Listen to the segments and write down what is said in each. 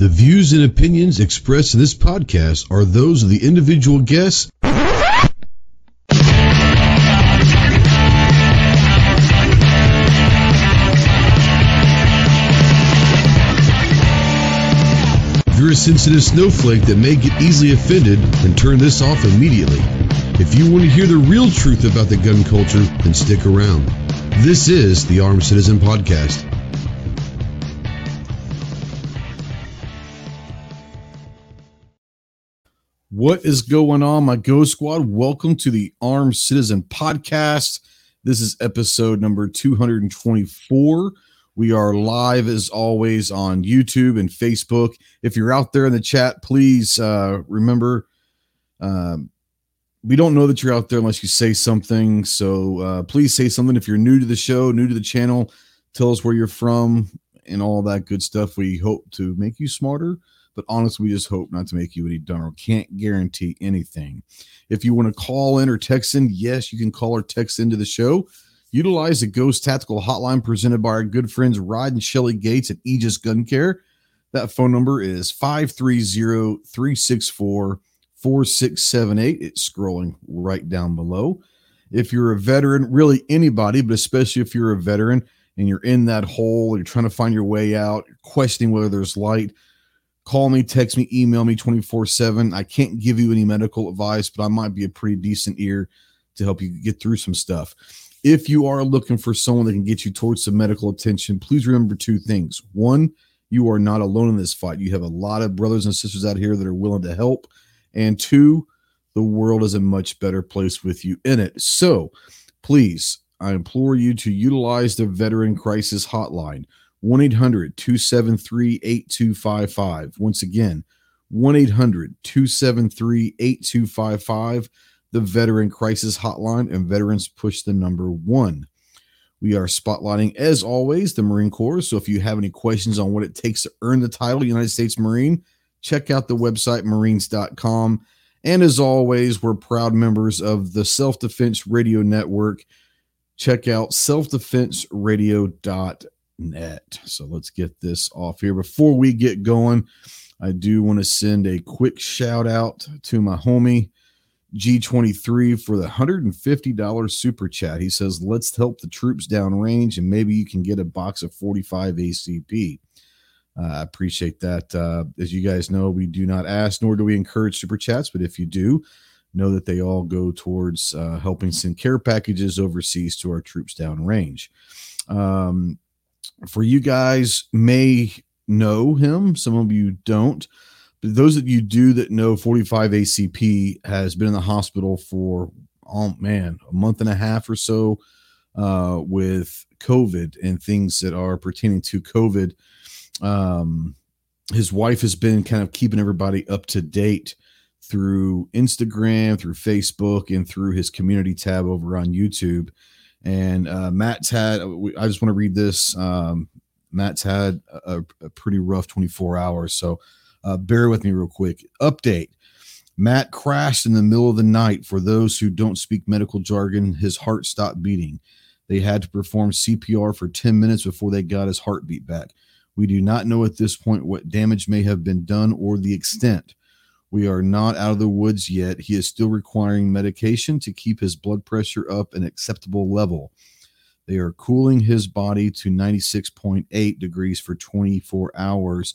The views and opinions expressed in this podcast are those of the individual guests. If you're a sensitive snowflake that may get easily offended, then turn this off immediately. If you want to hear the real truth about the gun culture, then stick around. This is the Armed Citizen Podcast. What is going on, my Ghost Squad? Welcome to the Armed Citizen Podcast. This is episode number 224. We are live as always on YouTube and Facebook. If you're out there in the chat, please uh, remember um, we don't know that you're out there unless you say something. So uh, please say something. If you're new to the show, new to the channel, tell us where you're from and all that good stuff. We hope to make you smarter but honestly, we just hope not to make you any dumber. Can't guarantee anything. If you want to call in or text in, yes, you can call or text into the show. Utilize the Ghost Tactical Hotline presented by our good friends Rod and Shelly Gates at Aegis Gun Care. That phone number is 530 364 4678. It's scrolling right down below. If you're a veteran, really anybody, but especially if you're a veteran and you're in that hole, you're trying to find your way out, questioning whether there's light, call me, text me, email me 24 7. I can't give you any medical advice, but I might be a pretty decent ear to help you get through some stuff. If you are looking for someone that can get you towards some medical attention, please remember two things. One, you are not alone in this fight. You have a lot of brothers and sisters out here that are willing to help. And two, the world is a much better place with you in it. So please, I implore you to utilize the Veteran Crisis Hotline. 1 800 273 8255. Once again, 1 800 273 8255, the Veteran Crisis Hotline, and veterans push the number one. We are spotlighting, as always, the Marine Corps. So if you have any questions on what it takes to earn the title United States Marine, check out the website marines.com. And as always, we're proud members of the Self Defense Radio Network. Check out selfdefenseradio.com net. So let's get this off here. Before we get going, I do want to send a quick shout out to my homie G23 for the $150 super chat. He says, Let's help the troops downrange and maybe you can get a box of 45 ACP. Uh, I appreciate that. Uh, as you guys know, we do not ask nor do we encourage super chats, but if you do, know that they all go towards uh, helping send care packages overseas to our troops downrange. Um, for you guys may know him, some of you don't. But those of you do that know 45 ACP has been in the hospital for oh man, a month and a half or so uh, with COVID and things that are pertaining to COVID. Um, his wife has been kind of keeping everybody up to date through Instagram, through Facebook, and through his community tab over on YouTube. And uh, Matt's had, I just want to read this. Um, Matt's had a, a, pretty rough 24 hours. So uh, bear with me real quick. Update Matt crashed in the middle of the night. For those who don't speak medical jargon, his heart stopped beating. They had to perform CPR for 10 minutes before they got his heartbeat back. We do not know at this point what damage may have been done or the extent. We are not out of the woods yet. He is still requiring medication to keep his blood pressure up an acceptable level. They are cooling his body to 96.8 degrees for 24 hours,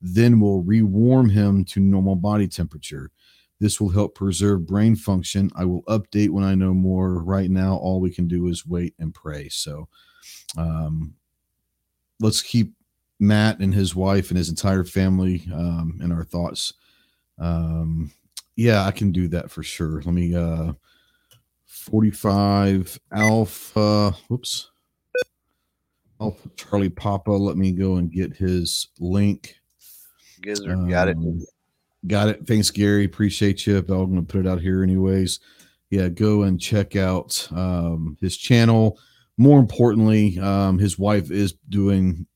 then will rewarm him to normal body temperature. This will help preserve brain function. I will update when I know more. Right now, all we can do is wait and pray. So, um, let's keep Matt and his wife and his entire family um, in our thoughts um, yeah, I can do that for sure. Let me uh 45 Alpha. Whoops. Alpha Charlie Papa. Let me go and get his link. Gizzard, um, got it. Um, got it. Thanks, Gary. Appreciate you. I'm going to put it out here anyways. Yeah, go and check out um, his channel. More importantly, um, his wife is doing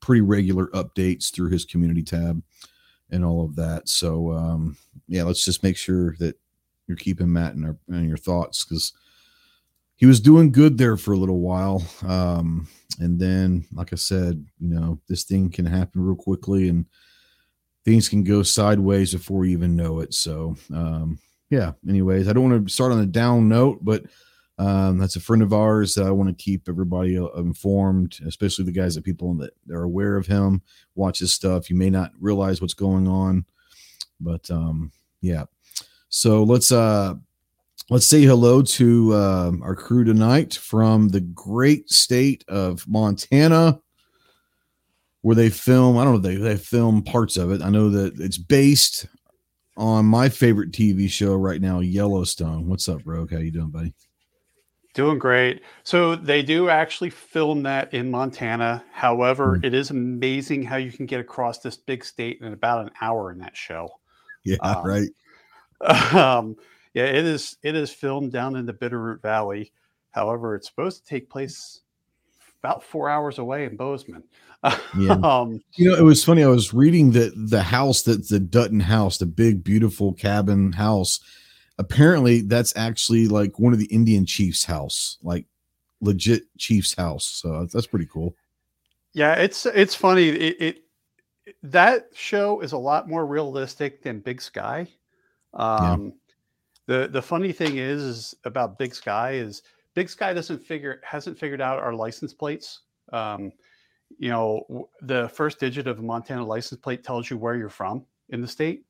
pretty regular updates through his community tab and all of that. So um, yeah, let's just make sure that you're keeping Matt in, our, in your thoughts because he was doing good there for a little while. Um, and then, like I said, you know, this thing can happen real quickly. And things can go sideways before you even know it. So, um, yeah. Anyways, I don't want to start on a down note, but um, that's a friend of ours that I want to keep everybody uh, informed, especially the guys that people that are aware of him, watch his stuff. You may not realize what's going on, but um, yeah. So let's uh, let's say hello to uh, our crew tonight from the great state of Montana, where they film. I don't know they they film parts of it. I know that it's based on my favorite TV show right now, Yellowstone. What's up, Rogue? How you doing, buddy? Doing great. So they do actually film that in Montana. However, mm. it is amazing how you can get across this big state in about an hour in that show. Yeah, um, right. Um, yeah, it is. It is filmed down in the Bitterroot Valley. However, it's supposed to take place about four hours away in Bozeman. Yeah. um, you know, it was funny. I was reading that the house that the Dutton house, the big, beautiful cabin house apparently that's actually like one of the Indian chiefs' house, like legit chief's house. So that's pretty cool. Yeah, it's it's funny. It, it that show is a lot more realistic than Big Sky. Um, yeah. The the funny thing is, is about Big Sky is Big Sky doesn't figure hasn't figured out our license plates. Um, you know, the first digit of a Montana license plate tells you where you're from in the state,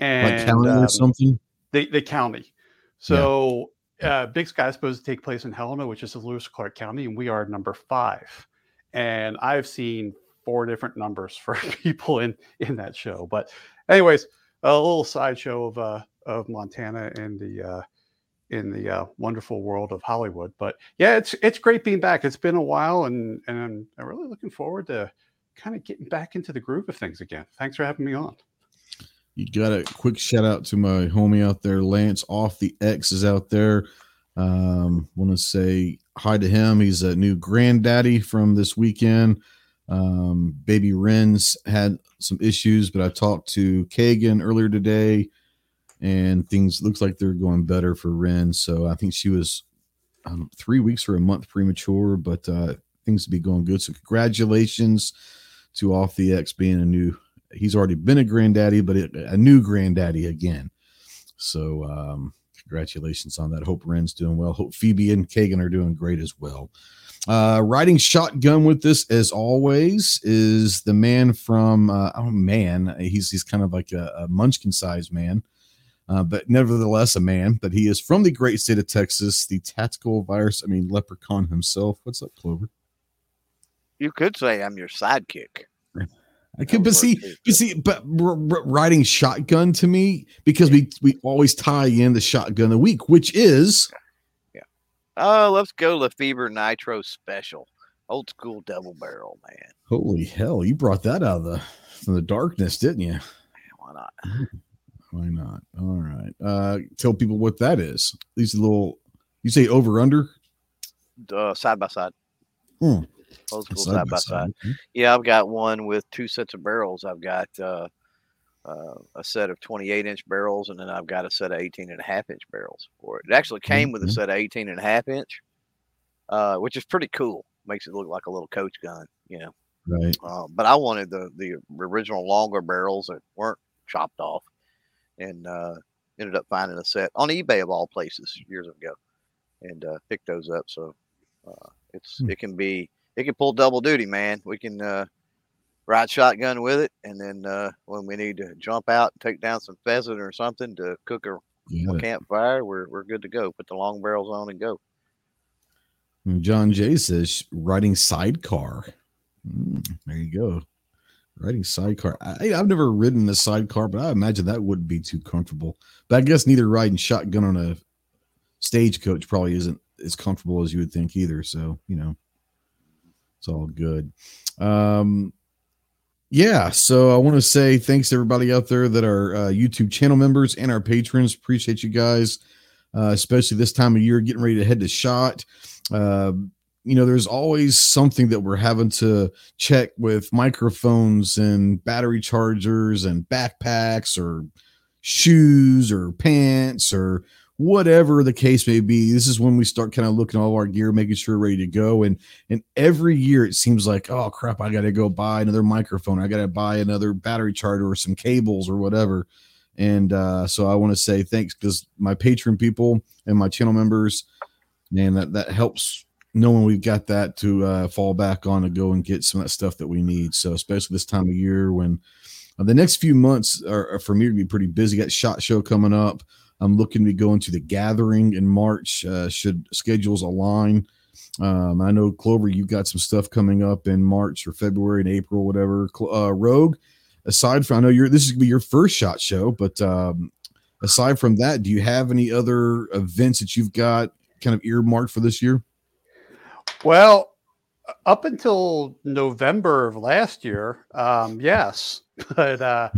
and like county um, or something the, the county. So yeah. uh, Big Sky is supposed to take place in Helena, which is a Lewis Clark County, and we are number five. And I've seen four different numbers for people in in that show. But anyways, a little sideshow of uh of Montana and the uh in the uh, wonderful world of Hollywood. But yeah, it's it's great being back. It's been a while, and and I'm, I'm really looking forward to kind of getting back into the groove of things again. Thanks for having me on. You got a quick shout out to my homie out there, Lance off the X is out there. Um, want to say hi to him. He's a new granddaddy from this weekend. Um, baby Ren's had some issues, but I talked to Kagan earlier today, and things looks like they're going better for Ren. So I think she was um, three weeks or a month premature, but uh, things to be going good. So congratulations to Off the X being a new he's already been a granddaddy, but a new granddaddy again. So um, congratulations on that. Hope Ren's doing well. Hope Phoebe and Kagan are doing great as well. Uh, riding shotgun with this, as always, is the man from uh, oh man, he's he's kind of like a, a munchkin sized man, uh, but nevertheless a man. But he is from the great state of Texas, the tactical virus. I mean, leprechaun himself. What's up, Clover? You could say I'm your sidekick. I could, but see, but see, but riding shotgun to me because we we always tie in the shotgun of the week, which is yeah. Oh, let's go Lefever Nitro Special, old school double barrel, man. Holy hell, you brought that out of the from the darkness, didn't you? Why not? Why not? All right. Uh, tell people what that is. These little, you say over under, uh, side by side. Hmm. Old school side, by side. side. Yeah, I've got one with two sets of barrels. I've got uh, uh, a set of 28 inch barrels, and then I've got a set of 18 and a half inch barrels for it. It actually came mm-hmm. with a mm-hmm. set of 18 and a half inch, uh, which is pretty cool. Makes it look like a little coach gun, you know. Right. Uh, but I wanted the the original longer barrels that weren't chopped off, and uh, ended up finding a set on eBay of all places years ago, and uh, picked those up. So uh, it's hmm. it can be it can pull double duty, man. We can uh, ride shotgun with it, and then uh, when we need to jump out and take down some pheasant or something to cook a, a campfire, we're we're good to go. Put the long barrels on and go. John Jay says riding sidecar. Mm, there you go. Riding sidecar. I, have never ridden a sidecar, but I imagine that wouldn't be too comfortable. But I guess neither riding shotgun on a stagecoach probably isn't as comfortable as you would think either. So, you know. It's all good. Um, yeah, so I want to say thanks to everybody out there that are uh, YouTube channel members and our patrons. Appreciate you guys, uh, especially this time of year, getting ready to head to shot. Uh, you know, there's always something that we're having to check with microphones and battery chargers and backpacks or shoes or pants or whatever the case may be. This is when we start kind of looking at all our gear, making sure we're ready to go. And and every year it seems like, oh crap, I gotta go buy another microphone, I gotta buy another battery charger or some cables or whatever. And uh, so I want to say thanks because my patron people and my channel members, man, that that helps knowing we've got that to uh, fall back on to go and get some of that stuff that we need. So especially this time of year when uh, the next few months are, are for me to be pretty busy. Got shot show coming up. I'm looking to be going to the gathering in March. Uh, should schedules align. Um, I know Clover, you've got some stuff coming up in March or February and April, whatever. Uh, Rogue, aside from I know you're this is gonna be your first shot show, but um, aside from that, do you have any other events that you've got kind of earmarked for this year? Well, up until November of last year, um, yes, but uh,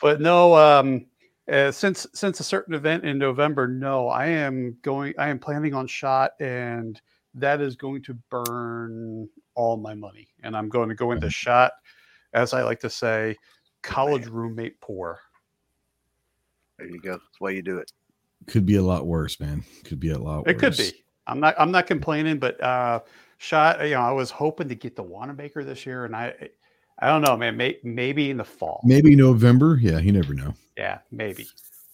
but no. Um, uh, since since a certain event in November, no, I am going. I am planning on shot, and that is going to burn all my money. And I'm going to go into mm-hmm. shot, as I like to say, college roommate poor. There you go. That's why you do it. Could be a lot worse, man. Could be a lot. It worse. could be. I'm not. I'm not complaining, but uh, shot. You know, I was hoping to get the Wanenmacher this year, and I, I don't know, man. May, maybe in the fall. Maybe November. Yeah, you never know. Yeah, maybe.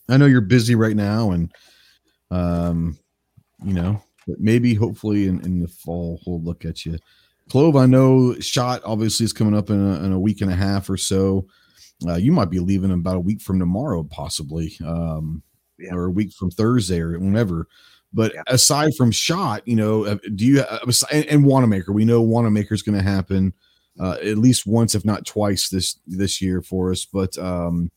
I know you're busy right now, and um, you know, but maybe hopefully in, in the fall we'll look at you. Clove, I know shot obviously is coming up in a, in a week and a half or so. Uh, you might be leaving about a week from tomorrow, possibly, um, yeah. or a week from Thursday or whenever. But yeah. aside from shot, you know, uh, do you uh, and, and Wanenmacher? We know Wanenmacher is going to happen uh, at least once, if not twice this this year for us. But um,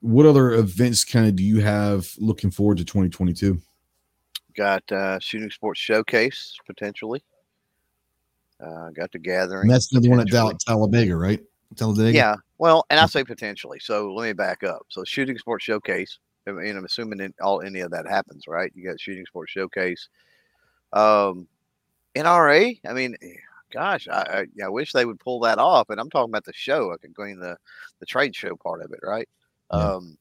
what other events kind of do you have looking forward to 2022? Got uh, shooting sports showcase potentially. Uh, got the gathering. And that's the one at Dal- Talladega, right? Talladega. Yeah. Well, and I say potentially. So let me back up. So shooting sports showcase and I'm assuming in all any of that happens, right? You got shooting sports showcase, um, NRA. I mean, gosh, I, I, I wish they would pull that off. And I'm talking about the show. I could go in the the trade show part of it, right? Yeah. Um,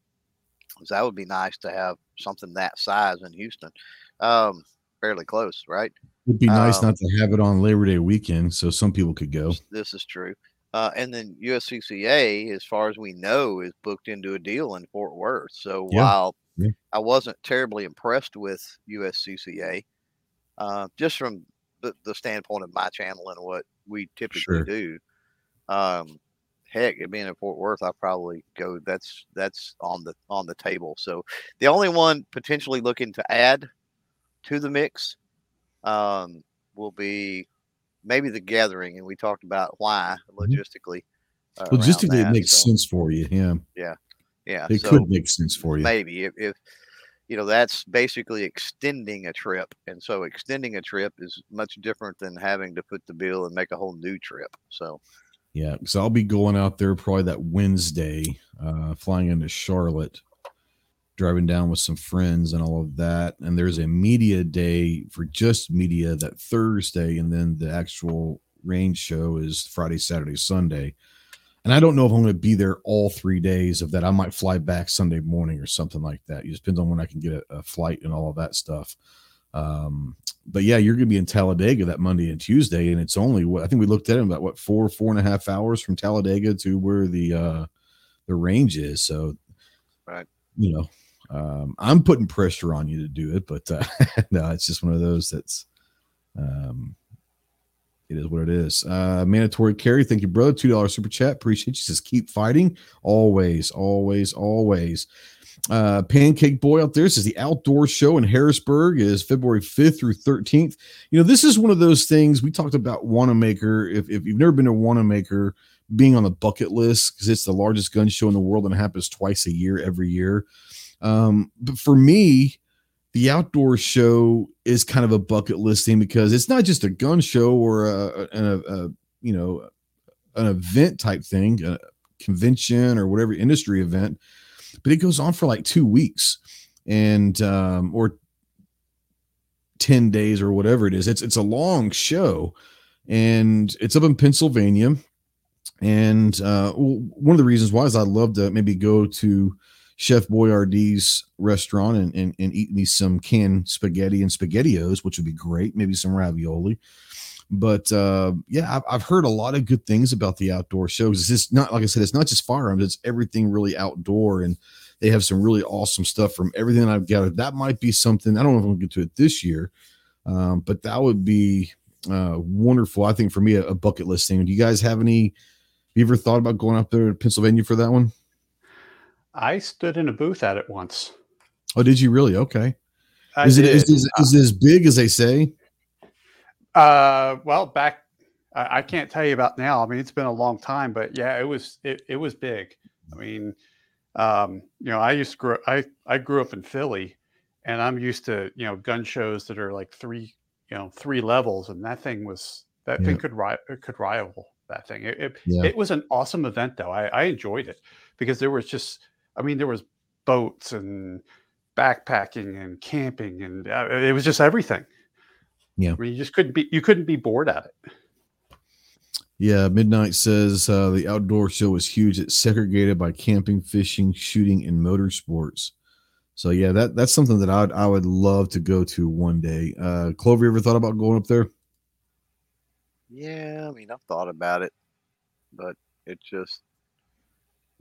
that would be nice to have something that size in Houston. Um, fairly close, right? It'd be nice um, not to have it on Labor Day weekend, so some people could go. This is true. Uh, and then USCCA, as far as we know, is booked into a deal in Fort Worth. So yeah. while yeah. I wasn't terribly impressed with USCCA, uh, just from the, the, standpoint of my channel and what we typically sure. do, um, heck, being in Fort Worth, I probably go. That's that's on the on the table. So the only one potentially looking to add to the mix um, will be maybe the gathering, and we talked about why mm-hmm. logistically. Uh, logistically, it makes so, sense for you. Yeah. Yeah. Yeah. It so could make sense for you. Maybe if, if you know that's basically extending a trip and so extending a trip is much different than having to put the bill and make a whole new trip so yeah so i'll be going out there probably that wednesday uh flying into charlotte driving down with some friends and all of that. And there's a media day for just media that Thursday, and then the actual range show is Friday, Saturday, Sunday. And I don't know if I'm going to be there all three days of that. I might fly back Sunday morning or something like that. It depends on when I can get a, a flight and all of that stuff. Um, but yeah, you're going to be in Talladega that Monday and Tuesday, and it's only what I think we looked at it about what four, four and a half hours from Talladega to where the uh, the range is. So, right, you know, um, I'm putting pressure on you to do it, but uh, no, it's just one of those that's um, it is what it is. Uh, mandatory carry, thank you, brother. Two dollar super chat, appreciate you. Says keep fighting, always, always, always. Uh, Pancake Boy out there says the outdoor show in Harrisburg is February 5th through 13th. You know, this is one of those things we talked about Wanenmacher. If, if you've never been to Wanenmacher, being on the bucket list because it's the largest gun show in the world and happens twice a year every year. Um, but for me, the outdoor show is kind of a bucket listing because it's not just a gun show or a, a, a you know an event type thing, a convention or whatever industry event, but it goes on for like two weeks and um, or 10 days or whatever it is. It's it's a long show and it's up in Pennsylvania. And uh, one of the reasons why is I'd love to maybe go to Chef Boyardee's restaurant and, and, and eat me some canned spaghetti and spaghettios, which would be great. Maybe some ravioli. But uh, yeah, I've, I've heard a lot of good things about the outdoor shows. It's just not like I said, it's not just firearms; it's everything really outdoor, and they have some really awesome stuff from everything I've gathered. That might be something. I don't know if I'm gonna get to it this year, um, but that would be uh, wonderful. I think for me, a, a bucket list thing. Do you guys have any? Have you ever thought about going up there to Pennsylvania for that one? I stood in a booth at it once. Oh, did you really? Okay. I Is it did. is, is, is it as big as they say? Uh, well, back I, I can't tell you about now. I mean, it's been a long time, but yeah, it was it, it was big. I mean, um, you know, I used to grow I I grew up in Philly, and I'm used to you know gun shows that are like three you know three levels, and that thing was that Yeah. thing could ri- could rival that thing. It it, Yeah. it was an awesome event though. I, I enjoyed it because there was just I mean there was boats and backpacking and camping and uh, it was just everything. Yeah. I mean, you just couldn't be you couldn't be bored at it. Yeah, Midnight says uh, the outdoor show was huge. It's segregated by camping, fishing, shooting, and motorsports. So yeah, that that's something that I would I would love to go to one day. Uh, Clover, you ever thought about going up there? Yeah, I mean, I've thought about it, but it just,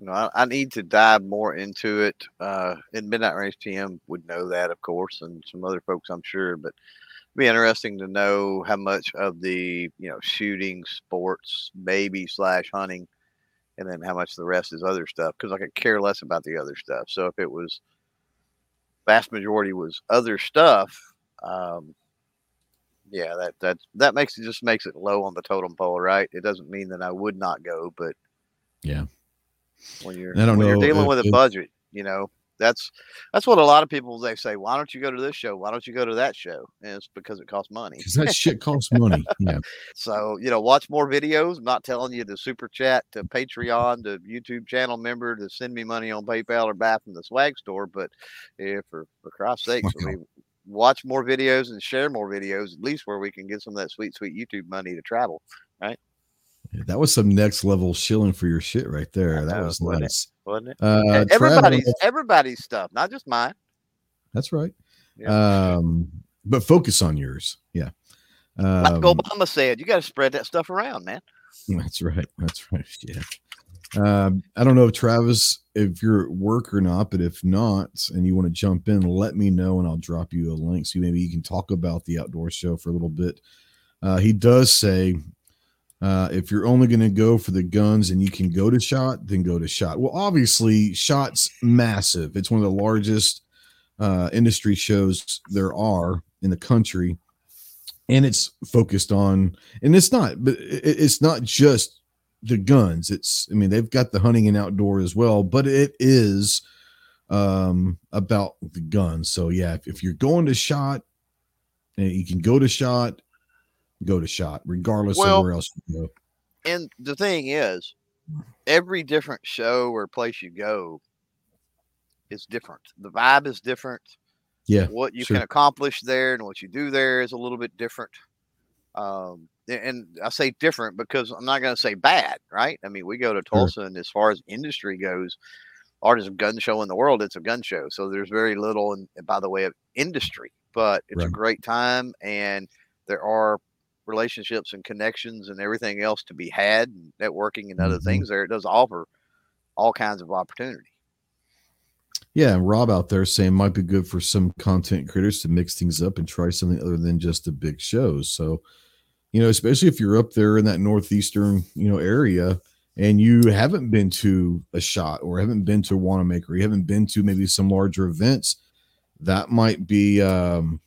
you know, I, I need to dive more into it. Uh, and Midnight Range TM would know that, of course, and some other folks, I'm sure. But it'd be interesting to know how much of the, you know, shooting, sports, maybe slash hunting, and then how much the rest is other stuff. Because I could care less about the other stuff. So if it was, vast majority was other stuff. Um, yeah, that that that makes it just makes it low on the totem pole, right? It doesn't mean that I would not go, but Yeah. When you're when know you're dealing if- with a budget, you know, that's that's what a lot of people they say. Why don't you go to this show? Why don't you go to that show? And it's because it costs money. Because that shit costs money. Yeah, So you know, watch more videos. I'm not telling you to super chat to Patreon to YouTube channel member to send me money on PayPal or buy from the swag store, but yeah, for for Christ's sakes, I mean, watch more videos and share more videos, at least where we can get some of that sweet, sweet YouTube money to travel. That was some next level shilling for your shit right there. I That was wasn't it? nice. Wasn't it? Uh, And Trav, I don't everybody's know- everybody's stuff, not just mine. that's right. Yeah. Um, but focus on yours. Yeah. like Um, Obama said, you got to spread that stuff around, man. That's right. That's right. Yeah. Um, I don't know if Travis, if you're at work or not, but if not, and you want to jump in, let me know and I'll drop you a link so maybe you can talk about the outdoor show for a little bit. Uh, he does say, uh, if you're only going to go for the guns and you can go to shot, then go to shot. Well, obviously, shot's massive. It's one of the largest uh, industry shows there are in the country, and it's focused on, and it's not, but it, it's not just the guns. It's, I mean, they've got the hunting and outdoor as well, but it is um about the guns. So yeah, if, if you're going to shot, and you can go to shot, go to shot, regardless Well, of where else you go. And the thing is, every different show or place you go is different. The vibe is different. Yeah, what you sure. can accomplish there and what you do there is a little bit different. Um, and I say different because I'm not going to say bad, right? I mean, we go to Tulsa, and as far as industry goes, largest gun show in the world, it's a gun show. So there's very little, in, by the way, of industry, but it's a great time, and there are relationships and connections and everything else to be had, and networking and other Mhm. things there. It does offer all kinds of opportunity. Yeah, and Rob out there saying might be good for some content creators to mix things up and try something other than just the big shows. So, you know, especially if you're up there in that northeastern, you know, area and you haven't been to a shot or haven't been to Wanenmacher, you haven't been to maybe some larger events, that might be um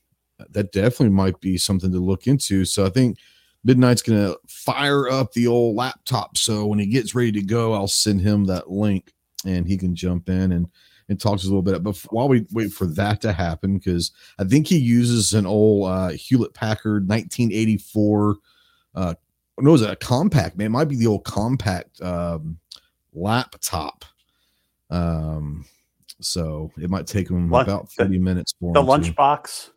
that definitely might be something to look into. So I think Midnight's gonna fire up the old laptop. So when he gets ready to go, I'll send him that link and he can jump in and and talk to us a little bit. But while we wait for that to happen, because I think he uses an old uh, Hewlett Packard 1984. Uh, no, is it a Compaq? Man, it might be the old Compaq um, laptop. Um, so it might take him Lunch- about the- 30 minutes for The to- lunchbox,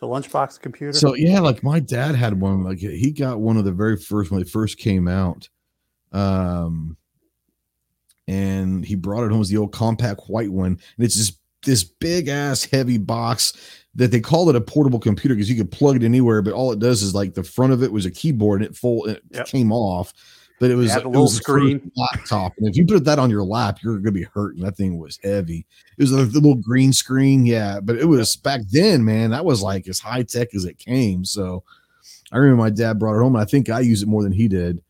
the lunchbox computer. so yeah, like my dad had one. Like he got one of the very first when they first came out, um, and he brought it home. Was the old Compaq white one, and it's just this big ass heavy box that they called it a portable computer because you could plug it anywhere, but all it does is like the front of it was a keyboard and it full it yep. came off. But it was a little screen laptop, and if you put that on your lap, you're gonna be hurting. That thing was heavy. It was a little green screen, yeah. But it was back then, man. That was like as high tech as it came. So I remember my dad brought it home, and I think I use it more than he did.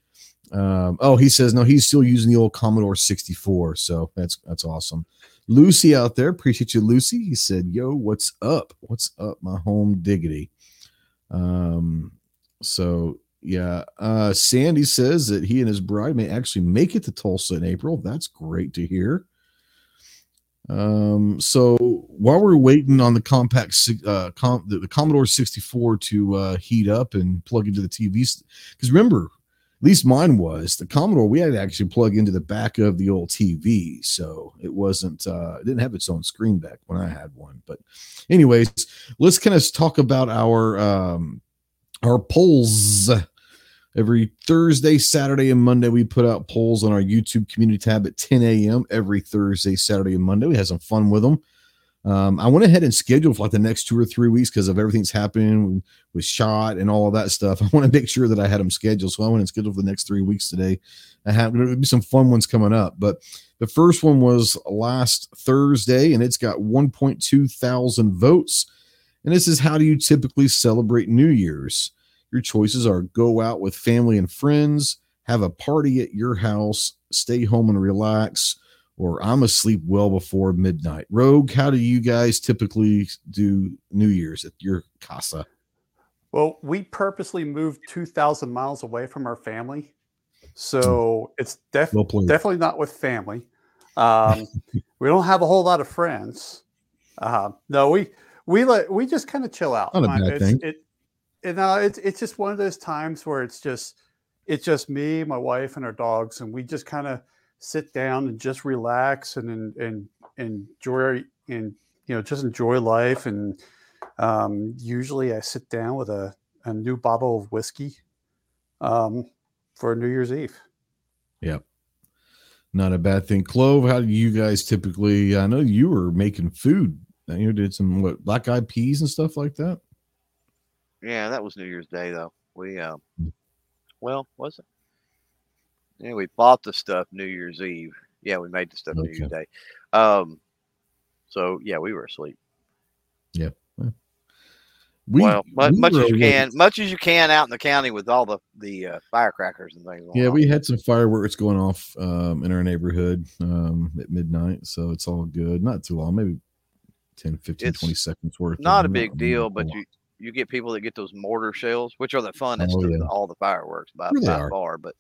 Um, oh, he says no, he's still using the old Commodore 64. So that's that's awesome. Lucy out there, appreciate you, Lucy. He said, Yo, what's up? What's up, my home diggity? Um, so yeah, uh, Sandy says that he and his bride may actually make it to Tulsa in April. That's great to hear. Um, so while we're waiting on the Compaq, uh, com- the, the Commodore 64 to uh, heat up and plug into the TV, because remember, at least mine was the Commodore. We had to actually plug into the back of the old TV, so it wasn't. Uh, it didn't have its own screen back when I had one. But, anyways, let's kind of talk about our um, our polls. Every Thursday, Saturday, and Monday, we put out polls on our YouTube community tab at 10 a.m. Every Thursday, Saturday, and Monday, we had some fun with them. Um, I went ahead and scheduled for like the next two or three weeks because of everything's happening with shot and all of that stuff. I want to make sure that I had them scheduled. So I went and scheduled for the next three weeks today. I have to be some fun ones coming up. But the first one was last Thursday and it's got 1.2 thousand votes. And this is how do you typically celebrate New Year's? Your choices are go out with family and friends, have a party at your house, stay home and relax, or I'm asleep well before midnight. Rogue, how do you guys typically do New Year's at your casa? Well, we purposely moved 2,000 miles away from our family. So it's def- well definitely not with family. Um, we don't have a whole lot of friends. Uh, no, we we let we just kind of chill out. Not a bad it's, thing. It, it, no, it's it's just one of those times where it's just it's just me, my wife, and our dogs, and we just kind of sit down and just relax and and and, enjoy and you know just enjoy life and um, usually I sit down with a, a new bottle of whiskey um, for New Year's Eve. Yep. Not a bad thing. Clove, how do you guys typically? I know you were making food. You did some what black eyed peas and stuff like that. Yeah, that was New Year's Day though. We uh, well, was it? Yeah, we bought the stuff New Year's Eve. Yeah, we made the stuff okay. New Year's Day. Um, so yeah, we were asleep. Yeah. We, well, much, we much as you can, much as you can out in the county with all the the uh, firecrackers and things. Yeah, we had some fireworks going off um, in our neighborhood um, at midnight, so it's all good. Not too long, maybe 10, 15, it's 20 seconds worth. Not a big deal, but you you get people that get those mortar shells, which are the funnest oh, yeah. of all the fireworks by, by far. But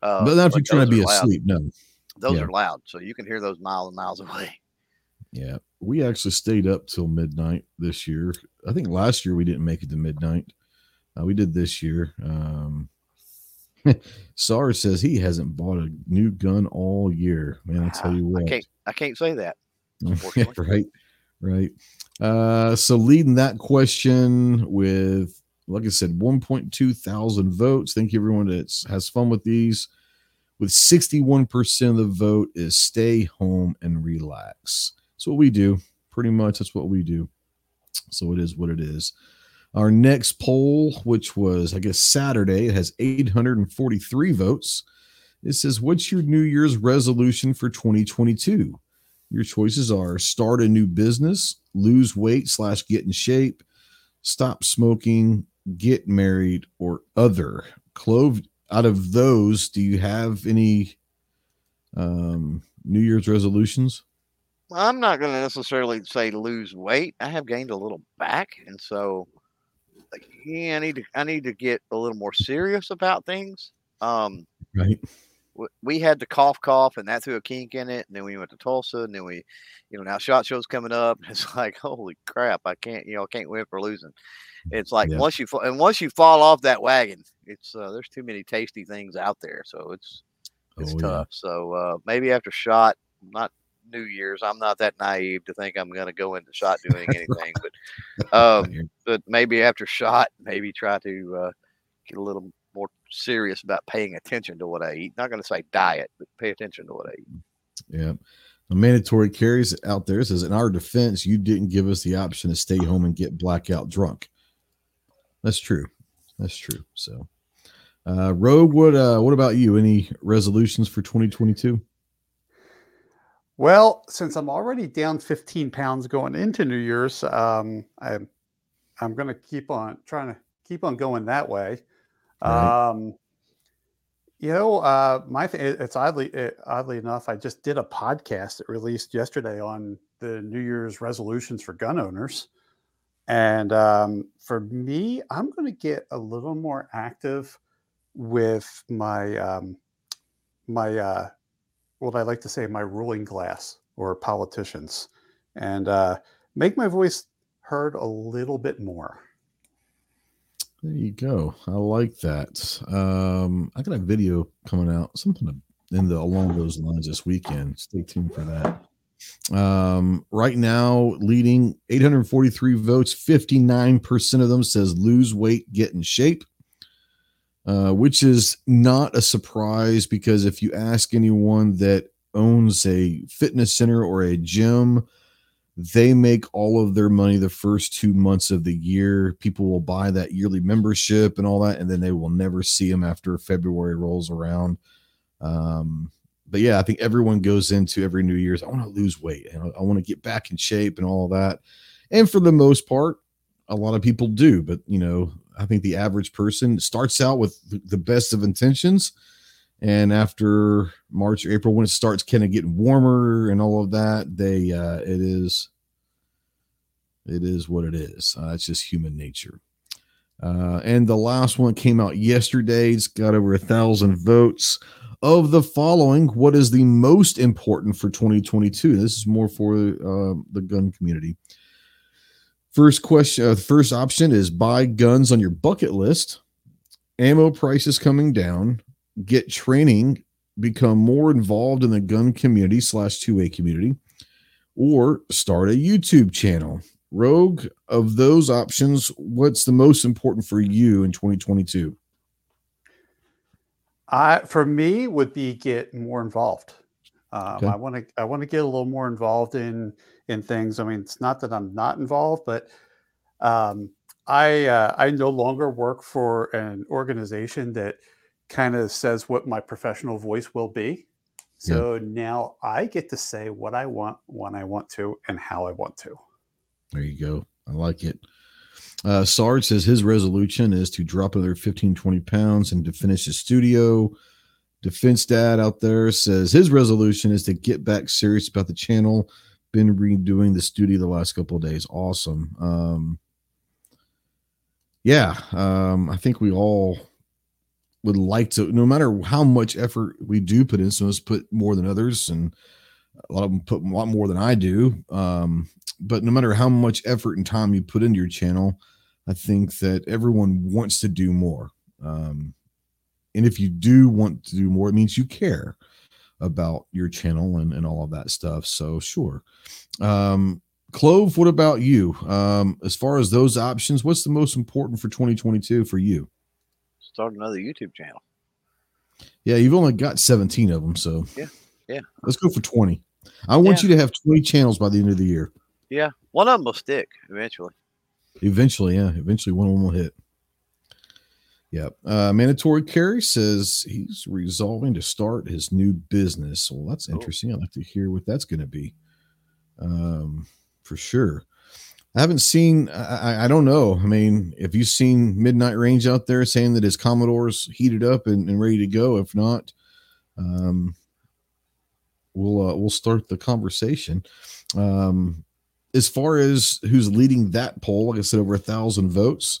uh, but not if you're trying to be asleep. No, those yeah. are loud, so you can hear those miles and miles away. Yeah, we actually stayed up till midnight this year. I think last year we didn't make it to midnight. Uh, we did this year. Um, SAR says he hasn't bought a new gun all year. Man, I tell you what, I can't. I can't say that. right, right. Uh, so leading that question with like I said, 1.2 thousand votes. Thank you everyone that has fun with these. With 61% of the vote is stay home and relax. That's what we do. Pretty much that's what we do. So it is what it is. Our next poll, which was, I guess, Saturday, it has 843 votes. It says, What's your New Year's resolution for 2022? Your choices are start a new business, lose weight slash get in shape, stop smoking, get married, or other. Clove, out of those, do you have any um, New Year's resolutions? I'm not going to necessarily say lose weight. I have gained a little back, and so yeah, I need to I need to get a little more serious about things. Um, right. We had the cough cough, and that threw a kink in it. And then we went to Tulsa, and then we, you know, now shot show's coming up. and It's like holy crap! I can't, you know, I can't win for losing. It's like yeah. once you and once you fall off that wagon, it's uh, there's too many tasty things out there, so it's it's oh, tough. Yeah. So uh, maybe after shot, not New Year's, I'm not that naive to think I'm going to go into shot doing anything, but um, but maybe after shot, maybe try to uh, get a little serious about paying attention to what I eat. Not going to say diet, but pay attention to what I eat. Yeah. A mandatory carries out there says, in our defense, you didn't give us the option to stay home and get blackout drunk. That's true. That's true. So, uh, Rogue, what uh, what about you? Any resolutions for 2022? Well, since I'm already down 15 pounds going into New Year's, um, I'm I'm going to keep on trying to keep on going that way. Right. Um, you know, uh, my th- it's oddly it, oddly enough, I just did a podcast that released yesterday on the New Year's resolutions for gun owners, and um, for me, I'm going to get a little more active with my um, my uh, what I like to say my ruling class or politicians, and uh, make my voice heard a little bit more. There you go. I like that. Um, I got a video coming out, something in the along those lines this weekend. Stay tuned for that. Um, right now, leading 843 votes, 59% of them says lose weight, get in shape. Uh, which is not a surprise because if you ask anyone that owns a fitness center or a gym, they make all of their money the first two months of the year. People will buy that yearly membership and all that, and then they will never see them after February rolls around. Um, but yeah, I think everyone goes into every New Year's. I want to lose weight and I, I want to get back in shape and all that. And for the most part, a lot of people do. But you know, I think the average person starts out with the best of intentions. And after March or April, when it starts kind of getting warmer and all of that, they uh, it is it is what it is. Uh, it's just human nature. Uh, and the last one came out yesterday. It's got over a thousand votes. Of the following, what is the most important for 2022? This is more for uh, the gun community. First question, uh, first option is buy guns on your bucket list. Ammo prices coming down. Get training. Become more involved in the gun community slash 2A community, or start a YouTube channel. Rogue, of those options, what's the most important for you in 2022? I, for me, would be get more involved. Um, okay. I want to I want to get a little more involved in in things. I mean, it's not that I'm not involved, but um, I uh, I no longer work for an organization that kind of says what my professional voice will be. So yeah. now I get to say what I want, when I want to, and how I want to. There you go. I like it. Uh, Sarge says his resolution is to drop another 15, 20 pounds and to finish his studio. Defense Dad out there says his resolution is to get back serious about the channel been redoing the studio the last couple of days. Awesome. Um, yeah, um, I think we all would like to, no matter how much effort we do put in, some of us put more than others, and a lot of them put a lot more than I do. Um, but no matter how much effort and time you put into your channel, I think that everyone wants to do more. Um, and if you do want to do more, it means you care about your channel and, and all of that stuff. So sure. Um, Clove, what about you? Um, as far as those options, what's the most important for 2022 for you? Start another YouTube channel. Yeah, you've only got 17 of them, so yeah, yeah. Let's go for 20. I want yeah. you to have 20 channels by the end of the year. Yeah, one of them will stick eventually. Eventually, yeah, eventually one of them will hit. Yep. Uh, mandatory carry says he's resolving to start his new business. Well, that's oh. interesting. I'd like to hear what that's going to be. Um, for sure. I haven't seen. I, I don't know. I mean, if you've seen Midnight Range out there saying that his Commodore's heated up and, and ready to go, if not, um, we'll uh, we'll start the conversation. Um, as far as who's leading that poll, like I said, over a thousand votes.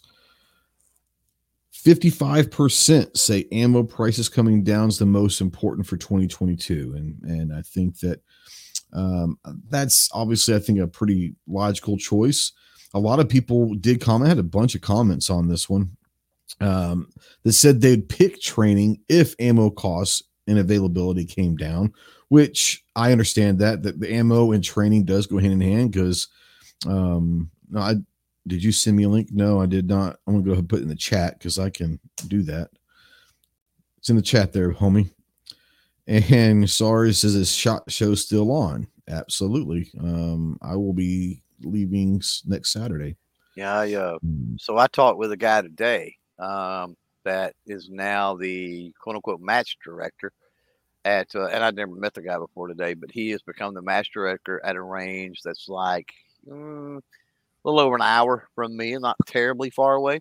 55% say ammo prices coming down is the most important for 2022. And, and I think that um, that's obviously, I think, a pretty logical choice. A lot of people did comment, I had a bunch of comments on this one um, that said they'd pick training if ammo costs and availability came down, which I understand that, that the ammo and training does go hand in hand because um, no, I did you send me a link? No, I did not. I'm gonna go ahead and put it in the chat because I can do that. It's in the chat there, homie. And sorry says his shot show still on. Absolutely. Um, I will be leaving next Saturday. Yeah, I, uh, mm. so I talked with a guy today um, that is now the quote unquote match director at, uh, and I'd never met the guy before today, but he has become the match director at a range that's like mm, a little over an hour from me and not terribly far away.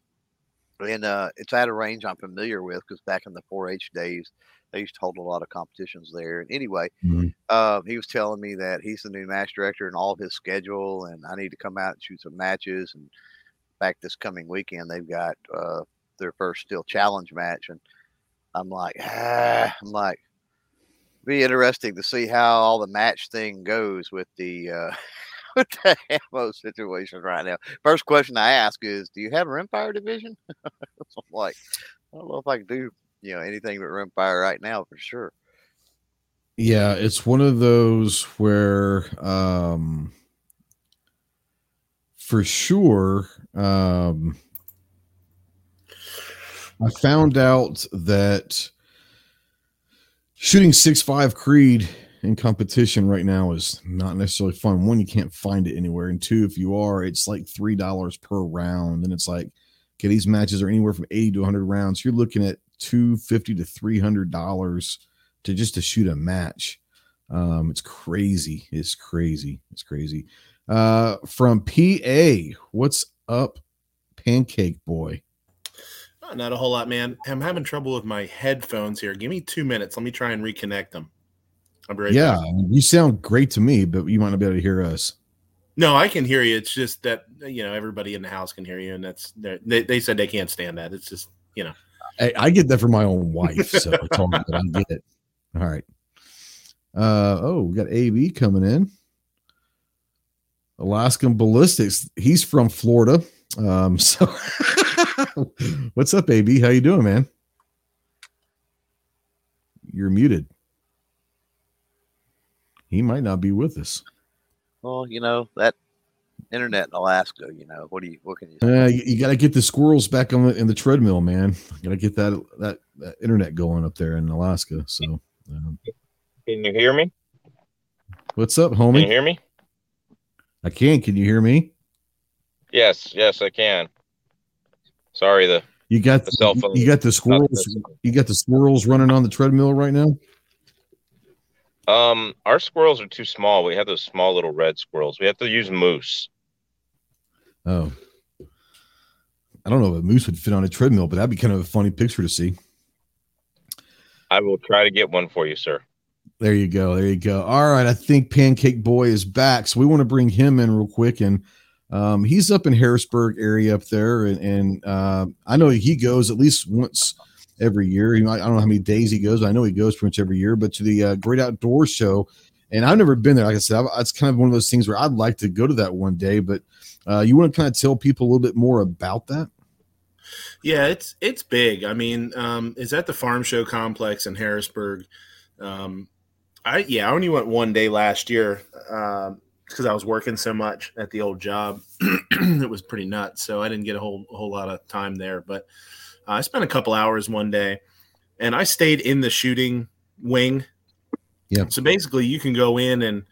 And uh, it's at a range I'm familiar with because back in the 4-H days, they used to hold a lot of competitions there. And anyway, mm-hmm. uh, he was telling me that he's the new match director and all of his schedule, and I need to come out and shoot some matches. And back this coming weekend, they've got uh, their first steel challenge match, and I'm like, ah, I'm like, be interesting to see how all the match thing goes with the uh, with the ammo situation right now. First question I ask is, do you have a rimfire division? I'm like, I don't know if I can do you know anything but rimfire right now for sure. Yeah, it's one of those where um for sure um I found out that shooting six five Creed in competition right now is not necessarily fun. One, you can't find it anywhere, and two, if you are, it's like three dollars per round, and it's like okay, these matches are anywhere from eighty to hundred rounds. You're looking at two fifty to three hundred dollars to just to shoot a match. Um, it's crazy. It's crazy. It's crazy. Uh, from PA, what's up, Pancake Boy? Oh, not a whole lot, man. I'm having trouble with my headphones here. Give me two minutes. Let me try and reconnect them. I'll be right yeah, back. you sound great to me, but you might not be able to hear us. No, I can hear you. It's just that you know everybody in the house can hear you, and that's they, they said they can't stand that. It's just you know I, I get that from my own wife, so it's all good. I get it. All right. Uh oh, we got AB coming in. Alaskan Ballistics. He's from Florida. Um, so what's up, AB? How you doing, man? You're muted. He might not be with us. Well, you know that internet in Alaska. You know what do you what can you? Say? Uh, you, you got to get the squirrels back on the in the treadmill, man. Got to get that, that, that internet going up there in Alaska. So, um, can you hear me? What's up, homie? Can you hear me? I can. Can you hear me? Yes, yes, I can. Sorry, the you got the, cell phone. You got the squirrels. You got the squirrels running on the treadmill right now. Um, our squirrels are too small. We have those small little red squirrels. We have to use moose. Oh, I don't know if a moose would fit on a treadmill, but that'd be kind of a funny picture to see. I will try to get one for you, sir. There you go. There you go. All right. I think Pancake Boy is back. So we want to bring him in real quick. And um, he's up in Harrisburg area up there. And, and uh, I know he goes at least once every year. He, I don't know how many days he goes. I know he goes pretty much every year, but to the uh, Great Outdoor Show. And I've never been there. Like I said, it's kind of one of those things where I'd like to go to that one day. But uh, you want to kind of tell people a little bit more about that? Yeah, it's it's big. I mean, um, it's at the Farm Show Complex in Harrisburg. Um, I yeah, I only went one day last year because uh, I was working so much at the old job. it was pretty nuts, so I didn't get a whole a whole lot of time there. But uh, I spent a couple hours one day, and I stayed in the shooting wing. Yeah. So basically, you can go in and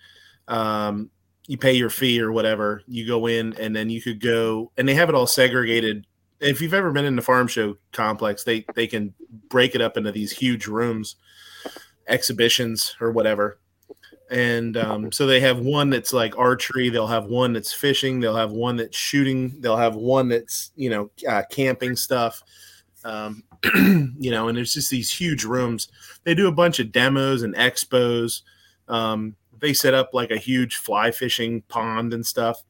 um, you pay your fee or whatever. You go in, and then you could go, and they have it all segregated. If you've ever been in the farm show complex, they they can break it up into these huge rooms, exhibitions or whatever. And um, so they have one that's like archery. They'll have one that's fishing. They'll have one that's shooting. They'll have one that's you know uh, camping stuff. Um, you know, and there's just these huge rooms. They do a bunch of demos and expos. Um, they set up like a huge fly fishing pond and stuff.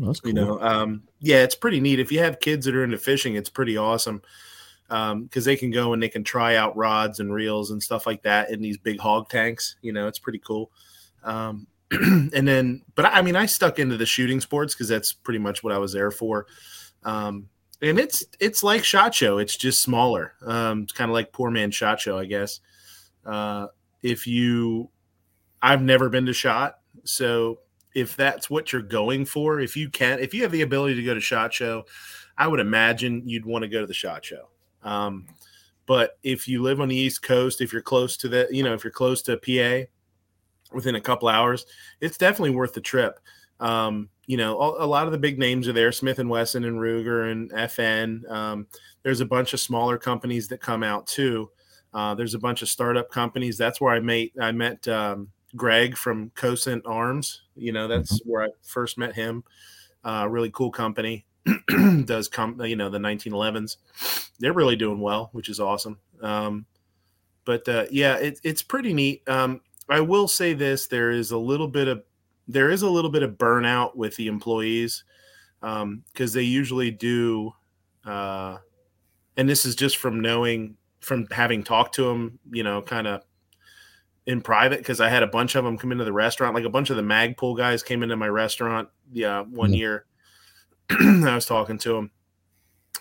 Oh, that's cool. You know, um, yeah, it's pretty neat. If you have kids that are into fishing, it's pretty awesome because um, they can go and they can try out rods and reels and stuff like that in these big hog tanks. You know, it's pretty cool. Um, and then, but I mean, I stuck into the shooting sports because that's pretty much what I was there for. Um, and it's it's like Shot Show. It's just smaller. Um, it's kind of like Poor Man Shot Show, I guess. Uh, if you I've never been to shot, so if that's what you're going for, if you can, if you have the ability to go to shot show, I would imagine you'd want to go to the shot show. Um, But if you live on the East Coast, if you're close to the, you know, if you're close to PA, within a couple hours, it's definitely worth the trip. Um, you know, a, lot of the big names are there: Smith and Wesson and Ruger and FN. Um, there's a bunch of smaller companies that come out too. Uh, there's a bunch of startup companies. That's where I met I met um, Greg from Cosaint Arms. You know, that's mm-hmm. where I first met him. Uh, really cool company. Does come, you know, the 1911s. They're really doing well, which is awesome. Um, but uh, yeah, it, it's pretty neat. Um, I will say this: there is a little bit of there is a little bit of burnout with the employees because um, they usually do, uh, and this is just from knowing from having talked to them, you know, kind of in private because I had a bunch of them come into the restaurant. Like a bunch of the Magpul guys came into my restaurant. Yeah, one mm-hmm. year I was talking to them,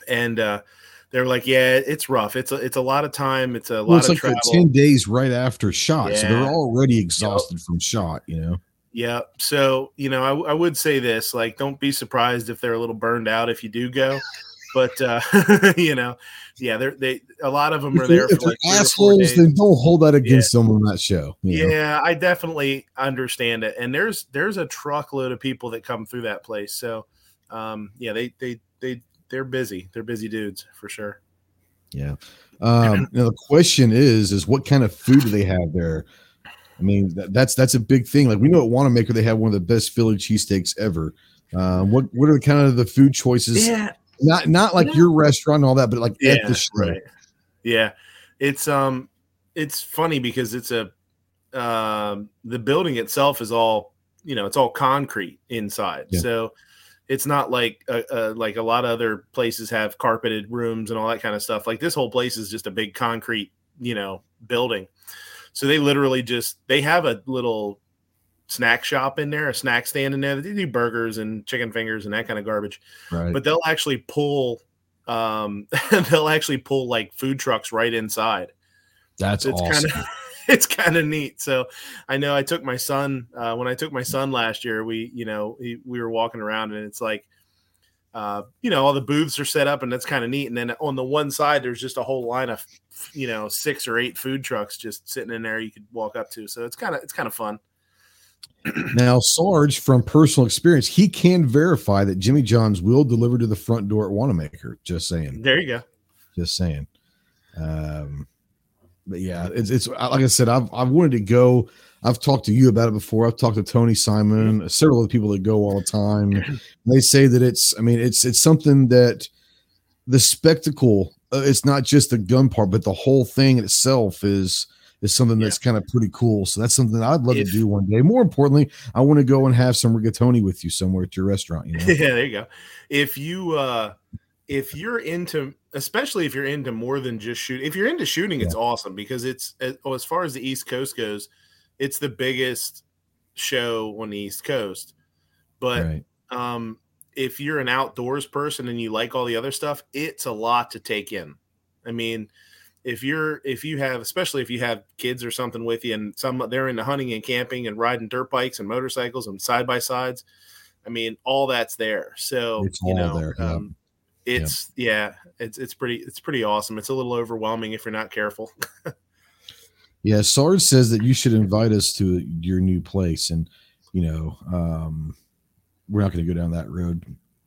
and uh, they were like, "Yeah, it's rough. It's a it's a lot of time. It's a well, lot it's of like travel. ten days right after shot, yeah. so they're already exhausted yep. from shot. You know." Yeah. So you know, I, I would say this: like, don't be surprised if they're a little burned out if you do go. But uh, you know, yeah, they're they a lot of them are there. If for like assholes, then don't hold that against yeah. them on that show. Yeah, know? I definitely understand it. And there's there's a truckload of people that come through that place. So um, yeah, they they they they're busy. They're busy dudes for sure. Yeah. Um, now the question is, is what kind of food do they have there? I mean, that, that's that's a big thing. Like we know at Wanenmacher, they have one of the best Philly cheesesteaks ever. Uh, what what are the kind of the food choices? Yeah. Not not like yeah. your restaurant and all that, but like yeah, at the show. Right. Yeah. It's um it's funny because it's a um the building itself is all you know, it's all concrete inside. Yeah. So it's not like a, a, like a lot of other places have carpeted rooms and all that kind of stuff. Like this whole place is just a big concrete, you know, building. So they literally just they have a little snack shop in there, a snack stand in there. They do burgers and chicken fingers and that kind of garbage. Right. But they'll actually pull um they'll actually pull like food trucks right inside. That's it's awesome. kind of it's kind of neat. So I know I took my son uh, when I took my son last year. We you know he, we were walking around and it's like uh, you know all the booths are set up and that's kind of neat. And then on the one side there's just a whole line of you know six or eight food trucks just sitting in there you could walk up to. So it's kind of it's kind of fun. Now, Sarge, from personal experience, he can verify that Jimmy John's will deliver to the front door at Wanenmacher. Just saying. There you go. Just saying. Um, but yeah, it's it's like I said, I've I've wanted to go. I've talked to you about it before. I've talked to Tony Simon, several of the people that go all the time. They say that it's, I mean, it's it's something that the spectacle. Uh, it's not just the gun part, but the whole thing itself is is something that's yeah. kind of pretty cool. So that's something I'd love if, to do one day. More importantly, I want to go and have some rigatoni with you somewhere at your restaurant. You know? yeah, there you go. If you uh if you're into especially if you're into more than just shooting if you're into shooting yeah. it's awesome because it's oh, as far as the east coast goes it's the biggest show on the east coast but right. um if you're an outdoors person and you like all the other stuff it's a lot to take in i mean if you're if you have especially if you have kids or something with you and some they're into hunting and camping and riding dirt bikes and motorcycles and side by sides i mean all that's there so it's you know there, yeah. um, it's yeah. yeah, it's it's pretty it's pretty awesome. It's a little overwhelming if you're not careful. yeah, Sarge says that you should invite us to your new place, and you know, um, we're not going to go down that road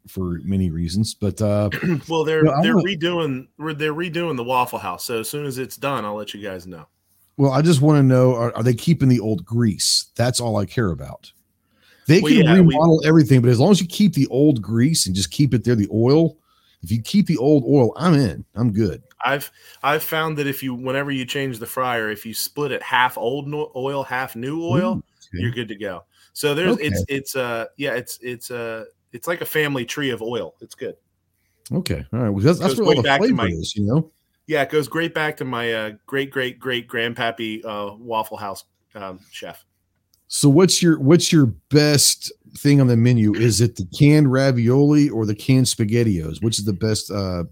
for many reasons. But uh, well, they're they're redoing they're redoing the Waffle House. So as soon as it's done, I'll let you guys know. Well, I just want to know: are, are they keeping the old grease? That's all I care about. They well, can yeah, remodel we, everything, but as long as you keep the old grease and just keep it there, the oil, if you keep the old oil, I'm in. I'm good. I've I've found that if you whenever you change the fryer, if you split it half old no, oil, half new oil, okay. you're good to go. So there's okay. it's it's uh yeah it's it's uh it's like a family tree of oil. It's good. Okay, all right. Well, that's, that's where all the flavor my, is, you know. Yeah, it goes great back to my uh, great great great grandpappy uh, Waffle House um, chef. So what's your what's your best thing on the menu? Is it the canned ravioli or the canned spaghettios? Which is the best uh,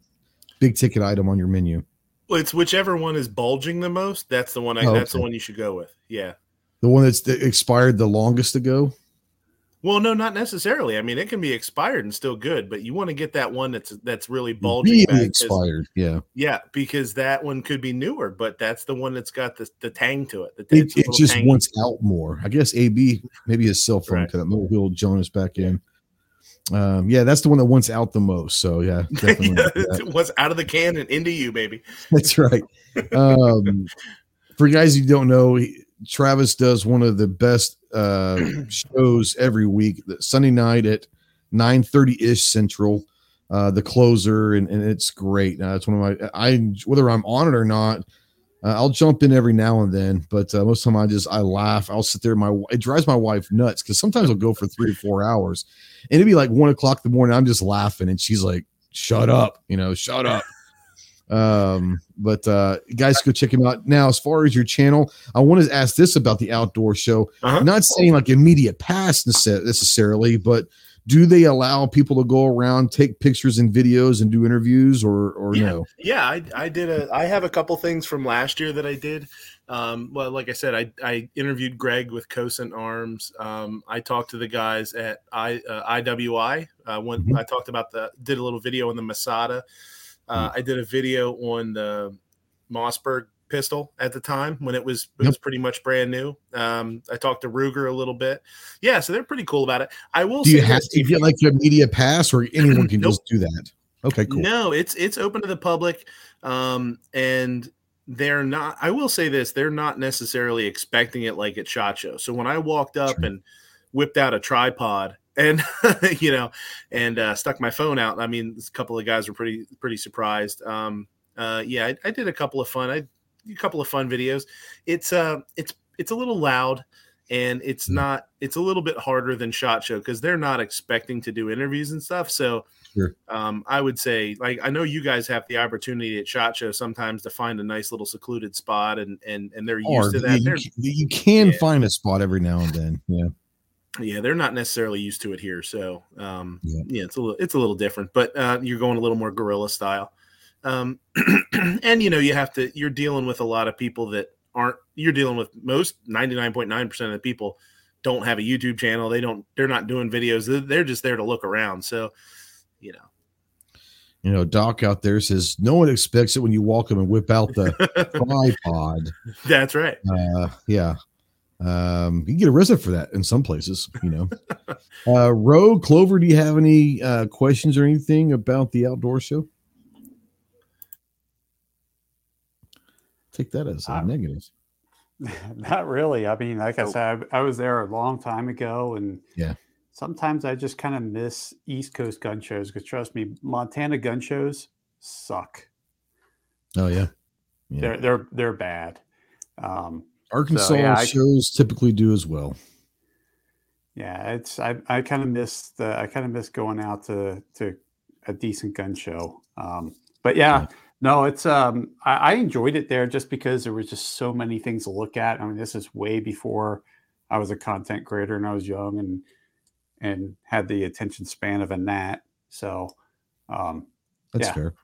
big ticket item on your menu? Well, it's whichever one is bulging the most. That's the one. I, oh, that's the one you should go with. Yeah, the one that's expired the longest ago. Well, no, not necessarily. I mean, it can be expired and still good, but you want to get that one that's that's really bulging. Really expired. Yeah. Yeah, because that one could be newer, but that's the one that's got the, the tang to it. The, It, it just tangy. wants out more. I guess AB maybe his cell phone Right. cut. Maybe he'll Jonas back in. Um, yeah, that's the one that wants out the most. So yeah, definitely. Yeah, was out of the can and into you, baby. That's right. Um, for guys who don't know, Travis does one of the best uh, shows every week. Sunday night at nine thirty ish Central. Uh, the closer, and, and it's great. Uh, it's one of my. I whether I'm on it or not, uh, I'll jump in every now and then. But uh, most of the time, I just I laugh. I'll sit there. My it drives my wife nuts because sometimes I'll go for three or four hours, and it'd be like one o'clock in the morning. I'm just laughing, and she's like, "Shut up," you know, "Shut up." Um but uh guys go check him out now as far as your channel i want to ask this about the outdoor show Uh-huh. not saying like immediate past necessarily but do they allow people to go around take pictures and videos and do interviews or or Yeah. no Yeah, I, I did a. I have a couple things from last year that I did. Um, well, like I said, I, I interviewed Greg with Cosaint Arms. Um, I talked to the guys at I uh, IWI. Uh, when Mhm. I talked about the did a little video on the Masada. Uh, I did a video on the Mossberg pistol at the time when it was it Yep. was pretty much brand new. Um, I talked to Ruger a little bit. Yeah, so they're pretty cool about it. I will do say you have to if get you- like your media pass or anyone can Nope. just do that okay cool No, it's it's open to the public, um, and they're not. I will say this: they're not necessarily expecting it like at Shot Show. So when I walked up Sure. and whipped out a tripod and you know and uh, stuck my phone out, I mean, a couple of guys were pretty pretty surprised. Um, uh, yeah, I, I did a couple of fun. I a couple of fun videos. It's uh, it's it's a little loud. And it's Mm. not. It's a little bit harder than Shot Show because they're not expecting to do interviews and stuff. So um, I would say, like, I know you guys have the opportunity at Shot Show sometimes to find a nice little secluded spot, and and and they're used Or, to yeah, that. you, can- you can Yeah. find a spot every now and then yeah yeah, they're not necessarily used to it here. So, um, Yeah. yeah. it's a little it's a little different, but uh, you're going a little more guerrilla style. Um, and you know, you have to. You're dealing with a lot of people that aren't. You're dealing with most 99.9 percent of the people don't have a YouTube channel. They don't. They're not doing videos. They're, they're just there to look around. So, you know. you know doc out there says no one expects it when you walk him and whip out the tripod That's right. uh yeah um you can get arrested for that in some places you know uh rogue clover do you have any uh questions or anything about the outdoor show take that as a Uh, negative Not really. I mean, like I said, I, I was there a long time ago, and Yeah. sometimes I just kind of miss East Coast gun shows because trust me, Montana gun shows suck. oh yeah Yeah. They're they're they're bad. Um, arkansas yeah, I- shows typically do as well yeah, it's I, I kind of miss the I kind of miss going out to to a decent gun show. Um, but yeah, Yeah. no, it's um I, I enjoyed it there just because there was just so many things to look at. I mean, this is way before I was a content creator and I was young and and had the attention span of a gnat. So um that's Yeah. fair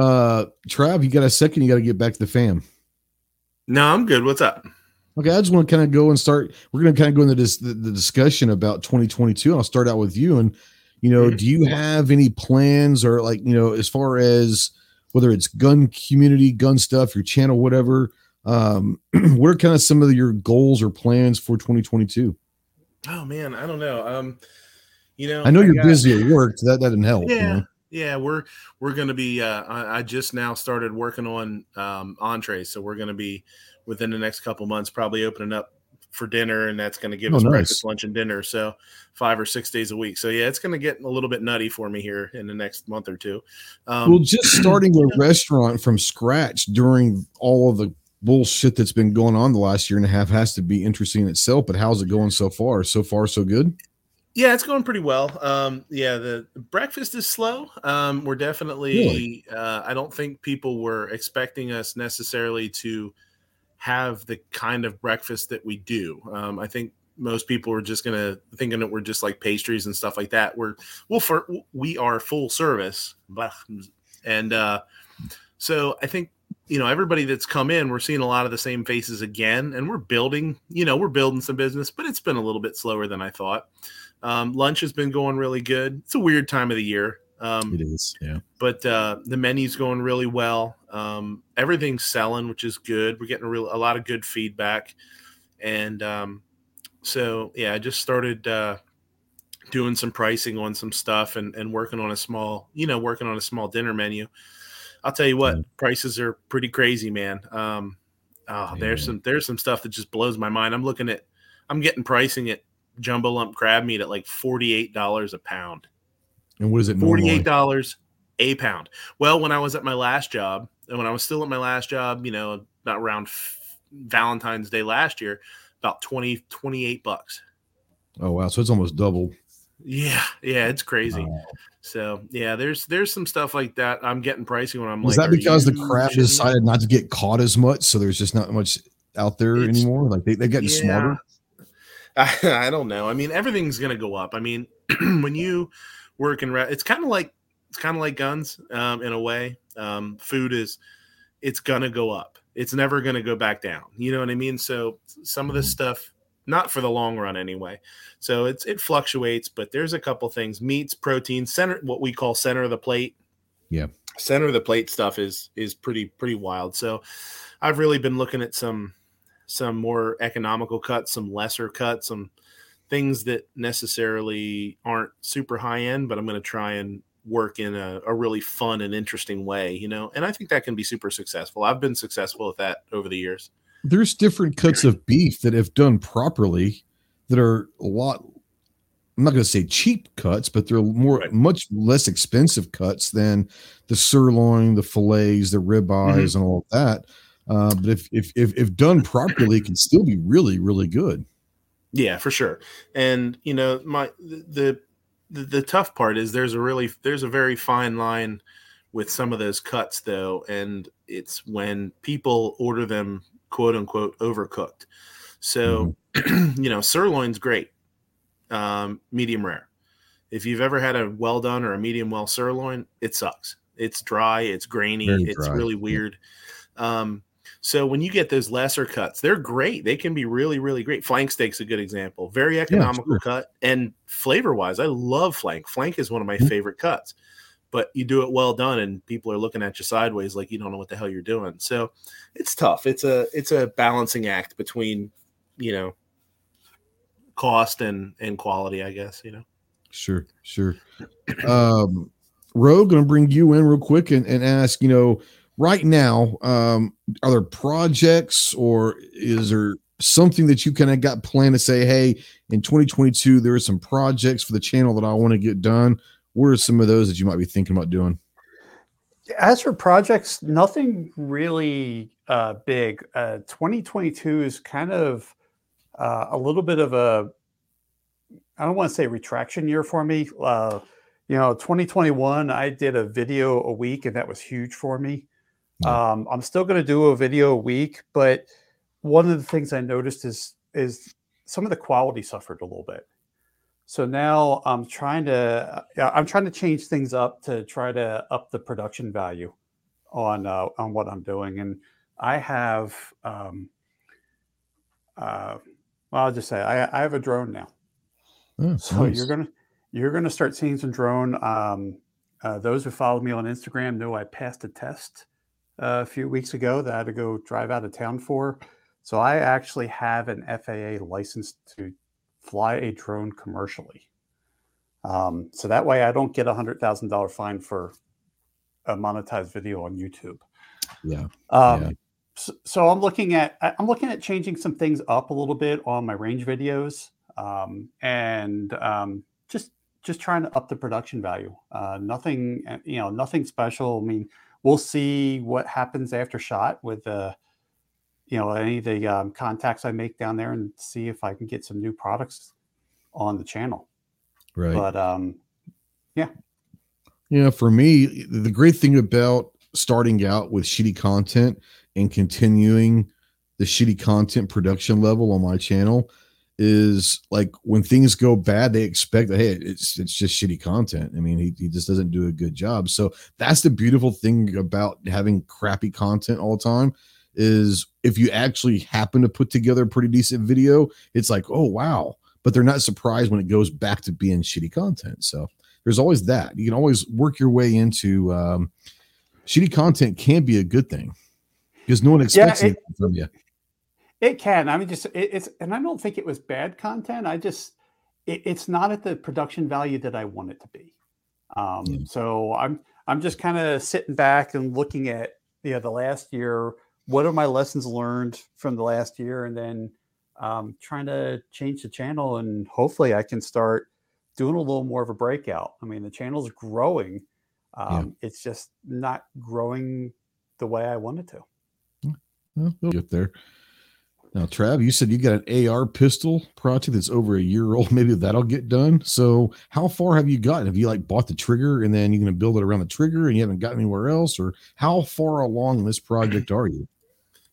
uh trav you got a second you got to get back to the fam No, I'm good. What's up? Okay, I just want to kind of go and start. We're going to kind of go into this the, the discussion about 2022. I'll start out with you. And you know, Mhm. do you have any plans or like you know, as far as whether it's gun community, gun stuff, your channel, whatever? Um, what are kind of some of your goals or plans for 2022? Oh man, I don't know. Um, you know, I know you're got- busy at work, so that that didn't help. you Yeah, know? Yeah, we're we're gonna be. Uh, I, I just now started working on um, entrees, so we're gonna be within the next couple months probably opening up for dinner, and that's gonna give Oh, us nice. breakfast, lunch, and dinner. So five or six days a week. So yeah, it's gonna get a little bit nutty for me here in the next month or two. Um, well, just starting a restaurant from scratch during all of the bullshit that's been going on the last year and a half has to be interesting in itself. But how's it going so far? So far, so good. Yeah, it's going pretty well. Um, yeah, the breakfast is slow. Um, we're definitely. Really? Uh, I don't think people were expecting us necessarily to have the kind of breakfast that we do. Um, I think most people are just gonna thinking that we're just like pastries and stuff like that. We're well, for we are full service, and uh, so I think you know, everybody that's come in, we're seeing a lot of the same faces again, and we're building, you know, we're building some business, but it's been a little bit slower than I thought. Um, lunch has been going really good. It's a weird time of the year. Um, It is. Yeah. but uh, the menu's going really well. Um, everything's selling, which is good. We're getting a real a lot of good feedback, and um, so yeah, I just started uh, doing some pricing on some stuff and and working on a small, you know, working on a small dinner menu. I'll tell you what, Yeah. prices are pretty crazy, man. Um, oh, there's some there's some stuff that just blows my mind. I'm looking at, I'm getting pricing at jumbo lump crab meat at like forty eight dollars a pound. And what is it? Forty-eight dollars a pound. Well, when I was at my last job, and when I was still at my last job, you know, about around f- Valentine's Day last year, about 20, 28 bucks. Oh wow! So it's almost double. Yeah, yeah, it's crazy. Wow. So yeah, there's there's some stuff like that. I'm getting pricing when I'm Was like, Is that because the crab decided not to get caught as much, so there's just not much out there anymore? Like they they getting smarter. I, I don't know. I mean, everything's gonna go up. I mean, when you work in, it's kind of like it's kind of like guns um, in a way. Um, food is it's gonna go up. It's never gonna go back down. You know what I mean? So some of this stuff, not for the long run anyway. So it's it fluctuates, but there's a couple things: meats, protein, center, what we call center of the plate. Yeah. center of the plate stuff is is pretty pretty wild. So I've really been looking at some some more economical cuts, some lesser cuts, some things that necessarily aren't super high end, but I'm going to try and work in a, a really fun and interesting way, you know. And I think that can be super successful. I've been successful at that over the years. There's different cuts of beef that, if done properly, that are a lot. I'm not going to say cheap cuts, but they're more Right. much less expensive cuts than the sirloin, the fillets, the ribeyes, mm-hmm. and all of that. Uh, but if, if if if done properly, it can still be really really good. Yeah, for sure. And you know, my the the, the tough part is there's a really there's a very fine line with some of those cuts though, and it's when people order them quote unquote overcooked. So, you know, sirloin's great, um, medium rare. If you've ever had a well done or a medium well sirloin, it sucks. It's dry, it's grainy, Very it's dry, really yeah. weird. Um, so when you get those lesser cuts, they're great. They can be really, really great. Flank steak's a good example. Very economical sure. cut and flavor wise, I love flank. Flank is one of my Mhm. favorite cuts. But you do it well done, and people are looking at you sideways like you don't know what the hell you're doing. So it's tough. It's a it's a balancing act between you know cost and and quality. I guess you know. Sure, sure. Um, Ro, going to bring you in real quick and, and ask, you know, right now, um, are there projects or is there something that you kind of got planned to say, hey, in 2022, there are some projects for the channel that I want to get done? What are some of those that you might be thinking about doing? As for projects, nothing really uh, big. Uh, 2022 is kind of uh, a little bit of a, I don't want to say retraction year for me. Uh, you know, 2021, I did a video a week, and that was huge for me. Um, I'm still going to do a video a week, but one of the things I noticed is is some of the quality suffered a little bit. So now I'm trying to I'm trying to change things up to try to up the production value on uh, on what I'm doing, and I have um, uh, well, I'll just say I, I have a drone now. Oh, So nice. you're gonna you're gonna start seeing some drone. Um, uh, those who follow me on Instagram know I passed a test a few weeks ago that I had to go drive out of town for. So I actually have an FAA license to fly a drone commercially. Um, so that way I don't get a hundred thousand dollar fine for a monetized video on YouTube. Yeah. Um, Yeah. so, so I'm looking at I'm looking at changing some things up a little bit on my range videos, um, and um, just just trying to up the production value. Uh, nothing, uh, you know, nothing special. I mean, we'll see what happens after shot with the you know any of the um, contacts I make down there, and see if I can get some new products on the channel. Right. But um, yeah. Yeah, for me, the great thing about starting out with shitty content and continuing the shitty content production level on my channel is like when things go bad, they expect that hey, it's it's just shitty content. I mean, he, he just doesn't do a good job. So that's the beautiful thing about having crappy content all the time is if you actually happen to put together a pretty decent video, it's like, oh wow. But they're not surprised when it goes back to being shitty content. So there's always that. You can always work your way into um, shitty content can be a good thing because no one expects yeah, it, it from you. It can. I mean, just it, it's, and I don't think it was bad content. I just, it, it's not at the production value that I want it to be. Um, yeah. So I'm, I'm just kind of sitting back and looking at, you know, the last year. What are my lessons learned from the last year, and then um, trying to change the channel, and hopefully I can start doing a little more of a breakout. I mean, the channel's growing. Um, yeah. It's just not growing the way I wanted to. Well, we'll get there. Now, Trav, you said you got an AR pistol project that's over a year old. Maybe that'll get done. So, how far have you gotten? Have you like bought the trigger and then you're going to build it around the trigger and you haven't got anywhere else? Or how far along this project are you?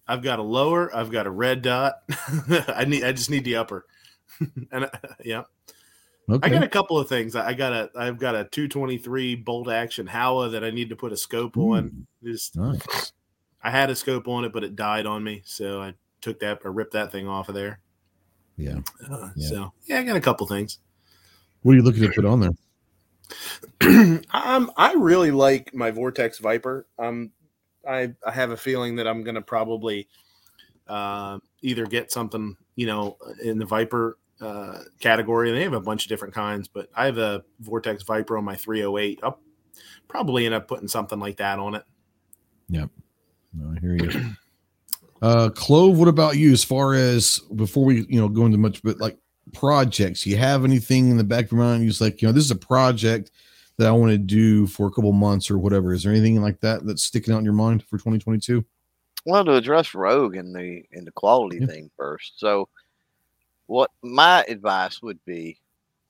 I've got a lower. I've got a red dot. I need. I just need the upper. and uh, yeah, okay. I got a couple of things. I got a. I've got a 223 bolt action Howa that I need to put a scope Ooh, on. Just, nice. I had a scope on it, but it died on me, so I took that or ripped that thing off of there. Yeah. Uh, yeah. So yeah, I got a couple things. What are you looking to put on there? um, I really like my Vortex Viper. Um, I I have a feeling that I'm gonna probably uh, either get something, you know, in the Viper uh, category. They have a bunch of different kinds, but I have a Vortex Viper on my 308. I'll probably end up putting something like that on it. Yep. No, I hear you. Uh, Clove, what about you? As far as before we, you know, go into much, but like projects, you have anything in the back of your mind? You're just like, you know, this is a project that I want to do for a couple months or whatever. Is there anything like that that's sticking out in your mind for 2022? Well, to address Rogue and the and the quality yeah. thing first. So, what my advice would be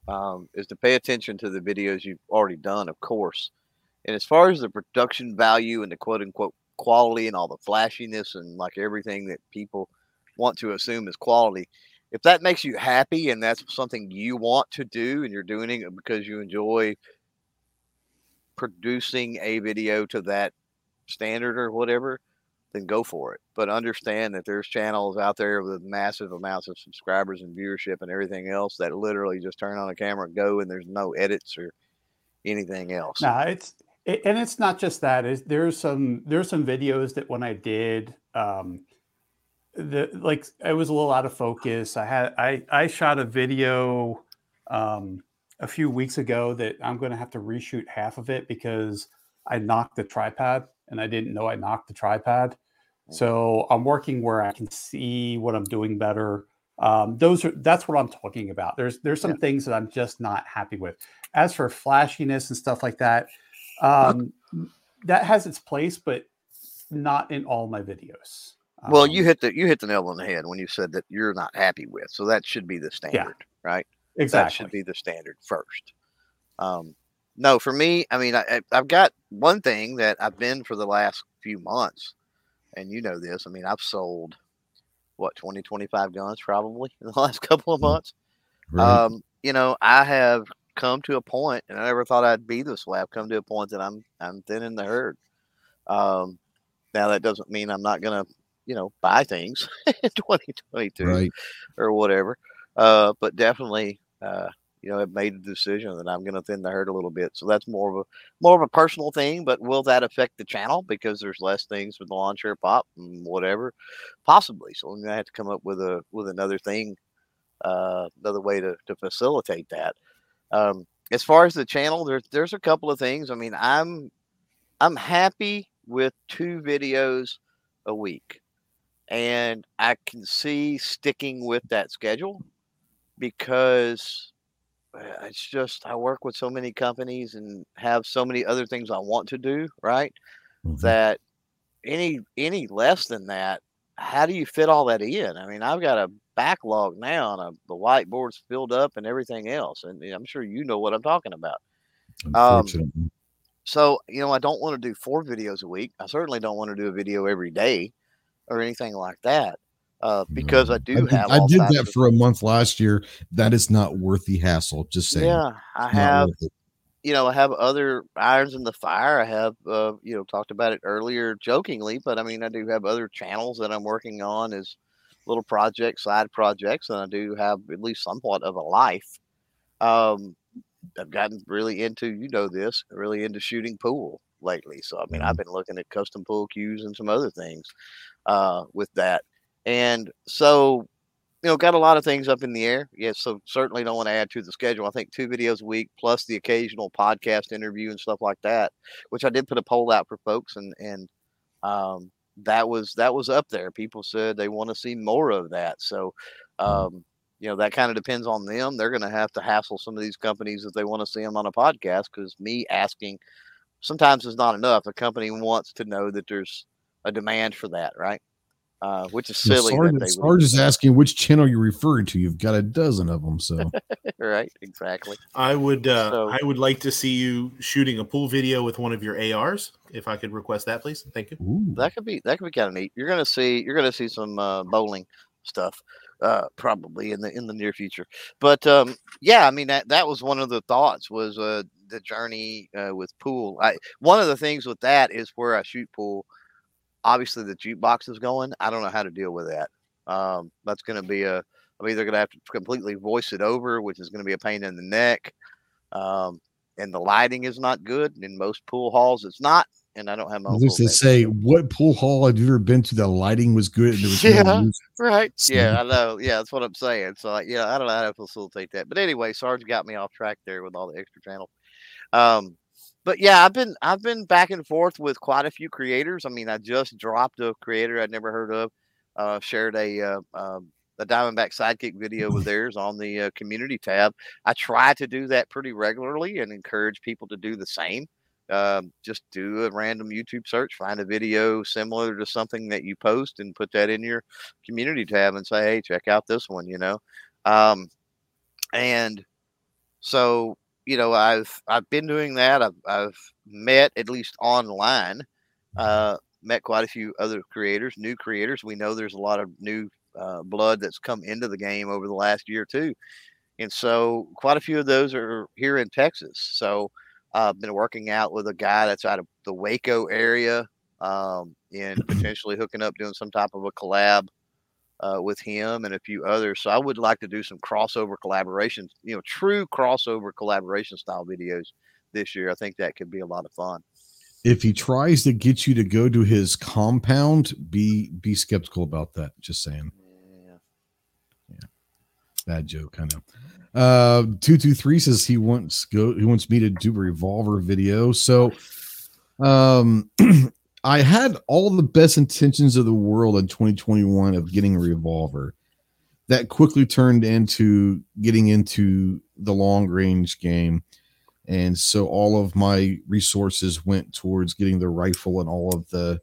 um, is to pay attention to the videos you've already done, of course. And as far as the production value and the quote unquote quality and all the flashiness and like everything that people want to assume is quality. If that makes you happy and that's something you want to do and you're doing it because you enjoy producing a video to that standard or whatever, then go for it. But understand that there's channels out there with massive amounts of subscribers and viewership and everything else that literally just turn on a camera go and there's no edits or anything else. No, it's it, and it's not just that. Is there's some there's some videos that when I did, um, the like I was a little out of focus. I had I I shot a video um, a few weeks ago that I'm going to have to reshoot half of it because I knocked the tripod and I didn't know I knocked the tripod. So I'm working where I can see what I'm doing better. Um, those are that's what I'm talking about. There's there's some yeah. things that I'm just not happy with. As for flashiness and stuff like that, um, that has its place, but not in all my videos. Well, you um, hit the you hit the nail on the head when you said that you're not happy with. So that should be the standard, yeah, right? Exactly. That should be the standard first. Um, no, for me, I mean, I, I've got one thing that I've been for the last few months, and you know this. I mean, I've sold what 20, 25 guns probably in the last couple of mm, months. Right. Um, you know, I have come to a point, and I never thought I'd be this way. I've come to a point that I'm I'm thinning the herd. Um, now that doesn't mean I'm not gonna, you know, buy things in 2022 right. or whatever. Uh, but definitely, uh, you know, I've made the decision that I'm going to thin the herd a little bit. So that's more of a more of a personal thing. But will that affect the channel because there's less things with the lawn chair pop and whatever? Possibly. So I'm going to have to come up with a with another thing, uh, another way to to facilitate that. Um, as far as the channel, there's there's a couple of things. I mean, I'm I'm happy with two videos a week, and I can see sticking with that schedule because uh, it's just I work with so many companies and have so many other things I want to do. Right, mm-hmm. that any any less than that, how do you fit all that in? I mean, I've got a backlog now, and the whiteboard's filled up and everything else. And I'm sure you know what I'm talking about. Um, so you know, I don't want to do four videos a week. I certainly don't want to do a video every day or anything like that. uh, because I do I did, have. I did that of- for a month last year. That is not worth the hassle. Just saying. Yeah, I have. You know, I have other irons in the fire. I have, uh, you know, talked about it earlier jokingly, but I mean, I do have other channels that I'm working on as little projects, side projects, and I do have at least somewhat of a life. Um, I've gotten really into, you know, this really into shooting pool lately. So I mean, I've been looking at custom pool cues and some other things uh, with that, and so you know, got a lot of things up in the air. Yes, so certainly don't want to add to the schedule. I think two videos a week plus the occasional podcast interview and stuff like that, which I did put a poll out for folks, and and um, that was that was up there. People said they want to see more of that. So, um, you know, that kind of depends on them. They're going to have to hassle some of these companies if they want to see them on a podcast because me asking sometimes is not enough. A company wants to know that there's a demand for that, right? Uh, which is Well, silly. Sarge, that they would Sarge is asking which channel you're referring to. You've got a dozen of them. So right exactly I would uh, So- I would like to see you shooting a pool video with one of your ARs. If I could request that, please. Thank you. Ooh. that could be that could be kind of neat you're gonna see you're gonna see some uh, bowling stuff uh probably in the in the near future but um yeah i mean that that was one of the thoughts was uh the journey uh, with pool i one of the things with that is where i shoot pool obviously the jukebox is going i don't know how to deal with that um that's gonna be a i'm either gonna have to completely voice it over which is gonna be a pain in the neck um and the lighting is not good in most pool halls it's not and i don't have my I own was pool just to say, what pool hall have you ever been to? The lighting was good. And there was Yeah. no. Right. Yeah, I know. Yeah, that's what I'm saying. So, like, yeah, I don't know how to facilitate that. But anyway, Sarge got me off track there with all the extra channels. Um, but yeah, I've been I've been back and forth with quite a few creators. I mean, I just dropped a creator I'd never heard of. Uh, shared a uh, um, a Diamondback sidekick video with theirs on the uh, community tab. I try to do that pretty regularly and encourage people to do the same. Um, just do a random YouTube search, find a video similar to something that you post, and put that in your community tab and say, "Hey, check out this one," you know. Um, and so, you know, I've I've been doing that. I've I've met at least online, uh, met quite a few other creators, new creators. We know there's a lot of new uh, blood that's come into the game over the last year or two, and so quite a few of those are here in Texas. So I've been working out with a guy that's out of the Waco area, um, and potentially hooking up, doing some type of a collab uh, with him and a few others. So I would like to do some crossover collaborations, you know, true crossover collaboration style videos this year. I think that could be a lot of fun. If he tries to get you to go to his compound, be be skeptical about that. Just saying. Yeah. Yeah. Bad joke, I know. Uh, two two three says he wants go. He wants me to do a revolver video. So, um, I had all the best intentions of the world in 2021 of getting a revolver. That quickly turned into getting into the long range game, and so all of my resources went towards getting the rifle and all of the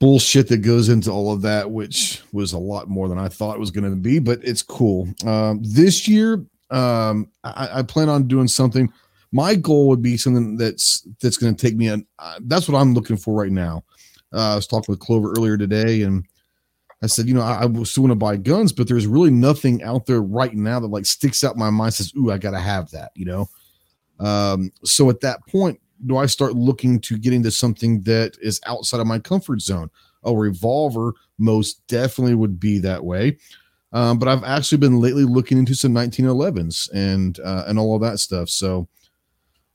bullshit that goes into all of that, which was a lot more than I thought it was going to be, but it's cool. Um, this year, um, I, I plan on doing something. My goal would be something that's that's going to take me. On, uh, that's what I'm looking for right now. Uh, I was talking with Clover earlier today, and I said, you know, I, I still want to buy guns, but there's really nothing out there right now that like sticks out my mind. Says, "Ooh, I got to have that," you know. Um, so at that point, do I start looking to get into something that is outside of my comfort zone? A revolver most definitely would be that way. Um, but I've actually been lately looking into some 1911s and uh, and all of that stuff. So,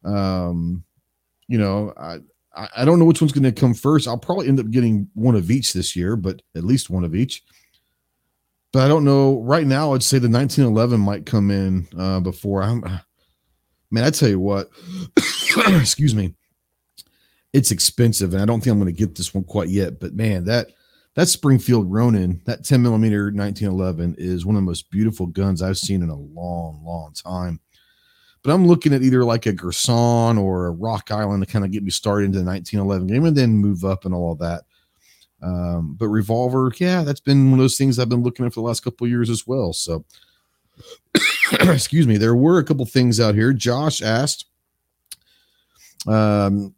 um, you know, I I don't know which one's going to come first. I'll probably end up getting one of each this year, but at least one of each. But I don't know. Right now, I'd say the 1911 might come in uh, before I'm. Man, I tell you what. excuse me it's expensive, and I don't think I'm going to get this one quite yet. But man, that that Springfield Ronin, that 10 millimeter 1911, is one of the most beautiful guns I've seen in a long, long time. But I'm looking at either like a Girsan or a Rock Island to kind of get me started into the 1911 game, and then move up and all that. Um, but revolver, yeah, that's been one of those things I've been looking at for the last couple years as well. So, excuse me, there were a couple things out here. Josh asked, um,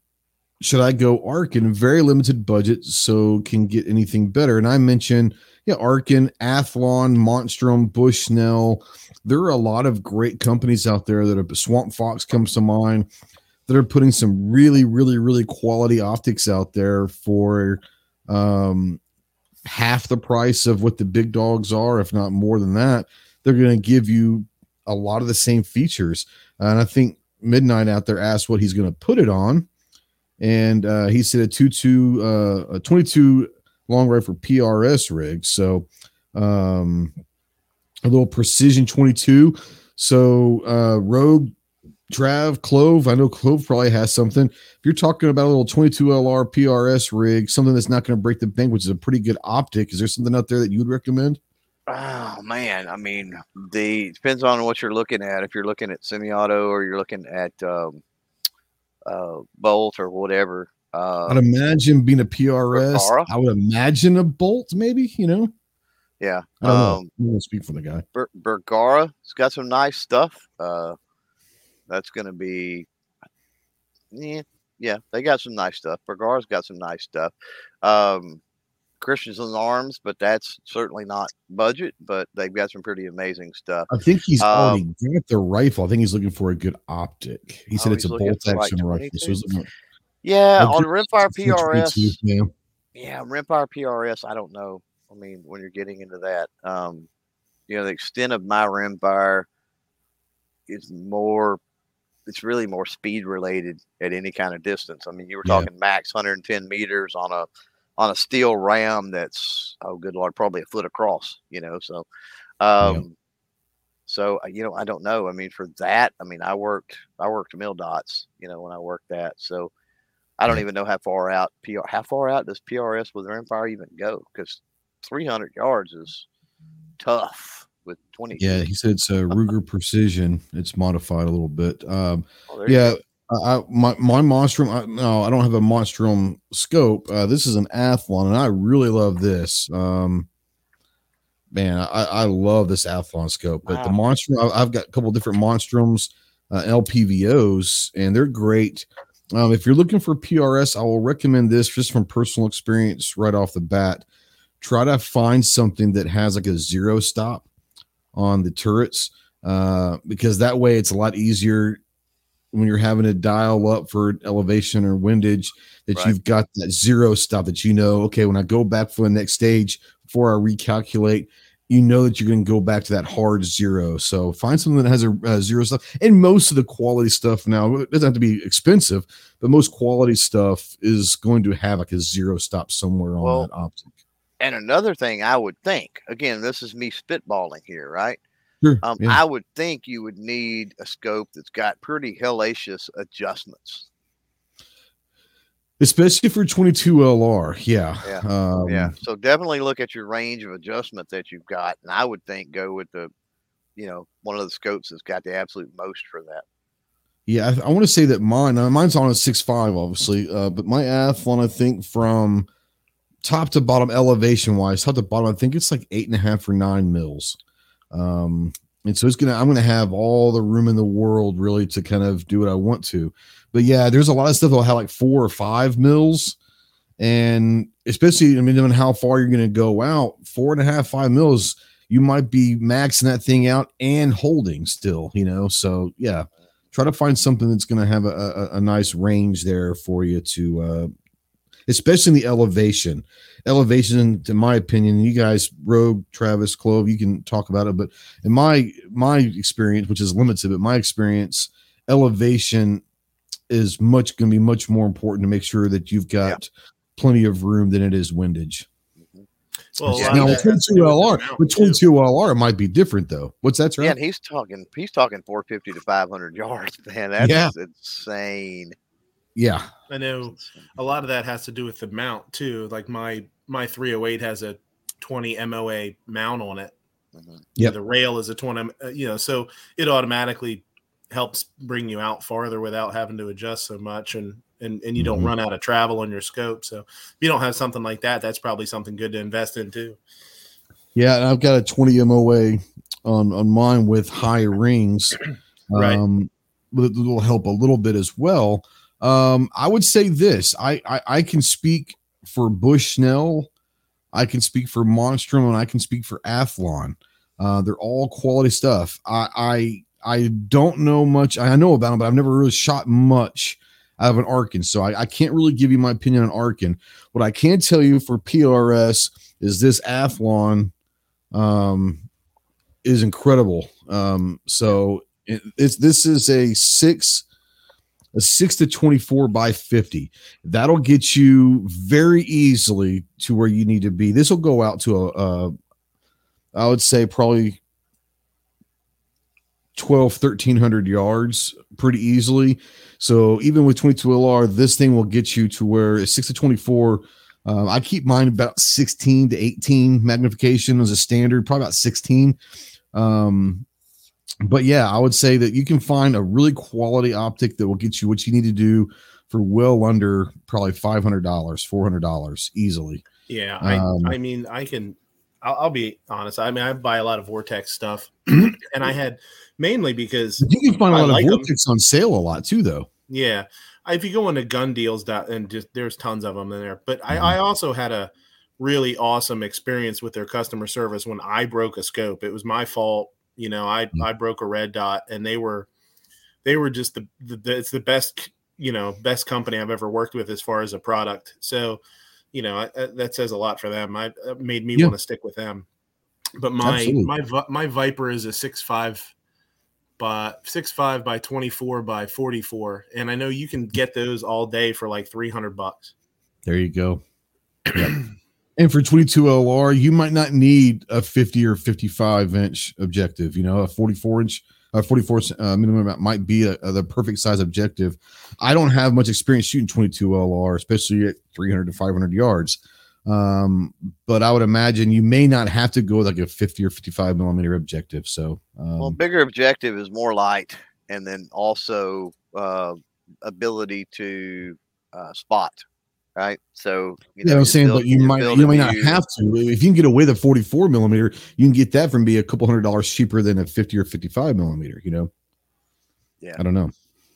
should I go Arken Very limited budget, so can get anything better. And I mentioned, yeah, Arken, Athlon, Monstrum, Bushnell. There are a lot of great companies out there that are Swamp Fox comes to mind that are putting some really, really, really quality optics out there for um, half the price of what the big dogs are, if not more than that. They're going to give you a lot of the same features. And I think Midnight out there asked what he's going to put it on. And uh, he said a 22, uh, a 22 long rifle PRS rig. So um, a little precision 22. So uh, Rogue Trav, Clove. I know Clove probably has something. If you're talking about a little 22 LR PRS rig, something that's not going to break the bank, which is a pretty good optic, is there something out there that you would recommend? Oh man, I mean, the depends on what you're looking at. If you're looking at semi-auto or you're looking at um, uh, bolt or whatever. Uh, I'd imagine being a PRS. I would imagine a bolt, maybe. You know. Yeah. I don't um, know. I speak for the guy. Ber- Bergara. It's got some nice stuff. Uh, that's going to be, yeah, yeah, they got some nice stuff. Bergara's got some nice stuff. Um, Christensen's Arms, but that's certainly not budget, but they've got some pretty amazing stuff. I think he's um, already got the rifle. I think he's looking for a good optic. He said oh, it's a bolt action rifle. So yeah, on Rimfire PRS. Yeah. yeah, Rimfire PRS, I don't know. I mean, when you're getting into that, um, you know, the extent of my rimfire is more it's really more speed related at any kind of distance. I mean, you were yeah. talking max 110 meters on a on a steel ram that's oh good lord, probably a foot across. You know, so um, yeah. so uh, you know, I don't know. I mean, for that, I mean, I worked I worked mil dots. You know, when I worked that, so I don't even know how far out PR how far out does PRS with rimfire even go? Because 300 yards is tough with 20. Yeah, he said it's a Ruger Precision. It's modified a little bit. Um, oh, yeah, I, my my Monstrum. I, no, I don't have a Monstrum scope. Uh, this is an Athlon, and I really love this. Um, man, I, I love this Athlon scope. But wow. the Monstrum, I, have got a couple different Monstrums, uh, LPVOs, and they're great. Um, if you're looking for PRS, I will recommend this just from personal experience right off the bat. Try to find something that has like a zero stop on the turrets uh, because that way it's a lot easier when you're having to dial up for elevation or windage that right. you've got that zero stop that you know okay when i go back for the next stage before i recalculate you know that you're going to go back to that hard zero so find something that has a, a zero stop and most of the quality stuff now it doesn't have to be expensive but most quality stuff is going to have like a zero stop somewhere on well, that optic and another thing I would think, again, this is me spitballing here, right? Sure, um, yeah. I would think you would need a scope that's got pretty hellacious adjustments. Especially for 22 LR. Yeah. Yeah. Um, yeah. So definitely look at your range of adjustment that you've got. And I would think go with the, you know, one of the scopes that's got the absolute most for that. Yeah. I, I want to say that mine, uh, mine's on a six five, obviously. Uh, but my Athlon, I think from top to bottom elevation wise, top to bottom, I think it's like eight and a half or nine mils. Um, and so it's gonna I'm gonna have all the room in the world really to kind of do what I want to. But yeah, there's a lot of stuff that'll have like four or five mils. And especially, I mean, how far you're gonna go out, four and a half, five mils, you might be maxing that thing out and holding still, you know. So yeah, try to find something that's gonna have a, a, a nice range there for you to uh especially in the elevation. Elevation, in my opinion, you guys, Rogue, Travis, Clove, you can talk about it, but in my my experience, which is limited, but my experience, elevation is much going to be much more important to make sure that you've got yeah. plenty of room than it is windage. Well, yeah, now with 22 LR, with 22 LR, it might be different though. What's that? Right? Yeah, and he's talking, he's talking 450 to 500 yards. Man, that's yeah. insane. Yeah. I know a lot of that has to do with the mount too. Like my my 308 has a 20 MOA mount on it. Mm-hmm. Yeah. The rail is a 20, uh, you know, so it automatically helps bring you out farther without having to adjust so much and and, and you don't mm-hmm. run out of travel on your scope. So if you don't have something like that, that's probably something good to invest in too. Yeah, and I've got a 20 MOA on on mine with high rings. right. Um, it will help a little bit as well. Um, I would say this. I, I I can speak for Bushnell, I can speak for Monstrum, and I can speak for Athlon. Uh, they're all quality stuff. I I I don't know much. I know about them, but I've never really shot much out of an Arken, so I, I can't really give you my opinion on Arken. What I can tell you for PRS is this Athlon um, is incredible. Um, so it, it's this is a six a six to 24 by 50 that'll get you very easily to where you need to be. This will go out to a, a I would say probably 12 1300 yards pretty easily. So even with 22 lr this thing will get you to where it's 6 to 24 um, i keep mine about 16 to 18 magnification as a standard probably about 16 um, but yeah i would say that you can find a really quality optic that will get you what you need to do for well under probably $500 $400 easily Yeah, I, Um, I mean, I can. I'll, I'll be honest. I mean, I buy a lot of Vortex stuff, and I had mainly because you can find a lot like of vortex on sale a lot too though yeah, I- if you go into gun deals dot and just there's tons of them in there. But I, Mhm. I also had a really awesome experience with their customer service when I broke a scope. It was my fault. You know, I Mhm. I broke a red dot, and they were they were just the, the, it's the best you know best company I've ever worked with as far as a product. So, you know, I, I- that says a lot for them. I made me Yeah. want to stick with them. But my Absolutely. my my Viper is a six five by six five by twenty four by forty four, and I know you can get those all day for like three hundred bucks. There you go. Yep. and for 22 LR, you might not need a 50 or 55 inch objective. You know, a 44 inch, a 44 uh, minimum might be a, a- the perfect size objective. I don't have much experience shooting 22 LR, especially at 300 to 500 yards. Um, but I would imagine you may not have to go with like a 50 or 55 millimeter objective. So, um, Well, bigger objective is more light, and then also uh, ability to uh, spot. Right. So you know, Yeah, I'm saying, field- but you might you may not have to. If you can get away with a 44 millimeter, you can get that from be a couple hundred dollars cheaper than a 50 or 55 millimeter. You know, Yeah. I don't know.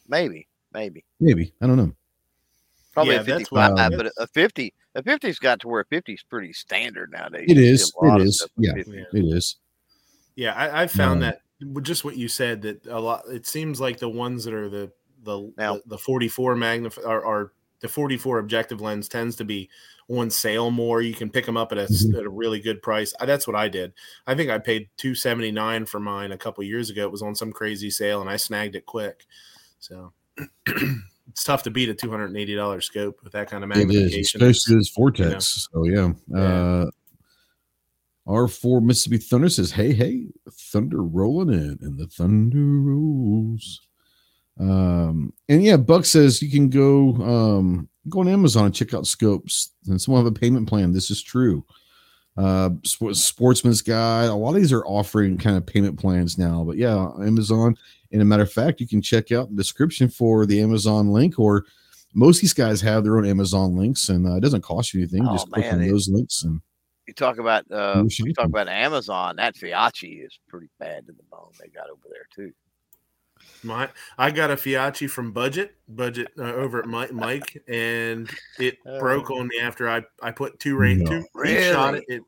Maybe, maybe, Maybe I don't know. probably Yeah, a fifty-five, what- but a fifty, a fifty's got to where a 50 is pretty standard nowadays. It You see is. a lot It of is. stuff with Yeah. 50. Yeah. It is. Yeah, I, I found Um, that just what you said that a lot. It seems like the ones that are the the Now- the, the 44 magnif are, are the 44 objective lens tends to be on sale more. You can pick them up at a, Mhm. at a really good price. I, that's what I did. I think I paid 279 for mine a couple years ago. It was on some crazy sale and I snagged it quick. So it's tough to beat a $280 scope with that kind of magnification. It is, especially this vortex. So yeah. Yeah. Uh, R4 Mississippi Thunder says, "Hey, hey, thunder rolling in, and the thunder rolls." Um, and yeah, Buck says you can go um go on Amazon and check out scopes, and someone have a payment plan. This is true. Uh, Sportsman's Guide. A lot of these are offering kind of payment plans now, but yeah, Amazon. And a matter of fact, you can check out the description for the Amazon link, or most of these guys have their own Amazon links, and uh, it doesn't cost you anything. Oh, Just click on it- those links, and You talk about uh, you talk about Amazon. That Feyachi is pretty bad to the bone. They got over there too. My, I got a Feyachi from Budget, Budget uh, over at Mike, Mike, and it Oh. broke on me after I I put two rain No. two. He shot it. Really? it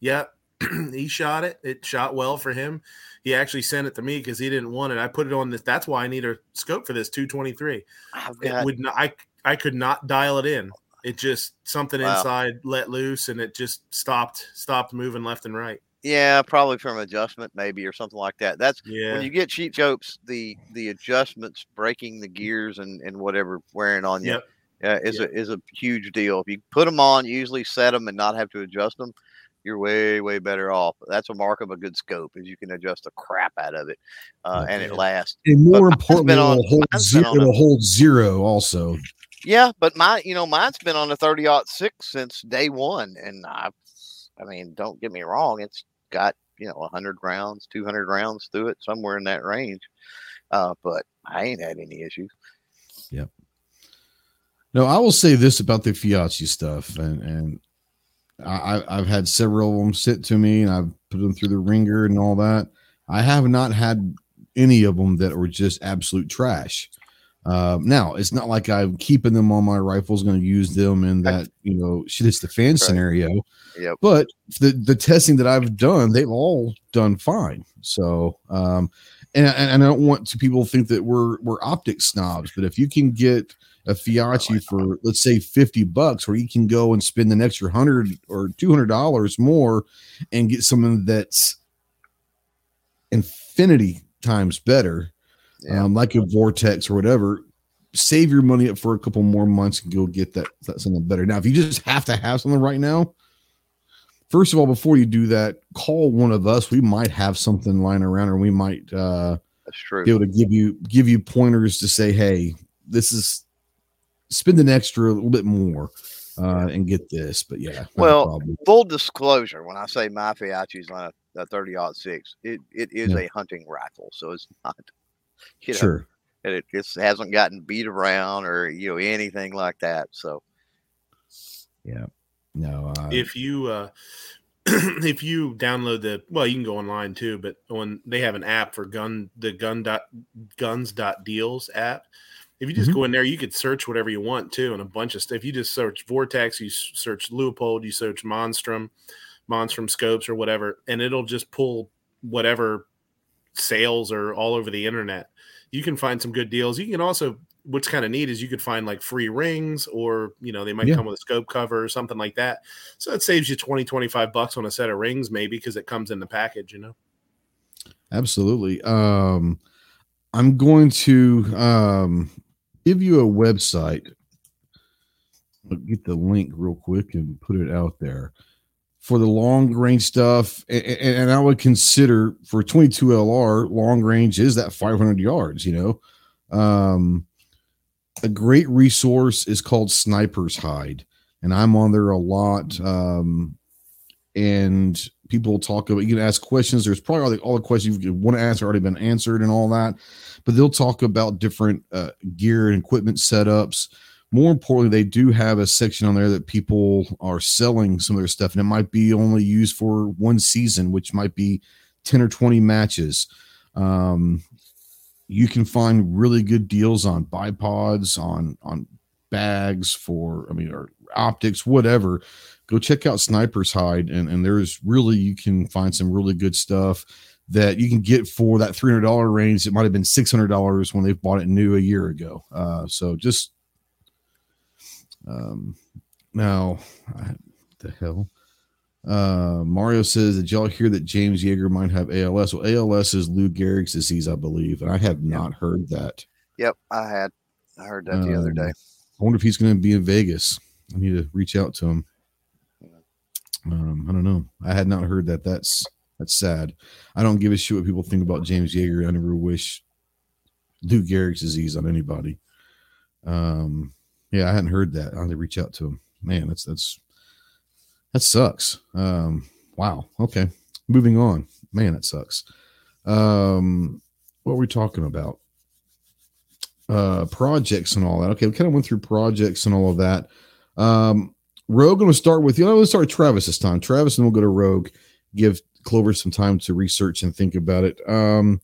yeah, he shot it. It shot well for him. He actually sent it to me because he didn't want it. I put it on this. That's why I need a scope for this 223. I've It would not. I I could not dial it in. It just something Wow. inside let loose, and it just stopped stopped moving left and right. Yeah, probably from adjustment maybe or something like that. That's Yeah, when you get cheap scopes, the the adjustments, breaking the gears and and whatever wearing on you, Yep. uh, is Yep. a is a huge deal. If you put them on, usually set them and not have to adjust them, you're way way better off. That's a mark of a good scope is you can adjust the crap out of it, uh, and it lasts. and more But importantly, on- it'll hold mine's zero. on It'll hold zero also. Yeah, but my you know mine's been on the thirty six since day one, and I, I mean, don't get me wrong, it's got you know hundred rounds, two hundred rounds through it, somewhere in that range. Uh, but I ain't had any issues. Yep no, I will say this about the Feyachi stuff, and and I- I've had several of them sit to me, and I've put them through the ringer and all that. I have not had any of them that were just absolute trash. Uh, now it's not like I'm keeping them on my rifles, going to use them in that you know shit hits the fan scenario. Yep. But the the testing that I've done, they've all done fine. So, um, and, and I don't want to people think that we're we're optic snobs, but if you can get a Feyachi for let's say 50 bucks, where you can go and spend an extra hundred or two hundred dollars more and get something that's infinity times better, Yeah. um, like a vortex or whatever. Save your money up for a couple more months and go get that, that something better. Now, if you just have to have something right now, first of all, before you do that, call one of us. We might have something lying around, or we might uh, That's true. be able to give you give you pointers to say, hey, this is spend an extra a little bit more uh, and get this. But yeah, Well. Full disclosure: when I say my Feyachi's on a, a thirty six, it it is Yeah. a hunting rifle, so it's not. You know, sure. and it just hasn't gotten beat around or you know anything like that. So yeah, No, uh, if you uh if you download the well you can go online too but when they have an app for gun the gun dot guns dot deals app if you just Mhm. go in there you could search whatever you want too and a bunch of stuff If you just search vortex you search Leupold you search monstrum monstrum scopes or whatever and it'll just pull whatever sales are all over the internet you can find some good deals you can also what's kind of neat is you could find like free rings or you know they might Yeah. come with a scope cover or something like that so it saves you 20 25 bucks on a set of rings maybe because it comes in the package you know Absolutely. Um, I'm going to um, give you a website. I'll get the link real quick and put it out there for the long range stuff. And, and I would consider for 22 LR, long range is that 500 yards, you know. Um, a great resource is called Sniper's Hide, and I'm on there a lot. Um, and people talk about you can ask questions there's probably all the, all the questions you want to ask already been answered and all that but they'll talk about different uh, gear and equipment setups more importantly they do have a section on there that people are selling some of their stuff and it might be only used for one season which might be 10 or 20 matches um, you can find really good deals on bipods on on bags for i mean or optics whatever go check out Sniper's Hide, and, and there's really you can find some really good stuff that you can get for that three hundred dollar range. It might have been six hundred dollars when they bought it new a year ago. Uh, so just um, now, I, the hell. Uh, Mario says, Did y'all hear that James Yeager might have ALS? Well, ALS is Lou Gehrig's disease, I believe, and I have not heard that. yep, I had I heard that the other Um, day. I wonder if he's going to be in Vegas. I need to reach out to him. Um, I don't know. I had not heard that. That's that's sad. I don't give a shit what people think about James Yeager. I never wish Lou Gehrig's disease on anybody. Um, yeah, I hadn't heard that. I had to reach out to him. Man, that's that's that sucks. Um, wow. Okay, moving on. Man, that sucks. Um, what were we talking about? uh projects and all that. Okay, we kind of went through projects and all of that. Um Rogue, I'm gonna start with you. I'm gonna start with Travis this time. Travis, and we'll go to Rogue. Give Clover some time to research and think about it. Um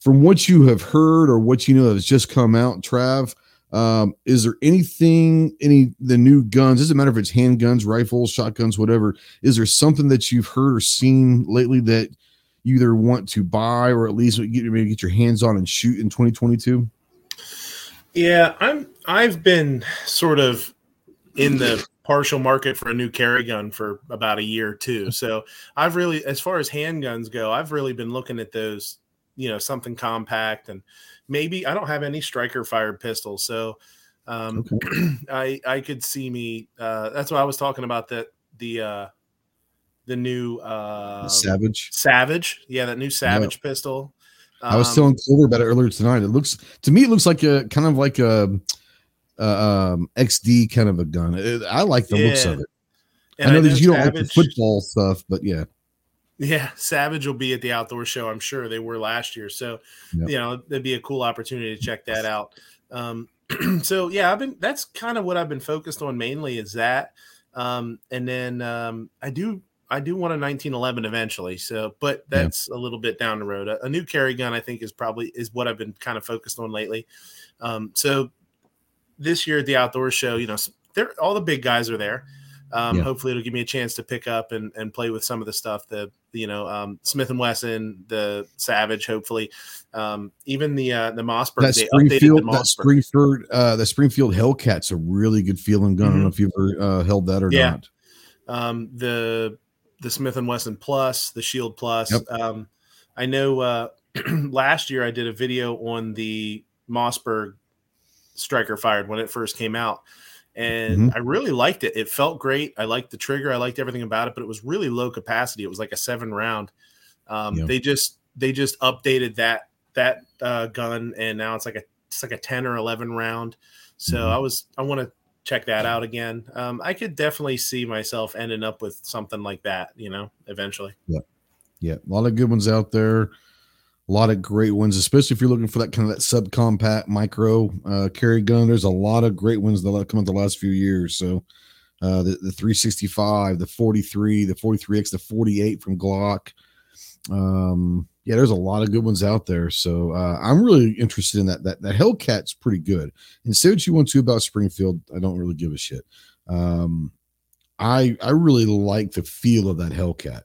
from what you have heard or what you know that has just come out, Trav, um, is there anything, any the new guns? Doesn't matter if it's handguns, rifles, shotguns, whatever. Is there something that you've heard or seen lately that you either want to buy or at least get maybe get your hands on and shoot in 2022? yeah i'm i've been sort of in the partial market for a new carry gun for about a year or two so i've really as far as handguns go i've really been looking at those you know something compact and maybe i don't have any striker fired pistols so um i i could see me uh that's what i was talking about that the uh the new uh Savage. savage yeah that new savage pistol I was Um, telling Clover about it earlier tonight. It looks to me, it looks like a kind of like a, uh, um, XD kind of a gun. It- I like the looks of it. and I know that you don't like the football stuff, but yeah, Yeah, Savage will be at the outdoor show. I'm sure they were last year. So, Yep. you know, that'd be a cool opportunity to check that out. Um, so yeah, I've been, that's kind of what I've been focused on mainly is that. Um, and then um, I do, I do want a 1911 eventually. So, but that's yeah. a little bit down the road. A, a, new carry gun, I think, is probably is what I've been kind of focused on lately. Um, so this year at the outdoor show, you know, there all the big guys are there. Um, yeah. Hopefully, it'll give me a chance to pick up and, and play with some of the stuff. The you know um, Smith and Wesson, the Savage. Hopefully, um, even the uh, the Mossberg. That Springfield, the that Springfield, uh, the Springfield Hellcat's a really good feeling gun. Mm-hmm. I don't know if you've ever uh, held that or yeah. not. Um, the the Smith and Wesson Plus, the Shield Plus. Yep. Um, I know uh, last year I did a video on the Mossberg striker fired when it first came out and mm-hmm. I really liked it. It felt great. I liked the trigger. I liked everything about it, but it was really low capacity. It was like a seven round. Um, They just they just updated that that uh, gun, and now it's like a it's like a ten or eleven round. So mm-hmm. I was I want to check that out again. Um, I could definitely see myself ending up with something like that, you know, eventually. Yeah, yeah, a lot of good ones out there a lot of great ones, especially if you're looking for that kind of that subcompact micro uh, carry gun. There's a lot of great ones that have come out the last few years. So uh, the, the 365, the 43, the 43X, the 48 from Glock. Um, yeah, there's a lot of good ones out there. So uh, I'm really interested in that. That that Hellcat's pretty good. And say what you want to about Springfield, I don't really give a shit. Um, I I really like the feel of that Hellcat.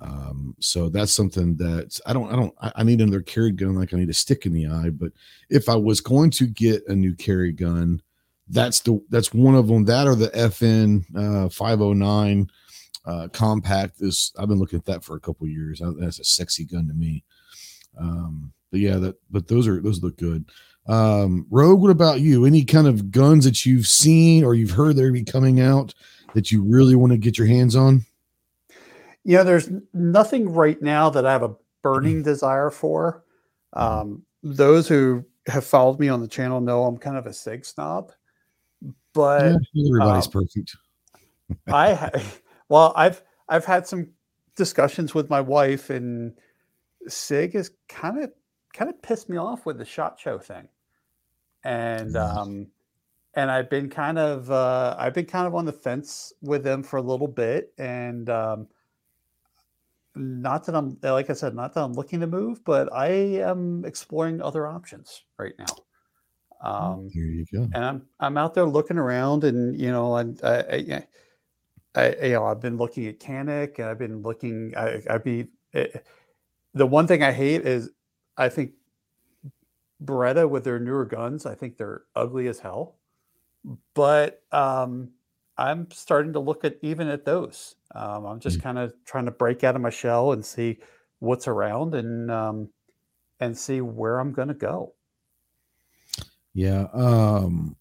Um, so that's something that I don't, I don't, I need another carry gun like I need a stick in the eye. But if I was going to get a new carry gun, that's the that's one of them. That or the FN uh, 509 uh, compact. Is I've been looking at that for a couple years. That's a sexy gun to me. Um, but yeah, that but those are those look good. Um, Rogue, what about you? Any kind of guns that you've seen or you've heard they're be coming out that you really want to get your hands on? You know, there's nothing right now that I have a burning mm-hmm. desire for. Mm-hmm. Um, those who have followed me on the channel know I'm kind of a sig snob, but yeah, everybody's um, perfect. I ha- well, I've I've had some discussions with my wife, and Sig has kind of kind of pissed me off with the shot show thing, and um, and I've been kind of uh, I've been kind of on the fence with them for a little bit, and um, not that I'm like I said, not that I'm looking to move, but I am exploring other options right now. Oh, um, there you go. And I'm I'm out there looking around, and you know, I, I, I, I you know, I've been looking at Canik, and I've been looking. I, I be it, eh, the one thing I hate is I think Beretta with their newer guns. I think they're ugly as hell, but um, I'm starting to look at even at those. Um, I'm just mm. kind of trying to break out of my shell and see what's around and um, and see where I'm going to go. Yeah. Um,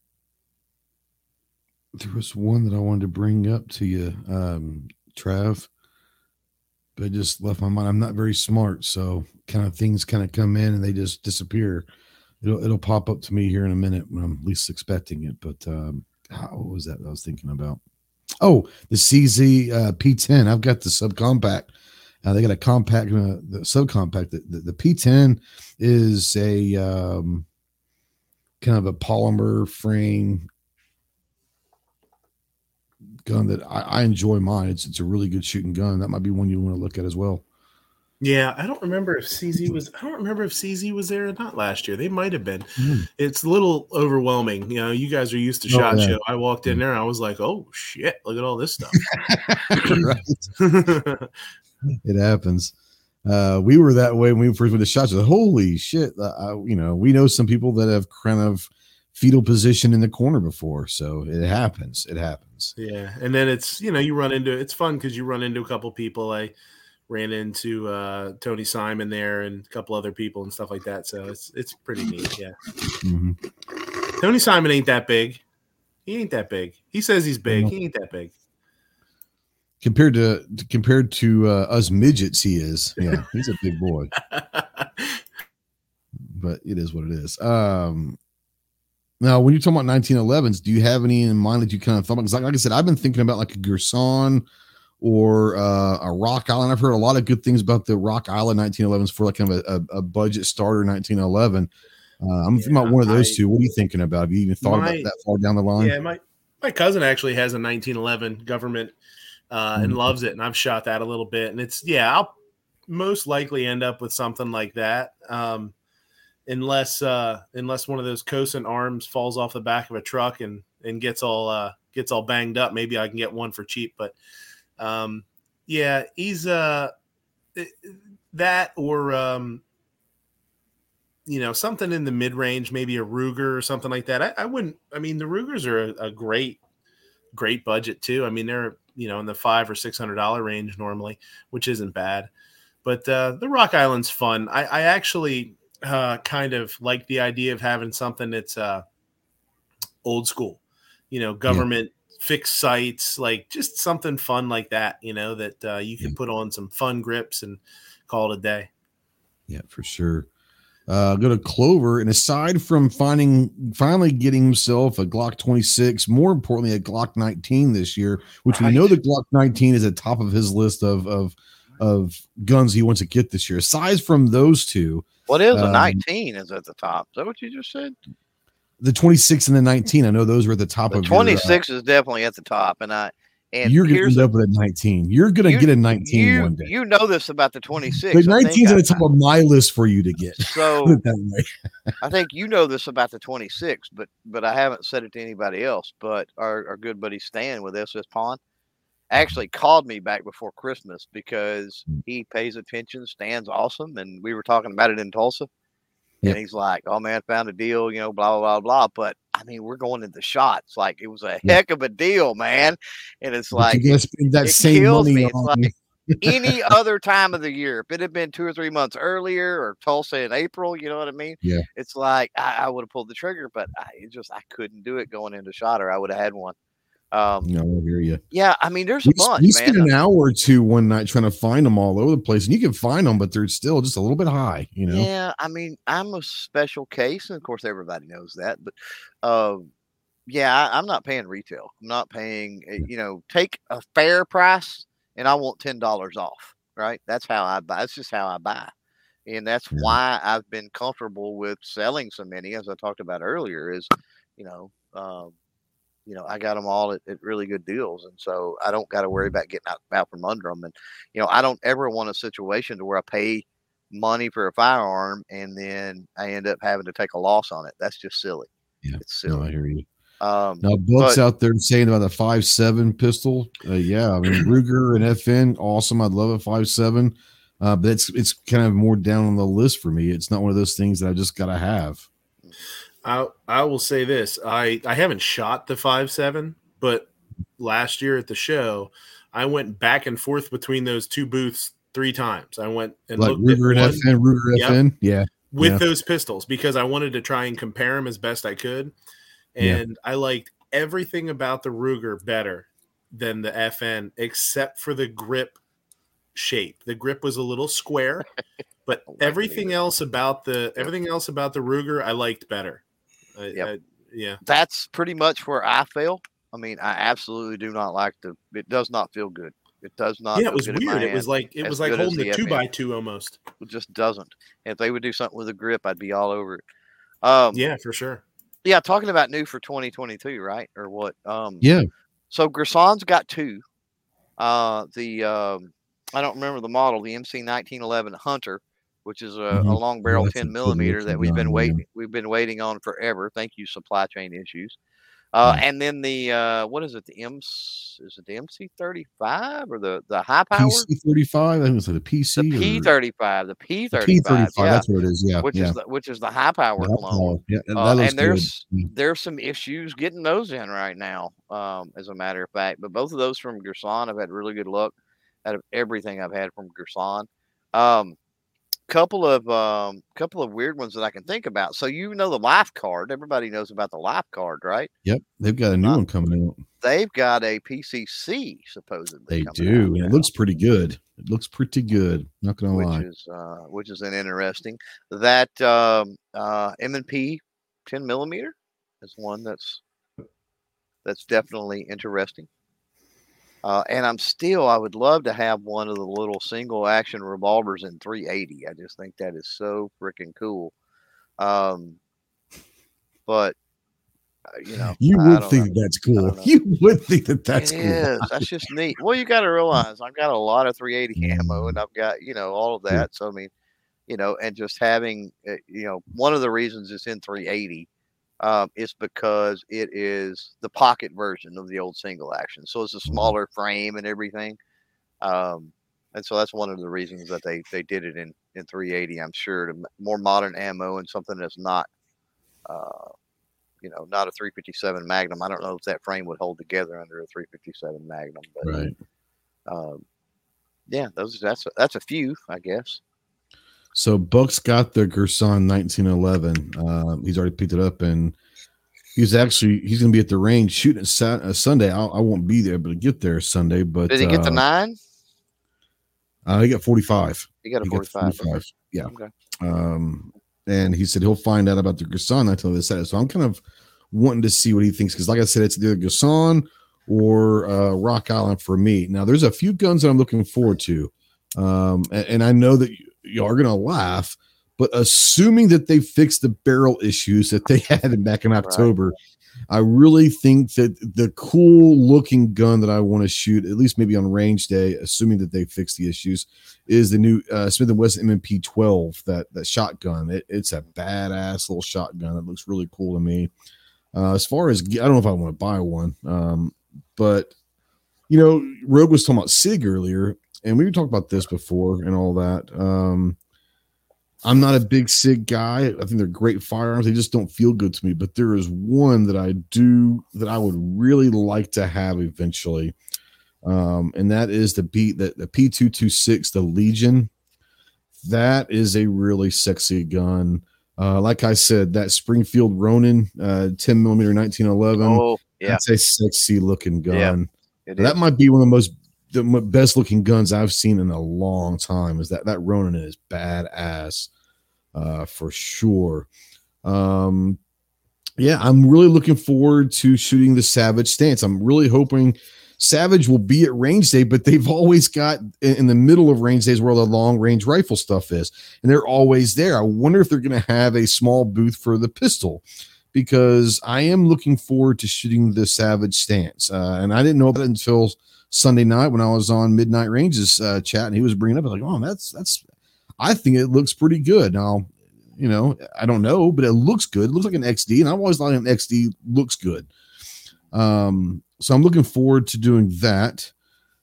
there was one that I wanted to bring up to you, um, Trav, but I just left my mind. I'm not very smart, so kind of things kind of come in and they just disappear. It'll it'll pop up to me here in a minute when I'm least expecting it. But um, what was that I was thinking about? Oh, the CZ uh, P10. I've got the subcompact. Uh, they got a compact, uh, the subcompact. The, the, the, P10 is a um, kind of a polymer frame gun that I, I enjoy. Mine. It's it's a really good shooting gun. That might be one you want to look at as well. Yeah, I don't remember if CZ was. I don't remember if CZ was there or not last year. They might have been. Mm. It's a little overwhelming. You know, you guys are used to oh, Shot yeah. Show. I walked in there, I was like, "Oh shit! Look at all this stuff." it happens. Uh, we were that way when we first went to Shot Show. Holy shit! Uh, you know, we know some people that have kind of fetal position in the corner before, so it happens. It happens. Yeah, and then it's you know you run into it's fun because you run into a couple people. I ran into uh, Tony Simon there and a couple other people and stuff like that. So it's it's pretty neat. Yeah. Mm-hmm. Tony Simon ain't that big. He ain't that big. He says he's big. He ain't that big. Compared to compared to uh, us midgets, he is. Yeah, he's a big boy. but it is what it is. Um, now, when you talk about 1911s, do you have any in mind that you kind of thought about? Because, like, like I said, I've been thinking about like a Girsan or uh, a Rock Island. I've heard a lot of good things about the Rock Island 1911s for like kind of a, a, budget starter 1911. Uh, I'm yeah, thinking about one of those I, two. What are you thinking about? Have you even thought my, about that far down the line? Yeah, my my cousin actually has a 1911 government uh, and Mhm. loves it. And I've shot that a little bit, and it's yeah, I'll most likely end up with something like that. Um, unless uh unless one of those Cosaint arms falls off the back of a truck and and gets all uh gets all banged up maybe i can get one for cheap but um yeah he's uh that or um you know something in the mid-range maybe a ruger or something like that. I, I wouldn't i mean the rugers are a, a great great budget too. I mean they're you know in the five or six hundred dollar range normally which isn't bad. But uh the rock island's fun. I i actually uh, kind of like the idea of having something that's uh, old school, you know, government fixed sights, like just something fun like that, you know, that uh, you can Yeah. put on some fun grips and call it a day. Yeah, for sure. Uh, go to Clover, and aside from finding finally getting himself a Glock 26, more importantly, a Glock 19 this year, which we know the Glock 19 is at top of his list of of of guns he wants to get this year. Aside from those two, What is a Um, 19 is at the top? Is that what you just said? The 26 and the 19, I know those were at the top The of your, uh, 26 is definitely at the top. And I, and you're gonna end up with a 19. You're gonna You- get a 19 you, one day. you know this about the 26. the I 19 think is at the top of my list for you to get. So. I think you know this about the 26, but but I haven't said it to anybody else. But our, our good buddy Stan with SS Pawn actually called me back before Christmas because Mm. he pays attention. Stan's awesome, and we were talking about it in Tulsa. Yep. And he's like, "Oh man, found a deal," you know, blah blah blah blah. But I mean, we're going into shots. Like it was a heck of a deal, man. And it's like you spend that it same kills money me. On like- any other time of the year. If it had been two or three months earlier or Tulsa in April, you know what I mean? Yeah. It's like I, I would have pulled the trigger, but I just I couldn't do it going into shot or I would have had one. Um, No, I hear you. yeah, I mean, there's a We, bunch, we man. spent an hour or two one night trying to find them all over the place, and you can find them, but they're still just a little bit high. You know, Yeah, I mean, I'm a special case, and of course, everybody knows that. But, um, yeah, I, I'm not paying retail. I'm not paying. uh, You know, take a fair price, and I want ten dollars off. Right? That's how I buy. That's just how I buy, and that's Yeah. why I've been comfortable with selling so many, as I talked about earlier. Is you know, um, you know, I got them all at, at really good deals, and so I don't got to worry about getting out, out from under them. And you know, I don't ever want a situation to where I pay money for a firearm and then I end up having to take a loss on it. That's just silly. Yeah, It's no, I hear you. Um, Now, Buck's but- out there saying about the five seven pistol. Uh, yeah, I mean Ruger and FN, awesome. I'd love a five seven, uh, but it's it's kind of more down on the list for me. It's not one of those things that I just gotta have. I I will say this: I I haven't shot the five seven, but last year at the show, I went back and forth between those two booths three times. I went and Like looked at Ruger and one FN, Ruger Yep. FN, yeah, with yeah. those pistols because I wanted to try and compare them as best I could, Yeah. and I liked everything about the Ruger better than the FN except for the grip shape. The grip was a little square, but like everything else about the everything else about the Ruger I liked better. I, Yep. I- yeah. that's pretty much where I feel. I mean, I absolutely do not like the. It does not feel good. It does not. yeah, it was good weird. It was like it was like holding the a two by two almost. It just doesn't. And if they would do something with a grip, I'd be all over it. Um, Yeah, for sure. yeah. Talking about new for 2022, right? Or what? Um, yeah. So Girsan's got two. Uh, the um, I don't remember the model, the MC 1911 Hunter, which is a, a Mhm. long barrel that's 10 millimeter that we've been waiting we've been waiting on forever. Thank you, supply chain issues. Uh, and then the uh, what is it? The M is it the MC 35 or the the high power? PC thirty five. I think it's the PC. The P 35, the P thirty five. P thirty five. yeah, That's what it is. Yeah, which yeah. is the, which is the high power That- clone. yeah, Uh, and there's good. Mm. there's some issues getting those in right now, um, as a matter of fact. But both of those from Girsan, I've had really good luck out of everything I've had from Girsan. Um, couple of um, couple of weird ones that I can think about. So you know the LifeCard. Everybody knows about the LifeCard, right? Yep, they've got a new Uh, one coming out. They've got a PCC supposedly. They do. It looks pretty good. It looks pretty good. Not gonna which lie. is uh, which is an interesting. That um, uh, M and P ten millimeter is one that's that's definitely interesting. Uh, and I'm still, I would love to have one of the little single action revolvers in 380. I just think that is so freaking cool. Um, but you know, You would think know. that's cool. You would think that that's It cool. is. That's just neat. Well, you got to realize I've got a lot of 380 ammo, and I've got you know all of that. So I mean, you know, and just having uh, you know one of the reasons it's in 380 um, is because it is the pocket version of the old single action. So it's a smaller frame and everything. Um, and so that's one of the reasons that they they did it in in 380. I'm sure to more modern ammo and something that's not. Uh, you know, not a 357 Magnum. I don't know if that frame would hold together under a 357 Magnum, but Right. um, yeah, those that's a, that's a few, I guess. So Buck's got the Girsan 1911. Uh, he's already picked it up, and he's actually he's going to be at the range shooting Sat- uh, Sunday. I'll, I won't be there, but get there Sunday. But Did he get the uh, nine? Uh, he got 45. He got a He got 45. 45. Yeah. Okay. Um, and he said he'll find out about the Girsan until they said it. So I'm kind of wanting to see what he thinks because, like I said, it's either Girsan or uh, Rock Island for me. Now, there's a few guns that I'm looking forward to, um, and, and I know that you are going to laugh, but assuming that they fixed the barrel issues that they had back in October. I really think that the cool looking gun that I want to shoot, at least maybe on range day, assuming that they fix the issues, is the new uh, Smith and Wesson M&P 12. That that shotgun, it, it's a badass little shotgun. It looks really cool to me. Uh, as far as I don't know if I want to buy one, um, but you know, Rogue was talking about Sig earlier, and we talked about this before and all that. Um, I'm not a big SIG guy. I think they're great firearms. They just don't feel good to me. But there is one that I do that I would really like to have eventually, um, and that is the B the, the P226, the Legion. That is a really sexy gun. Uh, like I said, that Springfield Ronin, uh, 10 millimeter 1911. Oh, yeah. That's a sexy looking gun. Yeah, that is. might be one of the most the best looking guns I've seen in a long time. Is that that Ronin is badass, uh, for sure. Um, yeah, I'm really looking forward to shooting the Savage stance. I'm really hoping Savage will be at range day, but they've always got in, the middle of range days where the long range rifle stuff is, and they're always there. I wonder if they're going to have a small booth for the pistol because I am looking forward to shooting the Savage stance, uh, and I didn't know it until Sunday night when I was on Midnight Ranges uh, chat, and he was bringing up like, "Oh, that's that's." I think it looks pretty good. Now, you know, I don't know, but it looks good. It looks like an XD, and I've always thought an XD looks good. Um, so I'm looking forward to doing that.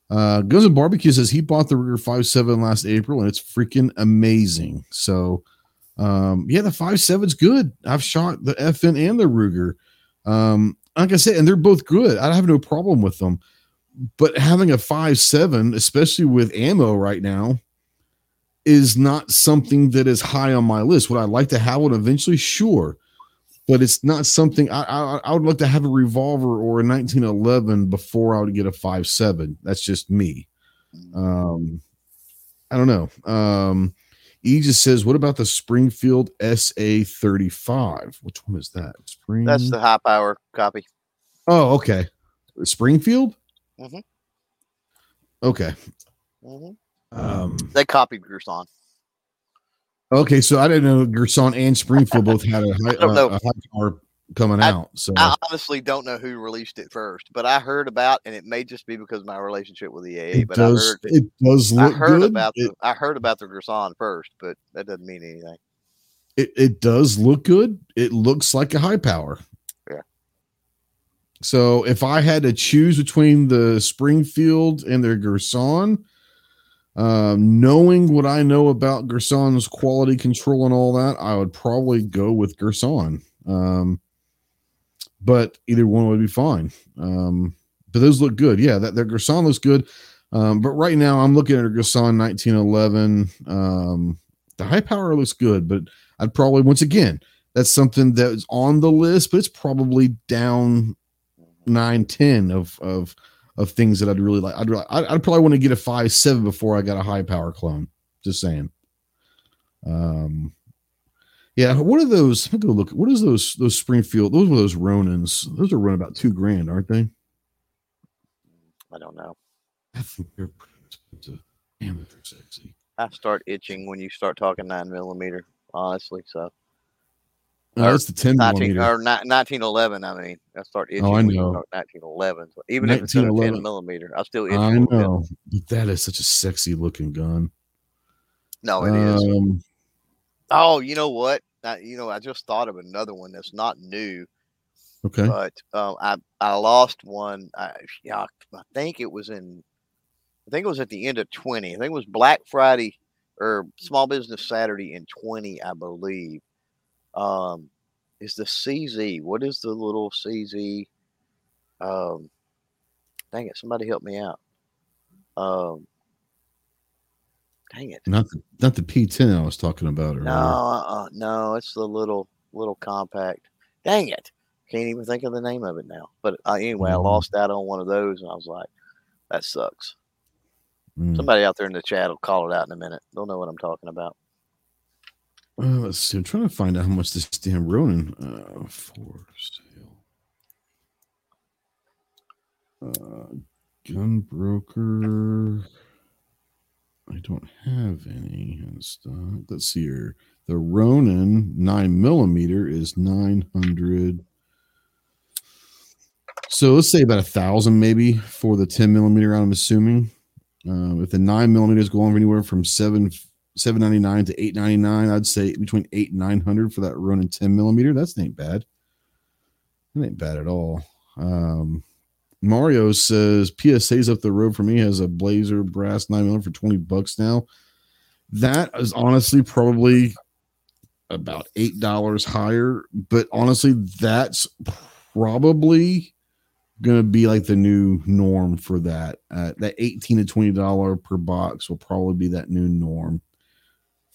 Uh, Guns and Barbecue says he bought the Ruger 5.7 last April, and it's freaking amazing. So, um, yeah, the Five 5.7's good. I've shot the FN and the Ruger. Um, like I said, and they're both good. I have no problem with them. But having a five seven, especially with ammo right now, is not something that is high on my list. Would I like to have one eventually? Sure. But it's not something I, I I would like to have a revolver or a 1911 before I would get a five seven. That's just me. Um, I don't know. Um, E just says, what about the Springfield SA 35? Which one is that? Spring. That's the high hour copy. oh, okay. Springfield. Mhm. Okay. hmm Um, They copied Girsan. okay, so I didn't know Girsan and Springfield both had a high, don't a high power coming I- out. So I honestly don't know who released it first, but I heard about, and it may just be because of my relationship with EAA. it But I does heard, it does I heard good. about it, the, I heard about the Girsan first, but that doesn't mean anything. it, it does look good. It looks like a high power. So if I had to choose between the Springfield and the Girsan, um, knowing what I know about Girsan's quality control and all that, I would probably go with Girsan. Um, but either one would be fine. Um, but those look good. Yeah, that their Girsan looks good. Um, but right now I'm looking at a Girsan 1911. Um, the high power looks good, but I'd probably once again that's something that's on the list, but it's probably down nine, ten of of of things that I'd really like. I'd really, I'd, I'd probably want to get a five seven before I got a high power clone. Just saying. Um, yeah. What are those? Let me go look. What is those? Those Springfield? Those were those Ronins. Those are run about two grand, aren't they? I don't know. I think they're pretty. Damn, they're sexy. I start itching when you start talking nine millimeter, honestly. So Oh, that's the 10 19, millimeter. or ni- 1911. I mean, I start itching. Oh, I know. 1911. So even if it's a 10 1911. millimeter, I still itch. I know. But that is such a sexy looking gun. No, it is. Um, Oh, you know what? I, you know, I just thought of another one that's not new, okay. but um, I I lost one. I, yeah, I think it was in. I think it was at the end of 20. I think it was Black Friday or Small Business Saturday in 20, I believe. Um, is the CZ? What is the little CZ? Um, dang it! Somebody help me out. Um, dang it! Not the, not the P10 I was talking about earlier. No, uh, no, it's the little little compact. Dang it! Can't even think of the name of it now. But uh, anyway, I Mhm. lost out on one of those, and I was like, "That sucks." Mm. Somebody out there in the chat will call it out in a minute. They'll know what I'm talking about. Uh, let's see. I'm trying to find out how much this damn Ronin uh, for sale. Uh, gun broker. I don't have any in stock. Let's see here. The Ronin nine millimeter is nine hundred. So let's say about a thousand maybe for the 10 millimeter. I'm assuming. Uh, if the nine millimeters go on anywhere from seven seven ninety nine to eight ninety nine. I'd say between eight and nine hundred for that Ronin ten millimeter. That's ain't bad. That ain't bad at all. Um, Mario says PSA's up the road for me has a Blazer brass nine millimeter for twenty bucks now. That is honestly probably about eight dollars higher, but honestly, that's probably gonna be like the new norm for that. Uh, that eighteen to twenty dollar per box will probably be that new norm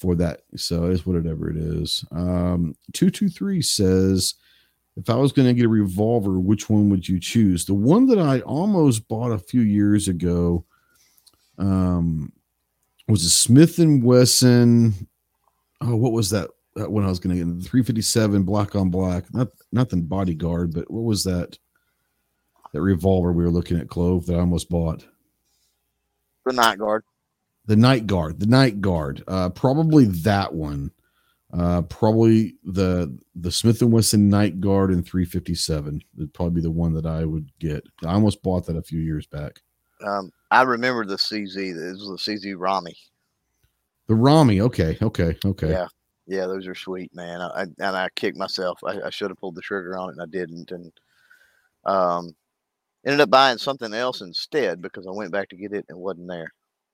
for that. So it is whatever it is. Um, two two three says, if I was gonna get a revolver, which one would you choose? The one that I almost bought a few years ago, um, was a Smith and Wesson. Oh, what was that? That one I was gonna get the 357 black on black. Not nothing bodyguard, but what was that? That revolver we were looking at, Clove, that I almost bought. The night guard. The night guard, the night guard. Uh, probably that one. Uh, probably the the Smith and Wesson night guard in 357 would probably be the one that I would get. I almost bought that a few years back. Um, I remember the CZ. This was the CZ Rami. The Rami, okay, okay, okay. Yeah, yeah, those are sweet, man. I, I and I kicked myself. I, I should have pulled the trigger on it, and I didn't. And um, ended up buying something else instead because I went back to get it and it wasn't there.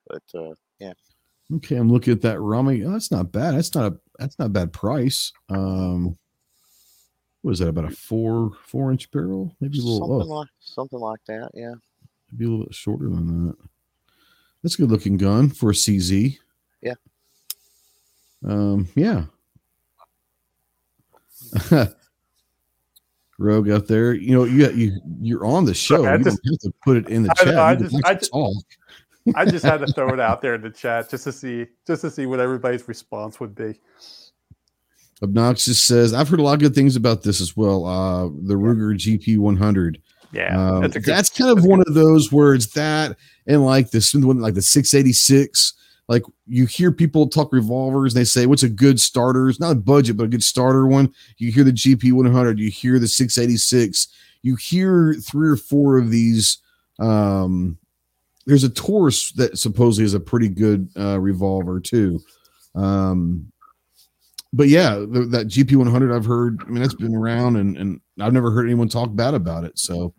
But uh, yeah, Okay, I'm looking at that Rami. Oh, that's not bad. That's not a that's not a bad price. Um, what is that about a four four inch barrel? Maybe a little something oh, like something like that. Yeah, maybe a little bit shorter than that. That's a good looking gun for a CZ. Yeah. Um, yeah. Rogue out there, you know, you you you're on the show. Sorry, you just- don't have to put it in the I- chat. I You can just- I just- talk. I just had to throw it out there in the chat just to see just to see what everybody's response would be. Obnoxious says, I've heard a lot of good things about this as well. Uh, the Ruger GP 100. Yeah, Um, that's that's, a good, kind of that's one of those words that and like this one, like the 686. Like you hear people talk revolvers and they say, What's a good starter? It's not a budget, but a good starter one. You hear the GP 100, you hear the 686, you hear three or four of these. Um, there's a Taurus that supposedly is a pretty good uh, revolver too. Um, but yeah, the, that GP 100 I've heard. I mean, that's been around, and and I've never heard anyone talk bad about it. So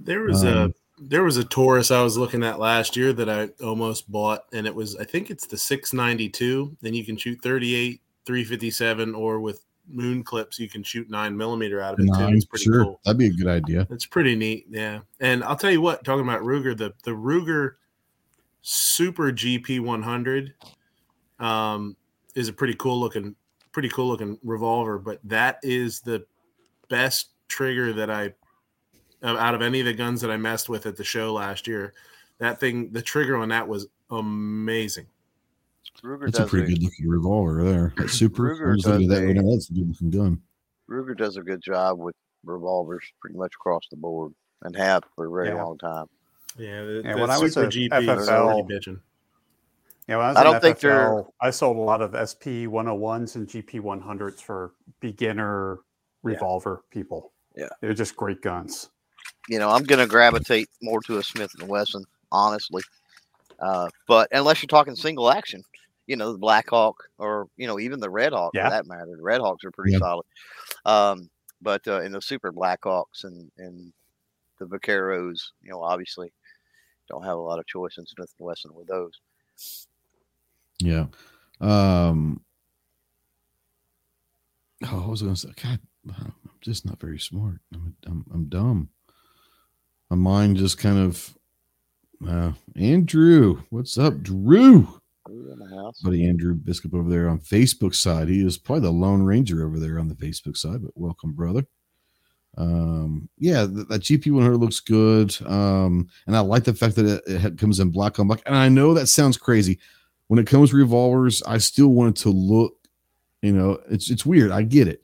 There was Um, a there was a Taurus I was looking at last year that I almost bought, and it was I think it's the 692. Then you can shoot 38, 357, or with moon clips you can shoot nine millimeter out of it too. It's pretty sure, cool. that'd be a good idea. It's pretty neat, yeah. And I'll tell you what, talking about Ruger, the the Ruger Super GP 100 um, is a pretty cool looking, pretty cool looking revolver. But that is the best trigger that I, out of any of the guns that I messed with at the show last year. That thing, the trigger on that was amazing. Ruger That's a pretty good looking revolver there. That super. Ruger I'm just looking at does that right a- now. That's a good looking gun. Ruger does a good job with revolvers, pretty much across the board, and have for a very Yeah. long time. Yeah, the, Yeah, the when I was Super at GP FFL pretty bitchin'. Yeah, when I, was I don't think they're- I sold a lot of SP 101s and GP 100s for beginner revolver people. Yeah. they're just great guns. you know, I'm going to gravitate more to a Smith and Wesson, honestly. Uh, but unless you're talking single action, you know, the Black Hawk or you know even the Red Hawk Yeah. for that matter. The Red Hawks are pretty Yeah. solid. Um, but uh, in the Super Black Hawks and and the Vaqueros, you know, obviously don't have a lot of choice in Smith and Wesson with those. Yeah. Um. Oh, I was going to say, God, I'm just not very smart. I'm, I'm, I'm dumb. My mind just kind of. Uh, Andrew, what's up, Drew? Buddy Andrew Biscup over there on Facebook side. He is probably the Lone Ranger over there on the Facebook side, but welcome, brother. Um, yeah, th- that GP 100 looks good. Um, and I like the fact that it, it comes in black on black. And I know that sounds crazy. When it comes revolvers, I still want it to look, you know, it's it's weird. I get it.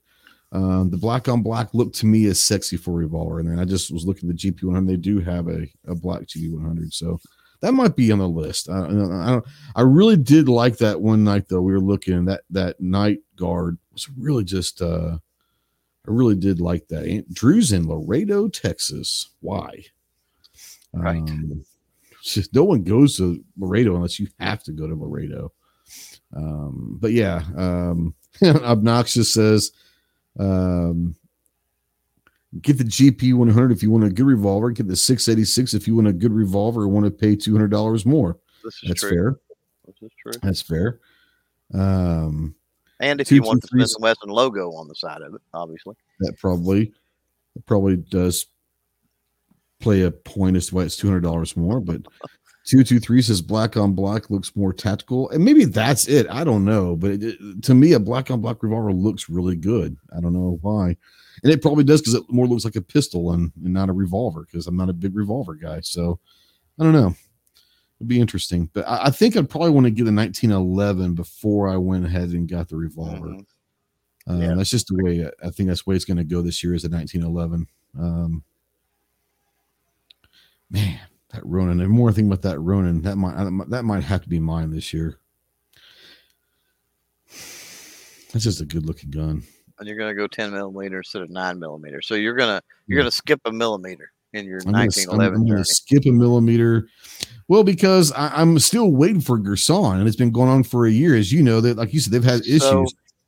Um, the black on black look to me is sexy for revolver. And then I just was looking at the GP 100. They do have a, a black GP 100. So that might be on the list. I, I don't, I really did like that one night though. We were looking that that night guard was really just uh I really did like that. And Drew's in Laredo, Texas. Why? Right. Um, just no one goes to Laredo unless you have to go to Laredo. Um, but yeah, um, obnoxious says, um, get the GP 100 if you want a good revolver. Get the 686 if you want a good revolver and want to pay $200 more. That's true. fair. This is true. That's fair. Um, And if Two, you two, want the Smith and Wesson logo on the side of it, obviously. that probably that probably does play a point as to why it's two hundred dollars more. But two two three says black on black looks more tactical, and maybe that's it. I don't know, but it, it- to me, a black on black revolver looks really good. I don't know why, and it probably does because it more looks like a pistol and, and not a revolver. Because I'm not a big revolver guy, so I don't know. It'd be interesting, but I, I think I'd probably want to get a 1911 before I went ahead and got the revolver. Mhm. Um, Yeah. That's just the way I think that's the way it's going to go this year is a 1911. Um, man, that Ronin. And more thinking about that Ronin, that might that might have to be mine this year. That's just a good looking gun. And you're gonna go 10 millimeter instead of nine millimeter. So you're gonna you're Yeah. gonna skip a millimeter in your I'm gonna, 1911 I'm gonna skip a millimeter. Well, because I, I'm still waiting for Girsan, and it's been going on for a year. As you know, that like you said, they've had issues. So,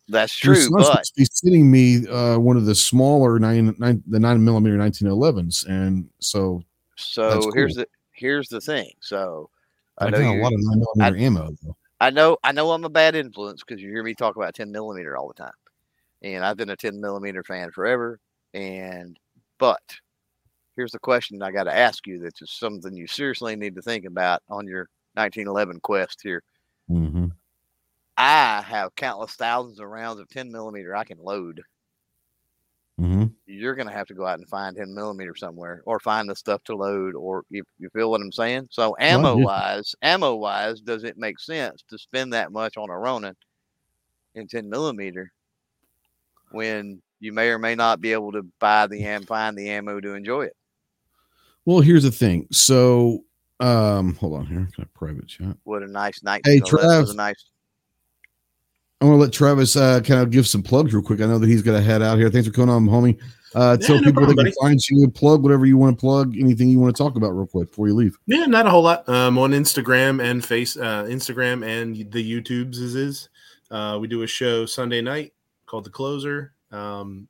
That's true, Girsan's but be sending me uh, one of the smaller nine, nine the nine millimeter 1911s, and so so here's the here's the thing. So I I know a lot of nine millimeter ammo. Though. I know I know I'm a bad influence because you hear me talk about 10 millimeter all the time, and I've been a 10 millimeter fan forever. And but here's the question I got to ask you that's just something you seriously need to think about on your 1911 quest here. Mhm. I have countless thousands of rounds of 10 millimeter I can load. Mhm. You're gonna have to go out and find 10 millimeter somewhere, or find the stuff to load, or you, you feel what I'm saying. So ammo wise, ammo wise, does it make sense to spend that much on a Ronin in 10 millimeter when you may or may not be able to buy the am find the ammo to enjoy it? Well, here's the thing. So, um, hold on here. Can I private chat? What a nice night. Hey, was Trav. a nice. I'm gonna let Travis uh, kind of give some plugs real quick. I know that he's got to head out here. Thanks for coming on, homie. Uh, Yeah, tell no people problem, they can buddy. find you, plug whatever you want to plug, anything you want to talk about real quick before you leave. Yeah, not a whole lot. Um, on Instagram and face uh, Instagram and the YouTubes is is. Uh, we do a show Sunday night called The Closer. Um,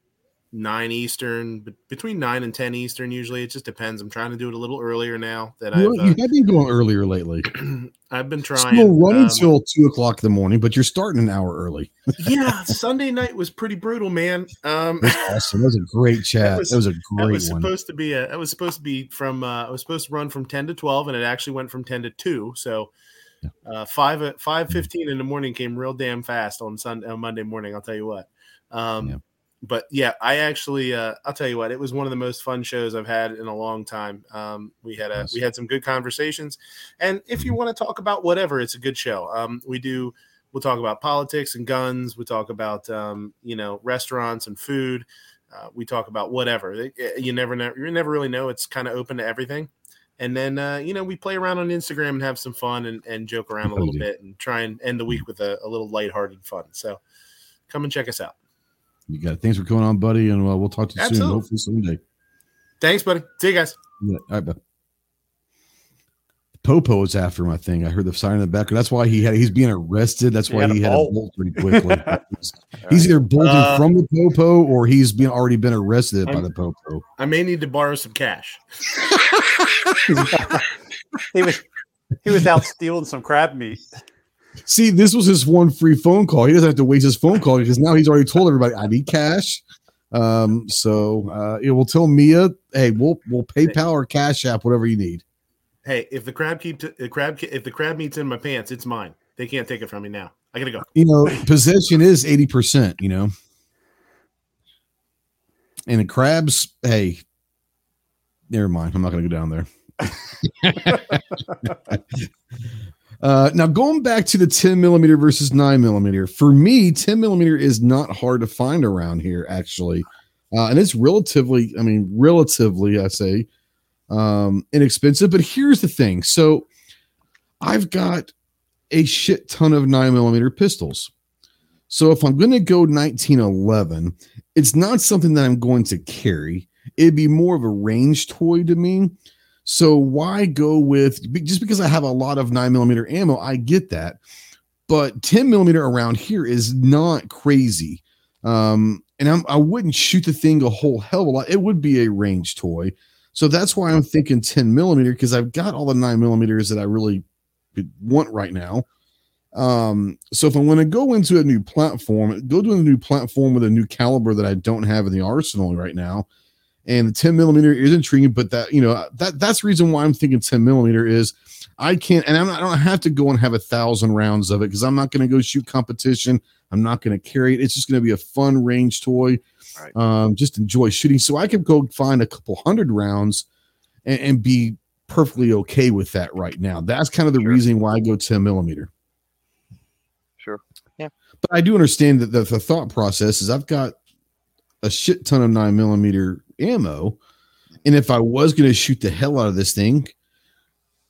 nine Eastern, but between nine and ten Eastern usually. It just depends. I'm trying to do it a little earlier now that You, I've you uh, have been going earlier lately. I've been trying. Still running um, till two o'clock in the morning, but you're starting an hour early. yeah, Sunday night was pretty brutal, man. Um, That's awesome. That was a great chat. That was- was, a that was one. supposed to be a that was supposed to be from uh I was supposed to run from 10 to 12 and it actually went from 10 to 2 so uh 5 at 5 15 in the morning came real damn fast on Sunday on Monday morning I'll tell you what um Yeah. But yeah I actually uh I'll tell you what it was one of the most fun shows I've had in a long time um we had a Nice. we had some good conversations and if you want to talk about whatever it's a good show um we do we'll talk about politics and guns we talk about um you know restaurants and food uh, we talk about whatever. You never know. You never really know. It's kind of open to everything. And then uh, you know we play around on Instagram and have some fun and, and joke around a little bit and try and end the week with a, a little lighthearted fun. So come and check us out. You got it. Thanks for coming on, buddy, and uh, we'll talk to you Absolutely. soon. Hopefully someday. Thanks, buddy. See you guys. Yeah, all right, bye. Popo is after him, I think. I heard the sign in the background. That's why he had he's being arrested. That's He why had he a had to bolt. bolt pretty quickly. he's, he's either bolting Uh, from the Popo or he's been already been arrested by the Popo. I may need to borrow some cash. he was he was out stealing some crab meat. See, this was his one free phone call. He doesn't have to waste his phone call because now he's already told everybody I need cash. Um, so uh, it will tell Mia, hey, we'll we'll PayPal or Cash App, whatever you need. Hey, if the crab keeps the crab if the crab meat's in my pants, it's mine. They can't take it from me now. I gotta go. You know, possession is eighty percent. You know, and the crabs, hey, never mind. I'm not going to go down there. Uh, now going back to the 10 millimeter versus 9 millimeter, for me, 10 millimeter is not hard to find around here, actually. Uh, and it's relatively, I mean, relatively, I say, um, inexpensive. But here's the thing. So I've got a shit ton of 9 millimeter pistols. So if I'm going to go 1911, it's not something that I'm going to carry. It'd be more of a range toy to me. So why go with just because I have a lot of nine millimeter ammo? I get that, but 10 millimeter around here is not crazy. Um, and I'm, I wouldn't shoot the thing a whole hell of a lot. It would be a range toy. So that's why I'm thinking 10 millimeter because I've got all the nine millimeters that I really want right now. Um, so if I'm going to go into a new platform, go to a new platform with a new caliber that I don't have in the arsenal right now, and the 10 millimeter is intriguing, but that you know that that's the reason why I'm thinking 10 millimeter is I can't, and I'm not, I don't have to go and have a thousand rounds of it because I'm not going to go shoot competition. I'm not going to carry it. It's just going to be a fun range toy. Right. Um, just enjoy shooting. So I could go find a couple hundred rounds and, and be perfectly okay with that right now. That's kind of the Sure. reason why I go 10 millimeter. Sure. Yeah but I do understand that the, the thought process is I've got a shit ton of nine millimeter ammo. And if I was going to shoot the hell out of this thing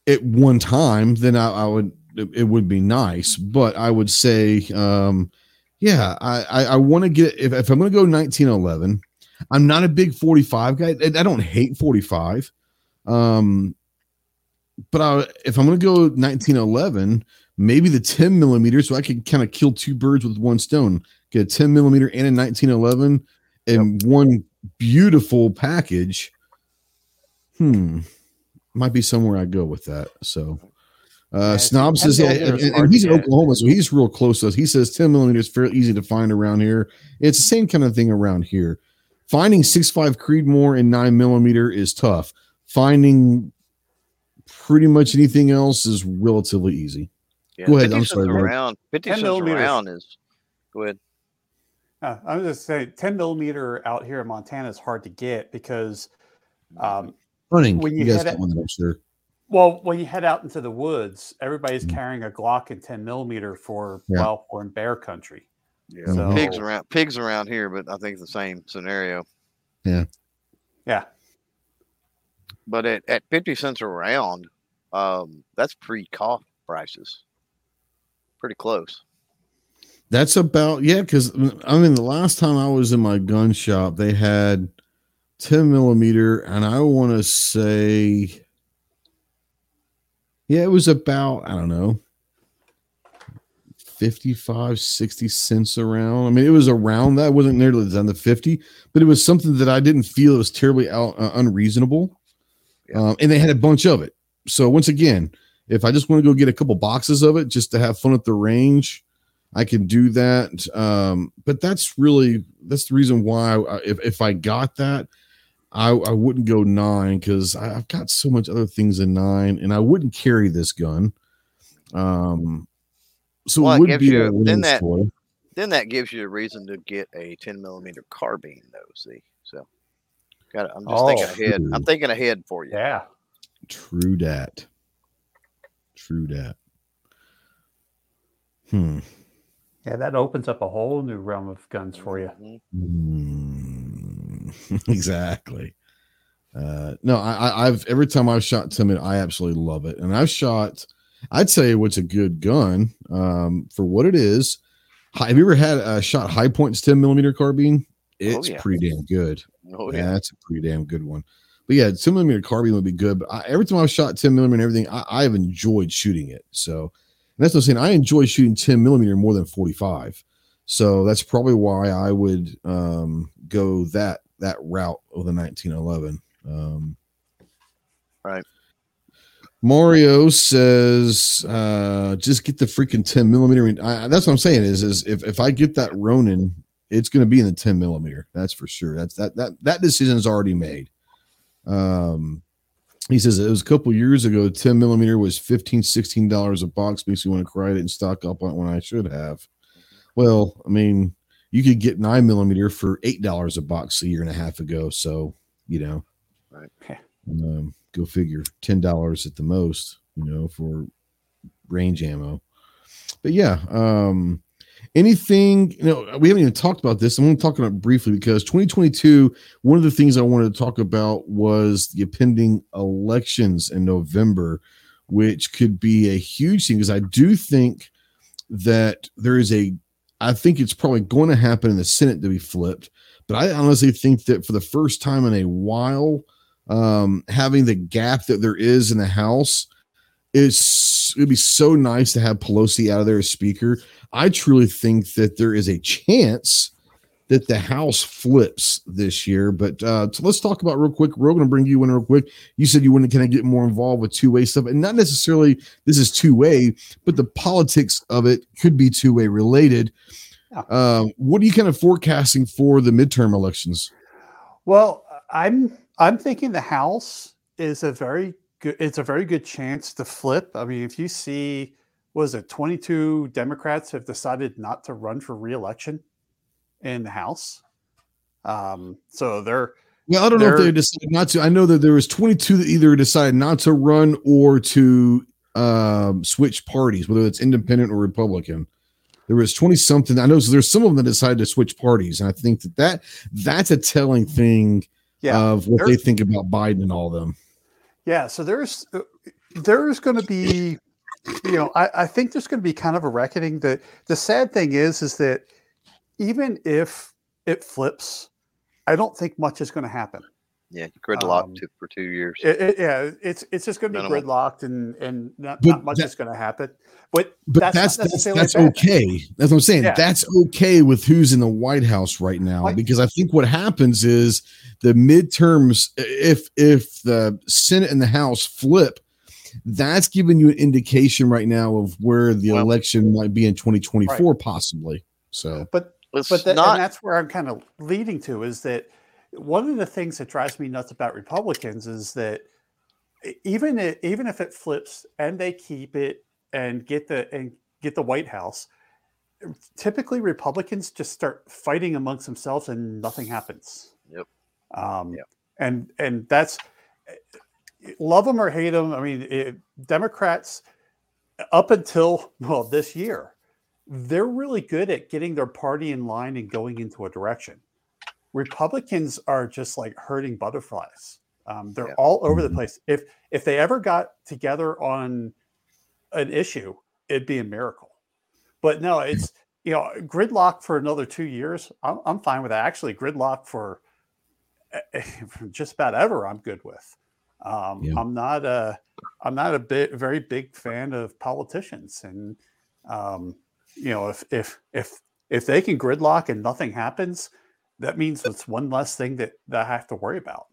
at one time, then I, I would, it, it would be nice. But I would say, um, yeah, I, I, I want to get, if, if I'm going to go 1911, I'm not a big 45 guy. I, don't hate 45. Um, but I, if I'm going to go 1911, maybe the 10 millimeter, so I could kind of kill two birds with one stone. Get a 10 millimeter and a 1911 in one beautiful package. Hmm, might be somewhere I go with that. So, uh, Yeah, Snob says, yeah, and, is and he's in. Oklahoma, so he's real close to us. He says 10 millimeters fairly easy to find around here. It's the same kind of thing around here. Finding 6.5 Creedmoor and 9 millimeter is tough. Finding pretty much anything else is relatively easy. Yeah, Go ahead, I'm sorry, Around 50 10 cents millimeters. around is go ahead. Uh, I'm just saying, 10 millimeter out here in Montana is hard to get because, um, Hunting, When you, you guys got one, I'm sure. well, when you head out into the woods, everybody's Mhm. carrying a Glock and 10 millimeter for Yeah. well, we're in bear country. Yeah, Mhm. pigs around pigs around here, but I think it's the same scenario. Yeah, yeah. But at, at 50 cents a round, um, that's pre cost prices. Pretty close. That's about yeah. Because I mean, the last time I was in my gun shop, they had 10 millimeter, and I want to say, yeah, it was about I don't know, 55, 60 cents around. I mean, it was around that. It wasn't nearly down to 50, but it was something that I didn't feel was terribly out, uh, unreasonable. Yeah. Um, and they had a bunch of it. So once again, if I just want to go get a couple boxes of it just to have fun at the range, I can do that. Um, but that's really that's the reason why I, if if I got that, I I wouldn't go nine because I've got so much other things in nine, and I wouldn't carry this gun. Um, so Well, it it would be you- then that- toy. Then that gives you a reason to get a 10 millimeter carbine, though. See, so got. I'm just thinking Oh. ahead. I'm thinking ahead for you. yeah. True dat. True dat. Hmm. Yeah, that opens up a whole new realm of guns for you. Mhm. Mm, exactly. Uh, no, I, I, I've every time I've shot Timid, I absolutely love it, and I've shot. I'd say what's a good gun um, for what it is. Have you ever had a shot Hi-Point's 10 millimeter carbine? It's yeah. pretty damn good. Oh yeah, yeah. that's a pretty damn good one. But yeah, 10 millimeter carbine would be good. But I, every time I've shot 10 millimeter and everything, I, I have enjoyed shooting it. So and that's what I'm saying. I enjoy shooting 10 millimeter more than 45. So that's probably why I would um, go that that route of the 1911. Um, Right. Mario says, uh, just get the freaking 10 millimeter. I, that's what I'm saying is, is if, if I get that Ronin, it's going to be in the 10 millimeter. That's for sure. That's that, that, that decision is already made. Um, he says it was a couple years ago, 10 millimeter was 15, 16 dollars a box. Makes me want to cry. I didn't stock up on it when I should have. Well, I mean, you could get nine millimeter for eight dollars a box a year and a half ago. So, you know, Right. Okay. um, go figure ten dollars at the most, you know, for range ammo. But yeah, um, anything, you know, we haven't even talked about this. I'm going to talk about briefly because 2022, one of the things I wanted to talk about was the impending elections in November, which could be a huge thing because I do think that there is a I think it's probably going to happen in the Senate to be flipped. But I honestly think that for the first time in a while, um, having the gap that there is in the House is it'd be so nice to have Pelosi out of there as Speaker. I truly think that there is a chance that the House flips this year. But uh, so let's talk about real quick. We're going to bring you in real quick. You said you want to kind of get more involved with two way stuff, and not necessarily this is two way, but the politics of it could be two way related. Yeah. Um, what are you kind of forecasting for the midterm elections? Well, I'm I'm thinking the House is a very good. It's a very good chance to flip. I mean, if you see, was it 22 Democrats have decided not to run for reelection in the House. Um, so they're Well, I don't know if They're- decided not to. I know that there was 22 that either decided not to run or to um, switch parties, whether it's independent or Republican. There was 20 something. I know there's some of them that decided to switch parties, and I think that, that that's a telling thing yeah. of what they think about Biden and all them. Yeah, so there's uh, there's going to be, you know, I, I think there's going to be kind of a reckoning. That the sad thing is, is that even if it flips, I don't think much is going to happen. Yeah, gridlocked Um, to, for two years. It, it- yeah, it's it's just going to be gridlocked and and not, not much that- is going to happen. But But That's that's that's that's, bad okay. That's what I'm saying. Yeah. That's okay with who's in the White House right now Right. because I think what happens is the midterms if if the Senate and the House flip that's giving you an indication right now of where the Well- election might be in 2024 possibly. So but It's but that, not. and that's where I'm kind of leading to is that one of the things that drives me nuts about Republicans is that even i- even if it flips and they keep it and get the and get the White House, typically Republicans just start fighting amongst themselves and nothing happens. Yep. Um, Yep. And and that's love them or hate them. I mean, it, Democrats up until well this year they're really good at getting their party in line and going into a direction. Republicans are just like herding butterflies. Um, they're Yeah. all over the Mhm. place. If if they ever got together on an issue, it'd be a miracle. But no, it's you know gridlock for another two years. I'm, I'm fine with that. Actually, gridlock for, for just about ever. I'm good with. Um, Yeah. I'm not a I'm not a bit very big fan of politicians, and um, you know if if if if they can gridlock and nothing happens, that means it's one less thing that, that I have to worry about.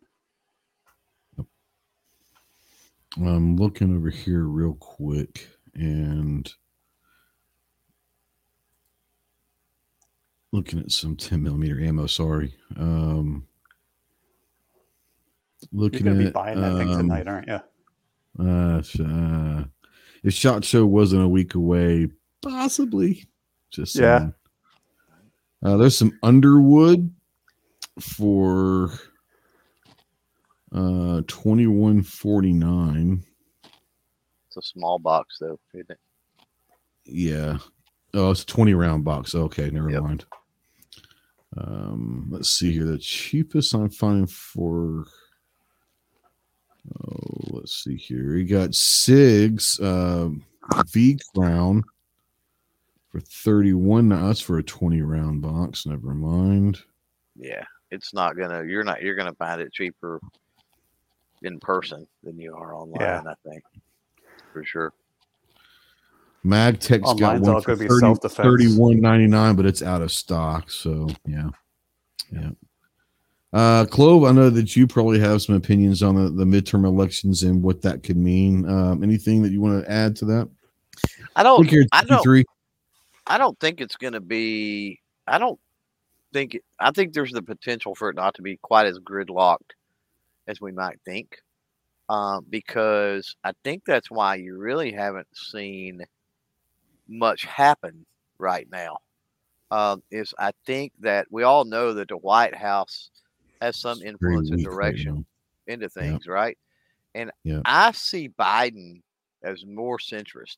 I'm looking over here real quick and looking at some 10 millimeter ammo. Sorry. Um, You're looking going to be buying that thing um, tonight, aren't you? Uh, uh, if Shot Show wasn't a week away, possibly. Just Yeah. Uh, there's some Underwood for uh 2149. It's a small box though, isn't it? Yeah. Oh, it's a 20 round box. Okay, never Yep. mind. Um, let's see here. The cheapest I'm finding for oh, let's see here. We got Sigs uh V Crown for 31. Now that's for a 20 round box. Never mind. Yeah, it's not gonna. You're not. You're gonna find it cheaper in person than you are online. Yeah. I think for sure. Magtech's got one for gonna be 30, 31.99, but it's out of stock. So yeah, yeah. Uh, Clove, I know that you probably have some opinions on the, the midterm elections and what that could mean. Um, anything that you want to add to that? I don't. think you're I don't. 53. I don't think it's going to be. I don't think. It, I think there's the potential for it not to be quite as gridlocked as we might think, um, because I think that's why you really haven't seen much happen right now. Um, is I think that we all know that the White House has some Very influence and right direction into things, right? And Yeah. I see Biden as more centrist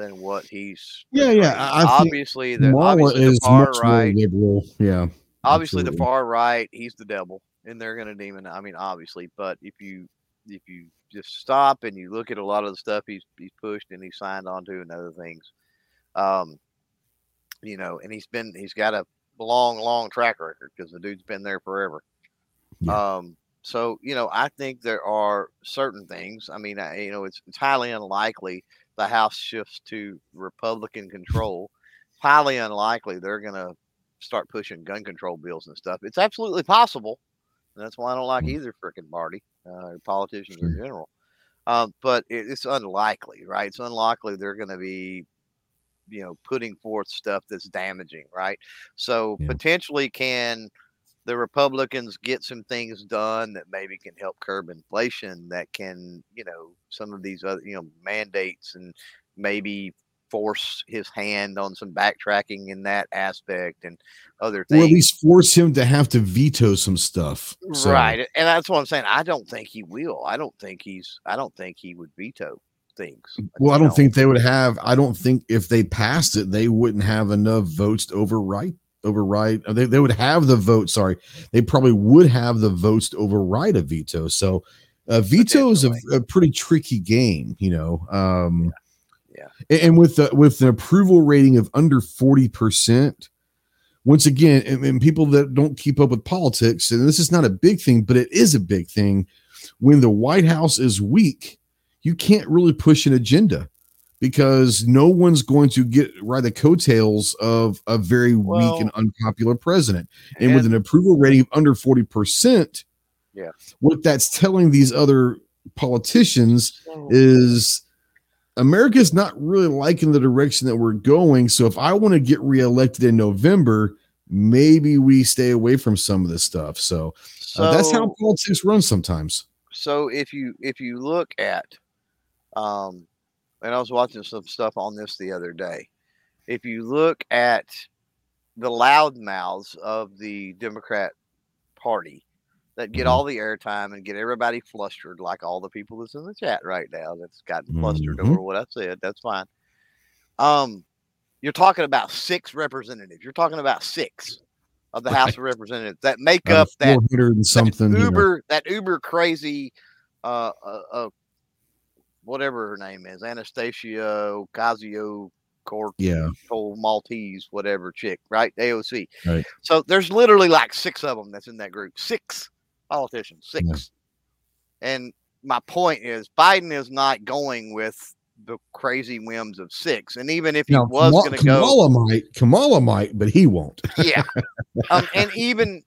than what he's. Yeah, yeah. I- obviously the obviously the far right. liberal. Yeah. Obviously the far right, he's the devil, and they're going to demon. I mean, obviously, but if you if you just stop and you look at a lot of the stuff he's he's pushed and he's signed onto and other things, um, you know, and he's been he's got a long long track record because the dude's been there forever. Yeah. Um, so you know, I think there are certain things. I mean, I, you know, it's, it's highly unlikely the House shifts to Republican control. highly unlikely they're going to start pushing gun control bills and stuff. It's absolutely possible. And that's why I don't like Mm. either freaking party, uh, or politicians in general. Um, but it, it's unlikely, right? It's unlikely they're going to be, you know, putting forth stuff that's damaging, right? So Yeah. potentially, can the Republicans get some things done that maybe can help curb inflation? That can, you know, some of these other, you know, mandates and maybe force his hand on some backtracking in that aspect and other things. Or at least force him to have to veto some stuff. So, Right. And that's what I'm saying. I don't think he will. I don't think he's I don't think he would veto things. Well, I don't think they would have. I don't think if they passed it, they wouldn't have enough votes to override. Override. uh, They, they would have the vote. Sorry, they probably would have the votes to override a veto. So, uh, veto is a, a pretty tricky game. You know. Um, Yeah. a- And with the, with an approval rating of under forty percent, once again, and, and people that don't keep up with politics, and this is not a big thing, but it is a big thing. When the White House is weak, you can't really push an agenda because no one's going to get ride the coattails of a very Well, weak and unpopular president. And, with an approval rating of under 40%, Yeah. what that's telling these other politicians So- is America's not really liking the direction that we're going. So if I want to get reelected in November, maybe we stay away from some of this stuff. So, uh, that's how politics runs sometimes. so if you if you look at um and I was watching some stuff on this the other day. If you look at the loudmouths of the Democrat Party that get Mhm. all the airtime and get everybody flustered, like all the people that's in the chat right now that's gotten flustered Mhm. over what I said, that's fine. Um, you're talking about six representatives. You're talking about six of the House of Representatives that make up that 400 and something. that you know. uber that uber crazy uh uh, uh whatever her name is anastasia ocasio cortez Yeah. maltese whatever chick right aoc Right. so there's literally like six of them that's in that group six politicians six and my point is biden is not going with the crazy whims of six and even if he Now, was Kamala, going to go Kamala might, Kamala might, but he won't. yeah um, and even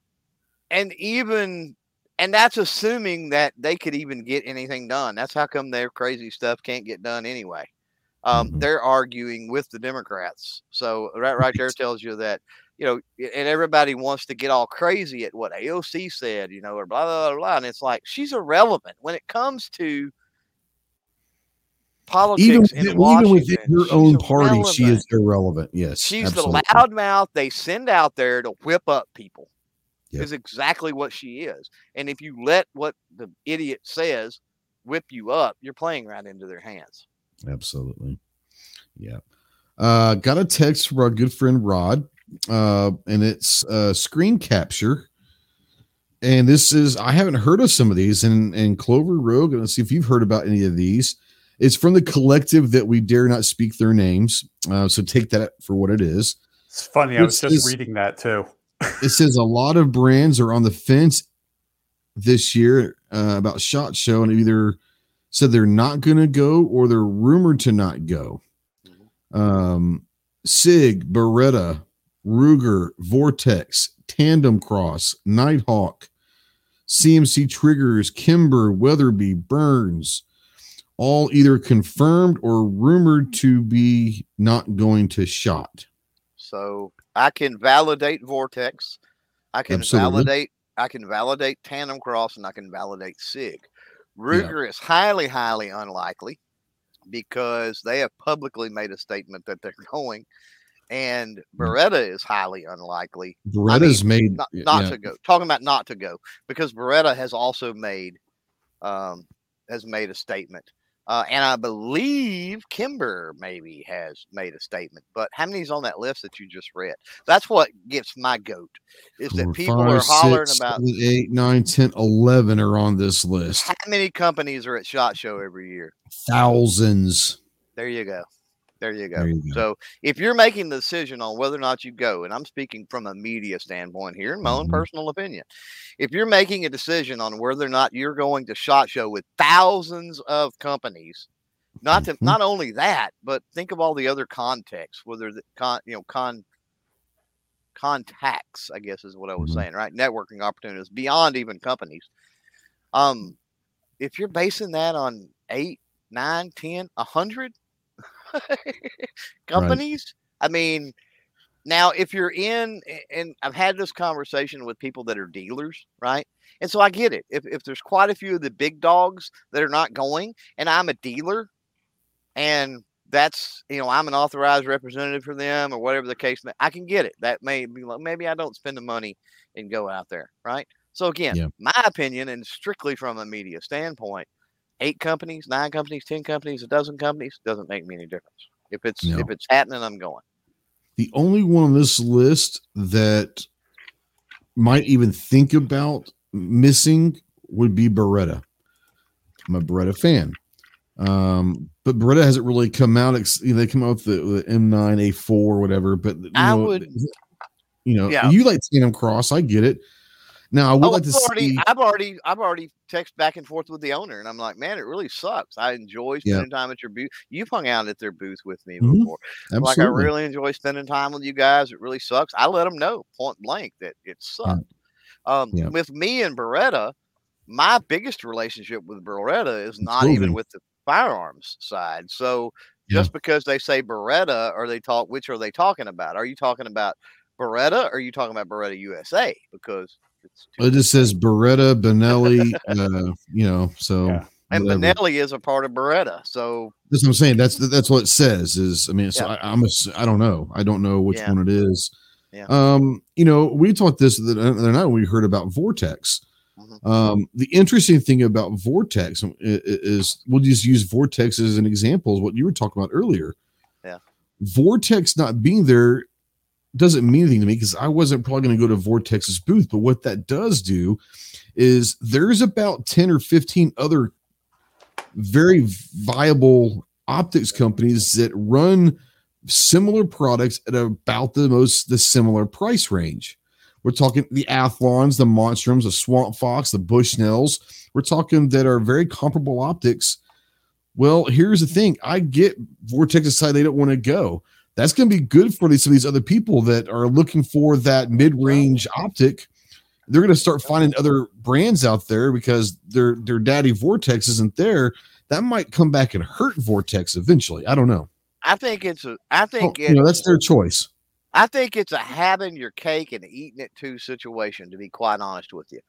and even and that's assuming that they could even get anything done that's how come their crazy stuff can't get done anyway um, Mhm. they're arguing with the democrats so right right there tells you that you know and everybody wants to get all crazy at what aoc said you know or blah blah blah, blah and it's like she's irrelevant when it comes to politics Even, in even Washington, within her own party, she is irrelevant. Yes. She's absolutely. the loudmouth they send out there to whip up people. Yep. Is exactly what she is. And if you let what the idiot says whip you up, you're playing right into their hands. Absolutely. Yeah. Uh, got a text from our good friend Rod, uh, and it's uh, screen capture. And this is I haven't heard of some of these, and and Clover Rogue. Let's see if you've heard about any of these. It's from the collective that we dare not speak their names. Uh, so take that for what it is. It's funny. I was just reading that too. It says a lot of brands are on the fence this year uh, about Shot Show and either said they're not going to go or they're rumored to not go. Um, Sig, Beretta, Ruger, Vortex, TandemKross, Nighthawk, CMC Triggers, Kimber, Weatherby, Burris, all either confirmed or rumored to be not going to shot. So I can validate Vortex. I can Absolutely. validate I can validate TandemKross and I can validate SIG. Ruger yeah. is highly, highly unlikely because they have publicly made a statement that they're going, and mm. Beretta is highly unlikely. Beretta's I mean, made not, not yeah. to go. Talking about not to go because Beretta has also made um, has made a statement. Uh, and I believe Kimber maybe has made a statement, but how many's on that list that you just read? That's what gets my goat is that people five, are hollering six, about seven, eight, nine, 10, 11 are on this list. How many companies are at SHOT Show every year? Thousands. There you go. There you, there you go. So if you're making the decision on whether or not you go, and I'm speaking from a media standpoint here, in my own mm-hmm. personal opinion, if you're making a decision on whether or not you're going to shot show with thousands of companies, not to mm-hmm. not only that, but think of all the other contexts, whether the con you know con contacts, I guess is what I was mm-hmm. saying, right? Networking opportunities beyond even companies. Um, if you're basing that on eight, nine, ten, a hundred, companies. Right. I mean, now if you're in, and I've had this conversation with people that are dealers, right? And so I get it. If, if there's quite a few of the big dogs that are not going, and I'm a dealer, and that's you know I'm an authorized representative for them or whatever the case may, I can get it. That may be like maybe I don't spend the money and go out there, right? So again, yeah. my opinion, and strictly from a media standpoint, eight companies, nine companies, ten companies, a dozen companies doesn't make me any difference. If it's no. if it's happening, I'm going. The only one on this list that might even think about missing would be Beretta. I'm a Beretta fan. Um, but Beretta hasn't really come out. They come out with the, the M9A4 or whatever. But you I know, would, you know, yeah. you like TandemKross. I get it. Now I would oh, like to I've already, see. I've already, I've already text back and forth with the owner, and I'm like, man, it really sucks. I enjoy spending yeah. time at your booth. You've hung out at their booth with me mm-hmm. before. Absolutely. Like I really enjoy spending time with you guys. It really sucks. I let them know point blank that it sucked. Um, yeah. With me and Beretta, my biggest relationship with Beretta is not even with the firearms side. So just because they say Beretta, or they talk, which are they talking about? Are you talking about Beretta, or are you talking about Beretta USA? Because it just says Beretta, Benelli, uh, you know, so. Yeah. And whatever. Benelli is a part of Beretta, so that's what I'm saying. That's that's what it says. Is I mean, so yeah. I, I'm a, I don't know. I don't know which yeah. one it is. Yeah. Um, you know, we talked this the other night when we heard about Vortex. Mm-hmm. Um, the interesting thing about Vortex is, is, we'll just use Vortex as an example, is what you were talking about earlier. Yeah. Vortex not being there doesn't mean anything to me because I wasn't probably going to go to Vortex's booth. But what that does do is there's about 10 or 15 other very viable optics companies that run similar products at about the most the similar price range. We're talking the Athlons, the Monstrums, the Swamp Fox, the Bushnells. We're talking that are very comparable optics. Well, here's the thing. I get Vortex decide they don't want to go that's going to be good for these, some of these other people that are looking for that mid-range optic. They're going to start finding other brands out there because their their daddy Vortex isn't there. That might come back and hurt Vortex eventually. I don't know. I think it's a. I think well, you know that's their choice. I think it's a having your cake and eating it too situation. To be quite honest with you,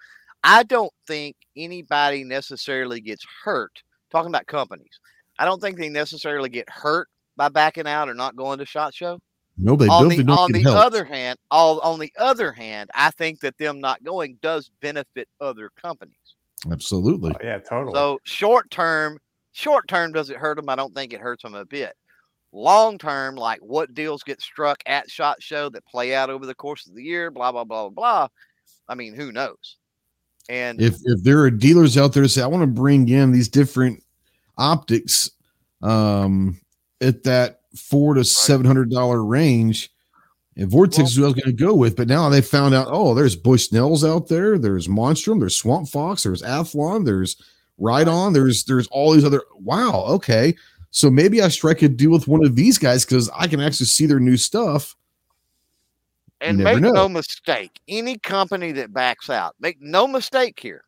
I don't think anybody necessarily gets hurt. Talking about companies, I don't think they necessarily get hurt by backing out or not going to shot show. No, they on don't. The, on the help. other hand, all on the other hand, I think that them not going does benefit other companies. Absolutely. Oh, yeah, totally. So short term, short term does it hurt them? I don't think it hurts them a bit. Long term, like what deals get struck at Shot Show that play out over the course of the year, blah blah blah blah. I mean, who knows? And if if there are dealers out there that say, I want to bring in these different optics um, at that four to seven hundred dollar range. And Vortex Well- is who I was going to go with, but now they found out. Oh, there's Bushnells out there. There's Monstrum. There's Swamp Fox. There's Athlon. There's Riton. There's there's all these other. Wow. Okay. So maybe I strike a deal with one of these guys because I can actually see their new stuff. And make know. no mistake, any company that backs out, make no mistake here.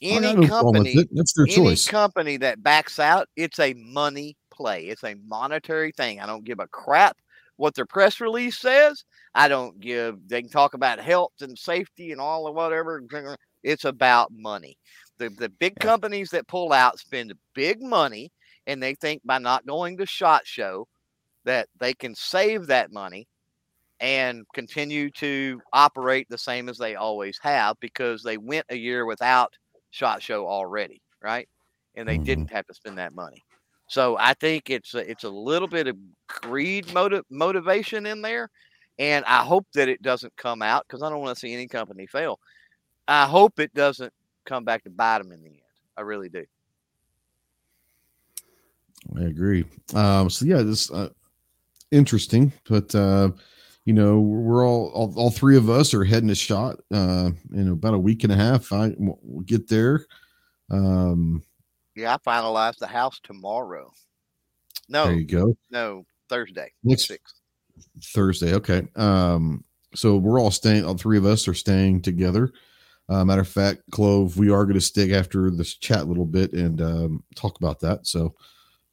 Any no problem with company. That's their any choice. company that backs out, it's a money play. It's a monetary thing. I don't give a crap what their press release says. I don't give. They can talk about health and safety and all of whatever. It's about money. The the big Yeah. companies that pull out spend big money, and they think by not going to Shot Show that they can save that money and continue to operate the same as they always have because they went a year without Shot Show already, right? And they Mhm. didn't have to spend that money. So I think it's a, it's a little bit of greed motive motivation in there, and I hope that it doesn't come out because I don't want to see any company fail. I hope it doesn't come back to bite them in the end. I really do. I agree. Um, so yeah, this uh, interesting, but uh, you know, we're all, all all three of us are heading to shot uh, in about a week and a half. I we'll get there. Um, Yeah, I finalized the house tomorrow. No, there you go. no, Thursday. Next Six. Thursday. Okay. Um, so we're all staying. All three of us are staying together. Uh, matter of fact, Clove, we are going to stick after this chat a little bit and um, talk about that. So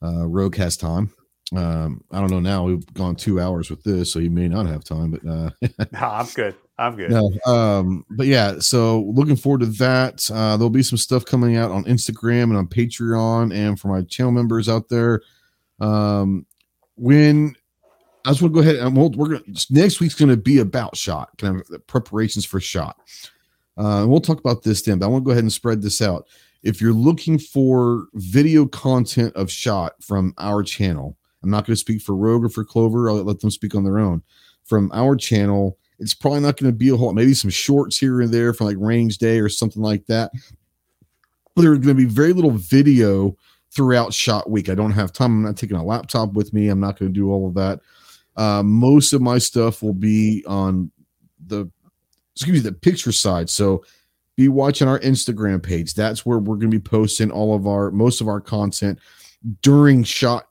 uh, Rogue has time. Um, I don't know now. We've gone two hours with this, so he may not have time. But uh, No, I'm good. I'm good. no, um, but yeah. So looking forward to that. Uh, there'll be some stuff coming out on Instagram and on Patreon, and for my channel members out there. Um, when I just want to go ahead and we'll, we're going next week's going to be about shot kind of preparations for shot. Uh, and we'll talk about this then, but I want to go ahead and spread this out. If you're looking for video content of shot from our channel, I'm not going to speak for Rogue or for Clover. I'll let them speak on their own. From our channel, it's probably not going to be a whole, maybe some shorts here and there for like range day or something like that. But there's going to be very little video throughout shot week. I don't have time. I'm not taking a laptop with me. I'm not going to do all of that. Uh, most of my stuff will be on the excuse me the picture side. So be watching our Instagram page. That's where we're going to be posting all of our most of our content during shot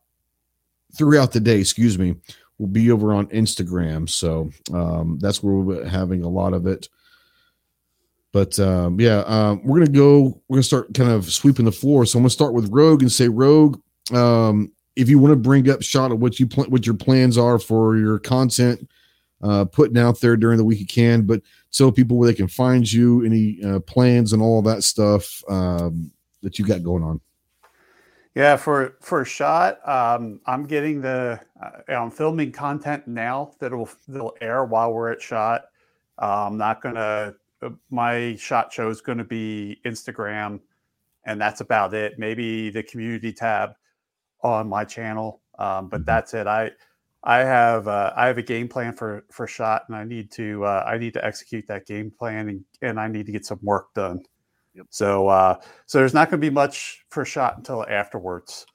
throughout the day. Excuse me, will be over on Instagram. So um, that's where we'll be having a lot of it. But um, yeah, um, we're gonna go. We're gonna start kind of sweeping the floor. So I'm gonna start with Rogue and say, Rogue, um, if you want to bring up shot of what you pl- what your plans are for your content uh, putting out there during the week, you can. But tell people where they can find you, any uh, plans and all that stuff um, that you got going on. Yeah, for for a shot, um, I'm getting the uh, I'm filming content now that'll that'll air while we're at shot. Uh, I'm not gonna. Uh, my shot show is going to be Instagram, and that's about it. Maybe the community tab on my channel, um, but Mhm. that's it. I I have uh, I have a game plan for for shot, and I need to uh, I need to execute that game plan, and, and I need to get some work done. Yep. So uh, so there's not going to be much for shot until afterwards,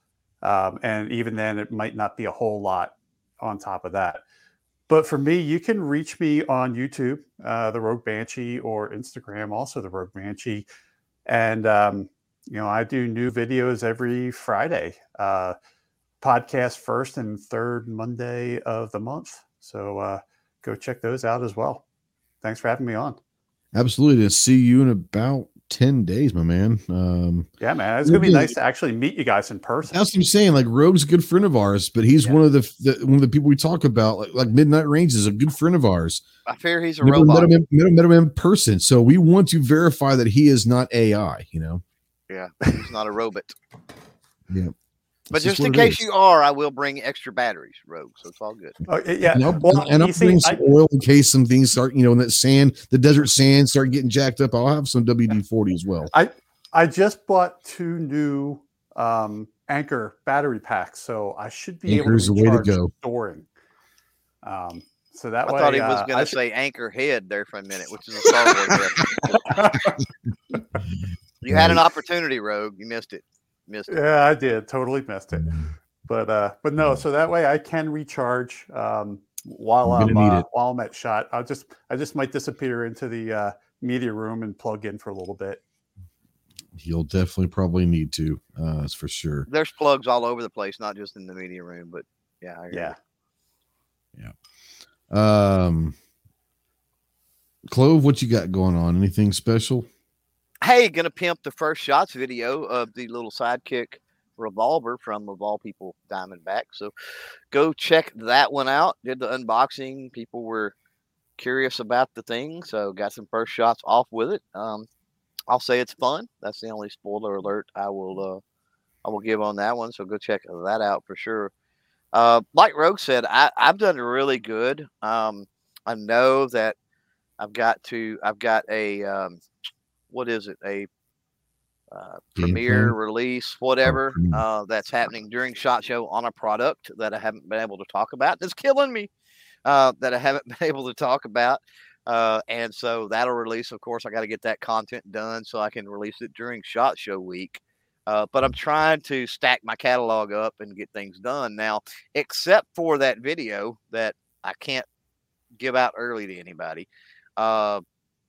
um, and even then, it might not be a whole lot on top of that. But for me, you can reach me on YouTube, uh, the Rogue Banshee, or Instagram, also the Rogue Banshee, and um, you know I do new videos every Friday. Uh, podcast first and third Monday of the month. So uh, go check those out as well. Thanks for having me on. Absolutely. To see you in about 10 days, my man. Um, Yeah, man, it's gonna be nice to actually meet you guys in person. That's what I'm saying. Like Rogue's a good friend of ours, but he's Yeah. one of the, the one of the people we talk about. Like, like Midnight Range is a good friend of ours. I fear he's a Never met robot. him, in, met, him, met him in person, so we want to verify that he is not AI. You know, Yeah, he's not a robot. Yeah. But It's just in case is. you are, I will bring extra batteries, Rogue. So it's all good. Oh, yeah. And I'll, Well, and I'll you see, bring I- some oil in case some things start, you know, in that sand, the desert sand start getting jacked up. I'll have some WD 40 as well. I I just bought two new um, Anker battery packs, so I should be Anker's able the to way to go. storing. Um, so that I way, thought he was uh, going to say Anchorhead there for a minute, which is a Star Wars reference. should- You had an opportunity, Rogue. You missed it. Missed it. Yeah, I did. Totally missed it. But uh, but no. So that way I can recharge um, while You're I'm gonna uh, while I'm at shot. I'll just I just might disappear into the uh, media room and plug in for a little bit. You'll definitely probably need to. Uh, that's for sure. There's plugs all over the place, not just in the media room, but yeah, I hear Yeah. Um, Clove, what you got going on? Anything special? Hey, gonna pimp the first shots video of the little sidekick revolver from of all people Diamondback. So go check that one out. Did the unboxing. People were curious about the thing, so got some first shots off with it. Um, I'll say it's fun. That's the only spoiler alert I will uh, I will give on that one. So go check that out for sure. Uh, like Rogue said, I, I've done really good. Um, I know that I've got to. I've got a um, what is it? A uh, premiere plan? release, whatever uh, that's happening during Shot Show on a product that I haven't been able to talk about. that's killing me uh, that I haven't been able to talk about. Uh, and so that'll release. Of course, I got to get that content done so I can release it during Shot Show week. Uh, but I'm trying to stack my catalog up and get things done now, except for that video that I can't give out early to anybody.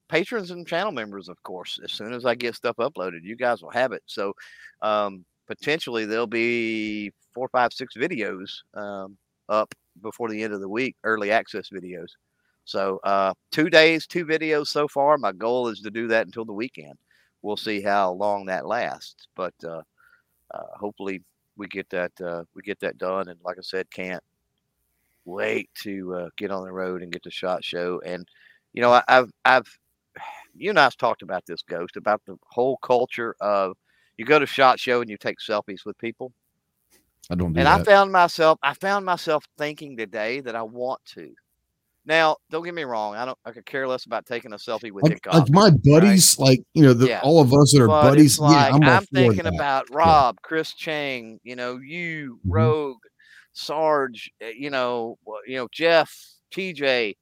Patrons and channel members, of course, as soon as I get stuff uploaded, you guys will have it. So um, potentially there'll be four, five, six videos um, up before the end of the week, early access videos. So uh, two days, two videos so far. My goal is to do that until the weekend. We'll see how long that lasts, but uh, uh, hopefully we get that uh, we get that done. And like I said, can't wait to uh, get on the road and get the shot show. And you know, I, I've I've you and I've talked about this ghost about the whole culture of you go to shot show and you take selfies with people. I don't do And I found myself I found myself thinking today that I want to. Now, don't get me wrong. I don't. I could care less about taking a selfie with like, like my buddies, like you know, the, Yeah. all of us that are but buddies. like, yeah, I'm, I'm thinking that. about Rob, Chris Chang, you know, you, Mhm. Rogue, Sarge, uh, you know, you know, Jeff, TJ,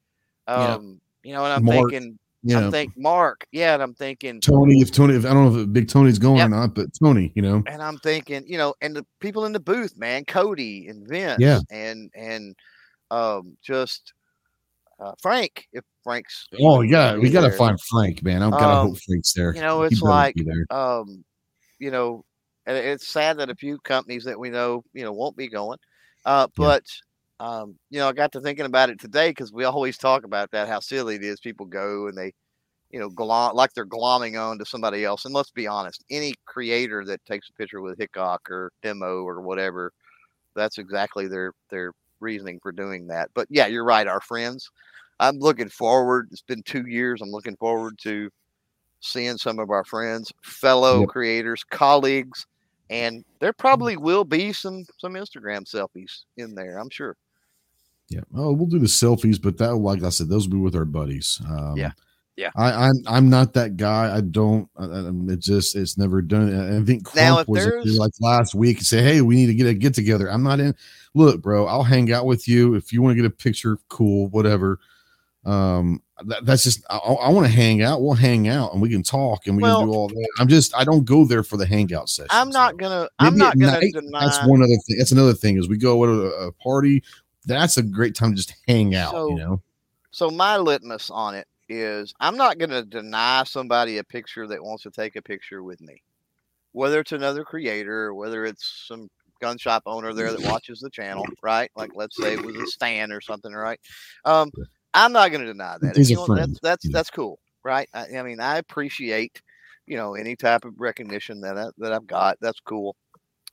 Yeah. um, you know, and I'm Mark, thinking, Know, I'm thinking Mark, yeah, and I'm thinking, Tony. If Tony, if I don't know if Big Tony's going Yep. or not, but Tony, you know, and I'm thinking, you know, and the people in the booth, man, Cody and Vince, Yeah. and and um, just uh, Frank, if Frank's, oh yeah, gonna we gotta there. find Frank, man. I gotta Um, hope Frank's there. you know, it's like, um, you know, and it's sad that a few companies that we know, you know, won't be going. Uh, Yeah. but um, you know, I got to thinking about it today because we always talk about that how silly it is. People go and they, you know, glom like they're glomming on to somebody else. And let's be honest, any creator that takes a picture with Hickok or Demo or whatever, that's exactly their their reasoning for doing that. But yeah, you're right. Our friends, I'm looking forward. It's been two years. I'm looking forward to seeing some of our friends, fellow Yep. creators, colleagues, and there probably will be some some Instagram selfies in there. I'm sure. Yeah. Oh, we'll do the selfies, but that, like I said, those will be with our buddies. Um, Yeah. Yeah. I, I'm I'm not that guy. I don't. I, I- it just it's never done. I think Now, Crump if was in here there's- like last week and say, "Hey, we need to get a get together." I'm not in. Look, bro, I'll hang out with you if you want to get a picture. Cool, whatever. Um, that, that's just I, I want to hang out. We'll hang out and we can talk and we Well- can do all that. I'm just I don't go there for the hangout session. I'm not gonna. I'm not gonna deny. That's one other thing. That's another thing is we go to a, a party. That's a great time to just hang out. So- you know. So my litmus on it is I'm not going to deny somebody a picture that wants to take a picture with me, whether it's another creator, or whether it's some gun shop owner there that watches the channel, right? Like let's say it was a Stan or something, right? Um, I'm not going to deny that. A you want- That's that's, that's cool, right? I, I mean, I appreciate you know any type of recognition that I, that I've got. That's cool,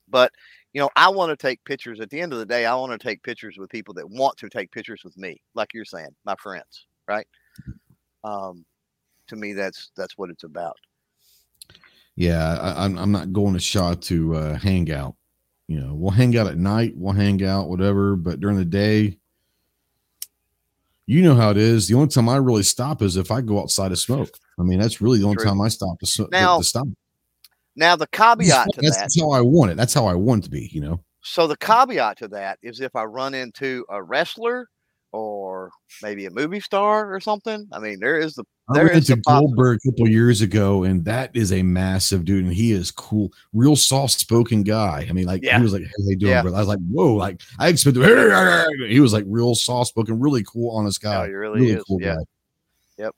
but you know, I want to take pictures. At the end of the day, I want to take pictures with people that want to take pictures with me, like you're saying, my friends, right? Um, to me, that's that's what it's about. Yeah, I, I'm I'm not going to shot to uh, hang out. You know, we'll hang out at night. We'll hang out, whatever. But during the day, you know how it is. The only time I really stop is if I go outside to smoke. I mean, that's really the only True. time I stop to, so- to- to stop. Now, the caveat to That's, that. that's how I want it. That's how I want it to be. You know. So the caveat to that is if I run into a wrestler or maybe a movie star or something. I mean, there is the I there ran is Goldberg a couple years ago, and that is a massive dude, and he is cool, real soft spoken guy. I mean, like Yeah. he was like, how you doing, Yeah. brother?" I was like, "Whoa!" Like I expected. He was like real soft spoken, really cool, honest guy. Oh, he really is, yeah. guy.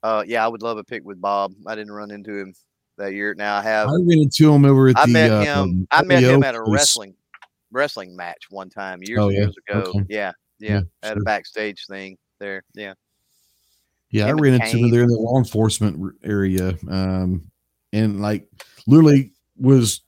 Uh, yeah, I would love a pick with Bob. I didn't run into him that year. Now I have. I ran into him over at I the. met uh, him. um, I met him at a place. wrestling wrestling match one time years Oh, yeah? years ago. Okay. Yeah, yeah, Yeah, at sure. a backstage thing there. Yeah, Yeah, I ran into him there in the law enforcement area, um, and like literally was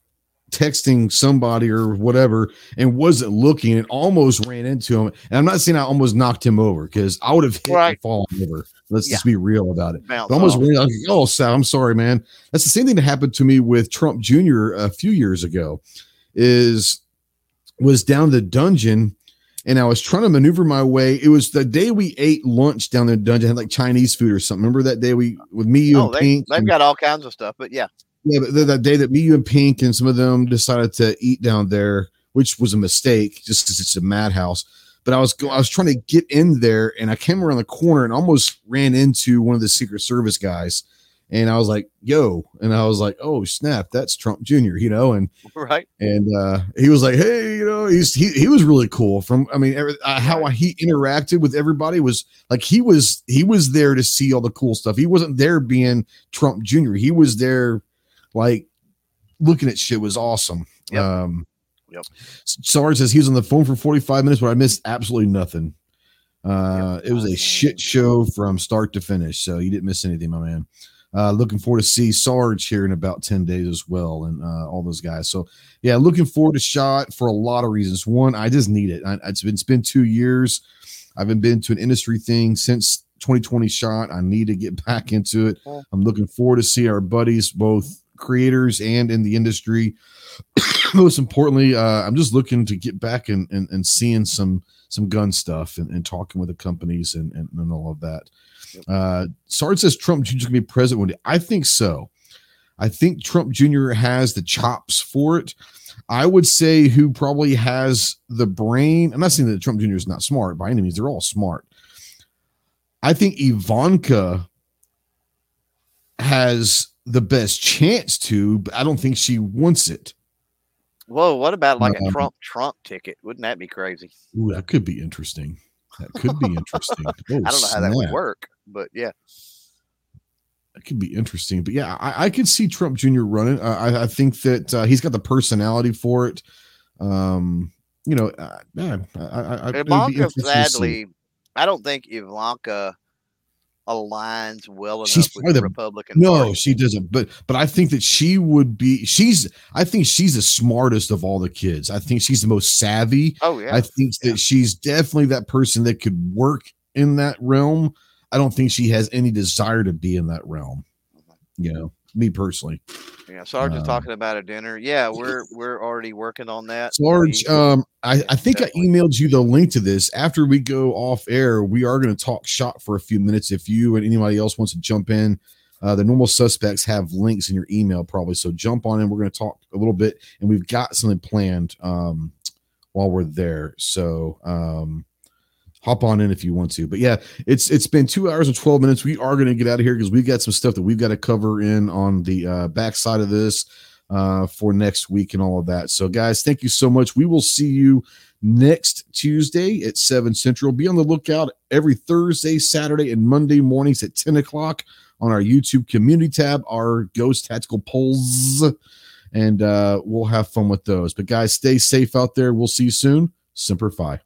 texting somebody or whatever, and wasn't looking, and almost ran into him. And I'm not saying I almost knocked him over because I would have hit Right. and fallen over. Let's Yeah. just be real about it. Almost ran. Like, oh, Sal, I'm sorry, man. That's the same thing that happened to me with Trump Jr. a few years ago. Is was down the dungeon and I was trying to maneuver my way. It was the day we ate lunch down the dungeon, had like Chinese food or something. Remember that day we with me, you, Oh, and they, Pink? they've and- got all kinds of stuff, but yeah, yeah, but that day that me, you, and Pink and some of them decided to eat down there, which was a mistake, just because it's a madhouse. But I was go, I was trying to get in there, and I came around the corner and almost ran into one of the Secret Service guys. And I was like, "Yo!" And I was like, "Oh snap, that's Trump Jr." You know, and right. and uh, he was like, "Hey, you know, he's he, he was really cool." From I mean, every, uh, how he interacted with everybody was like he was he was there to see all the cool stuff. He wasn't there being Trump Jr. He was there, like looking at shit was awesome. Yep. Um, Yep. Sarge says he was on the phone for forty five minutes, but I missed absolutely nothing. Uh, it was a shit show from start to finish, so you didn't miss anything, my man. Uh, looking forward to see Sarge here in about 10 days as well, and uh, all those guys. So, yeah, looking forward to Shot for a lot of reasons. One, I just need it. I, it's been it's been two years. I haven't been to an industry thing since 2020 Shot. I need to get back into it. I'm looking forward to see our buddies, both creators and in the industry. Most importantly, uh, I'm just looking to get back and, and, and seeing some some gun stuff and, and talking with the companies and, and, and all of that. Uh, Sarge says Trump Jr. is going to be president one day. I think so. I think Trump Jr. has the chops for it. I would say who probably has the brain. I'm not saying that Trump Jr. is not smart by any means. They're all smart. I think Ivanka has the best chance to, but I don't think she wants it. Whoa, what about like Um, a Trump Trump ticket? Wouldn't that be crazy? Ooh, that could be interesting. That could be interesting. Oh, I don't know how that would work, but yeah, That could be interesting. But yeah, I, I could see Trump Jr. running. Uh, I, I think that uh, he's got the personality for it. Um, you know, uh, man, I, I, I, Ivanka sadly, I don't think Ivanka aligns well enough She's with the Republican No, Party. she doesn't. But but I think that she would be. She's. I think she's the smartest of all the kids. I think she's the most savvy. Oh yeah, I think that she's definitely that person that could work in that realm. I don't think she has any desire to be in that realm. Mm-hmm. You know, me personally. yeah. Sarge was um, talking about a dinner. Yeah, we're we're already working on that. Sarge, We- um, I, I think I emailed you the link to this. After we go off air, we are going to talk shot for a few minutes. If you and anybody else wants to jump in, uh, the normal suspects have links in your email probably. So jump on in. We're going to talk a little bit, and we've got something planned um, while we're there. So um, hop on in if you want to. But yeah, it's it's been two hours and twelve minutes. We are going to get out of here because we've got some stuff that we've got to cover in on the uh, backside of this uh, for next week and all of that. So, guys, thank you so much. We will see you next Tuesday at 7 Central. Be on the lookout every Thursday, Saturday, and Monday mornings at 10 o'clock on our YouTube community tab, our Ghost Tactical Polls, and uh, we'll have fun with those. But, guys, stay safe out there. We'll see you soon. Semper Fi.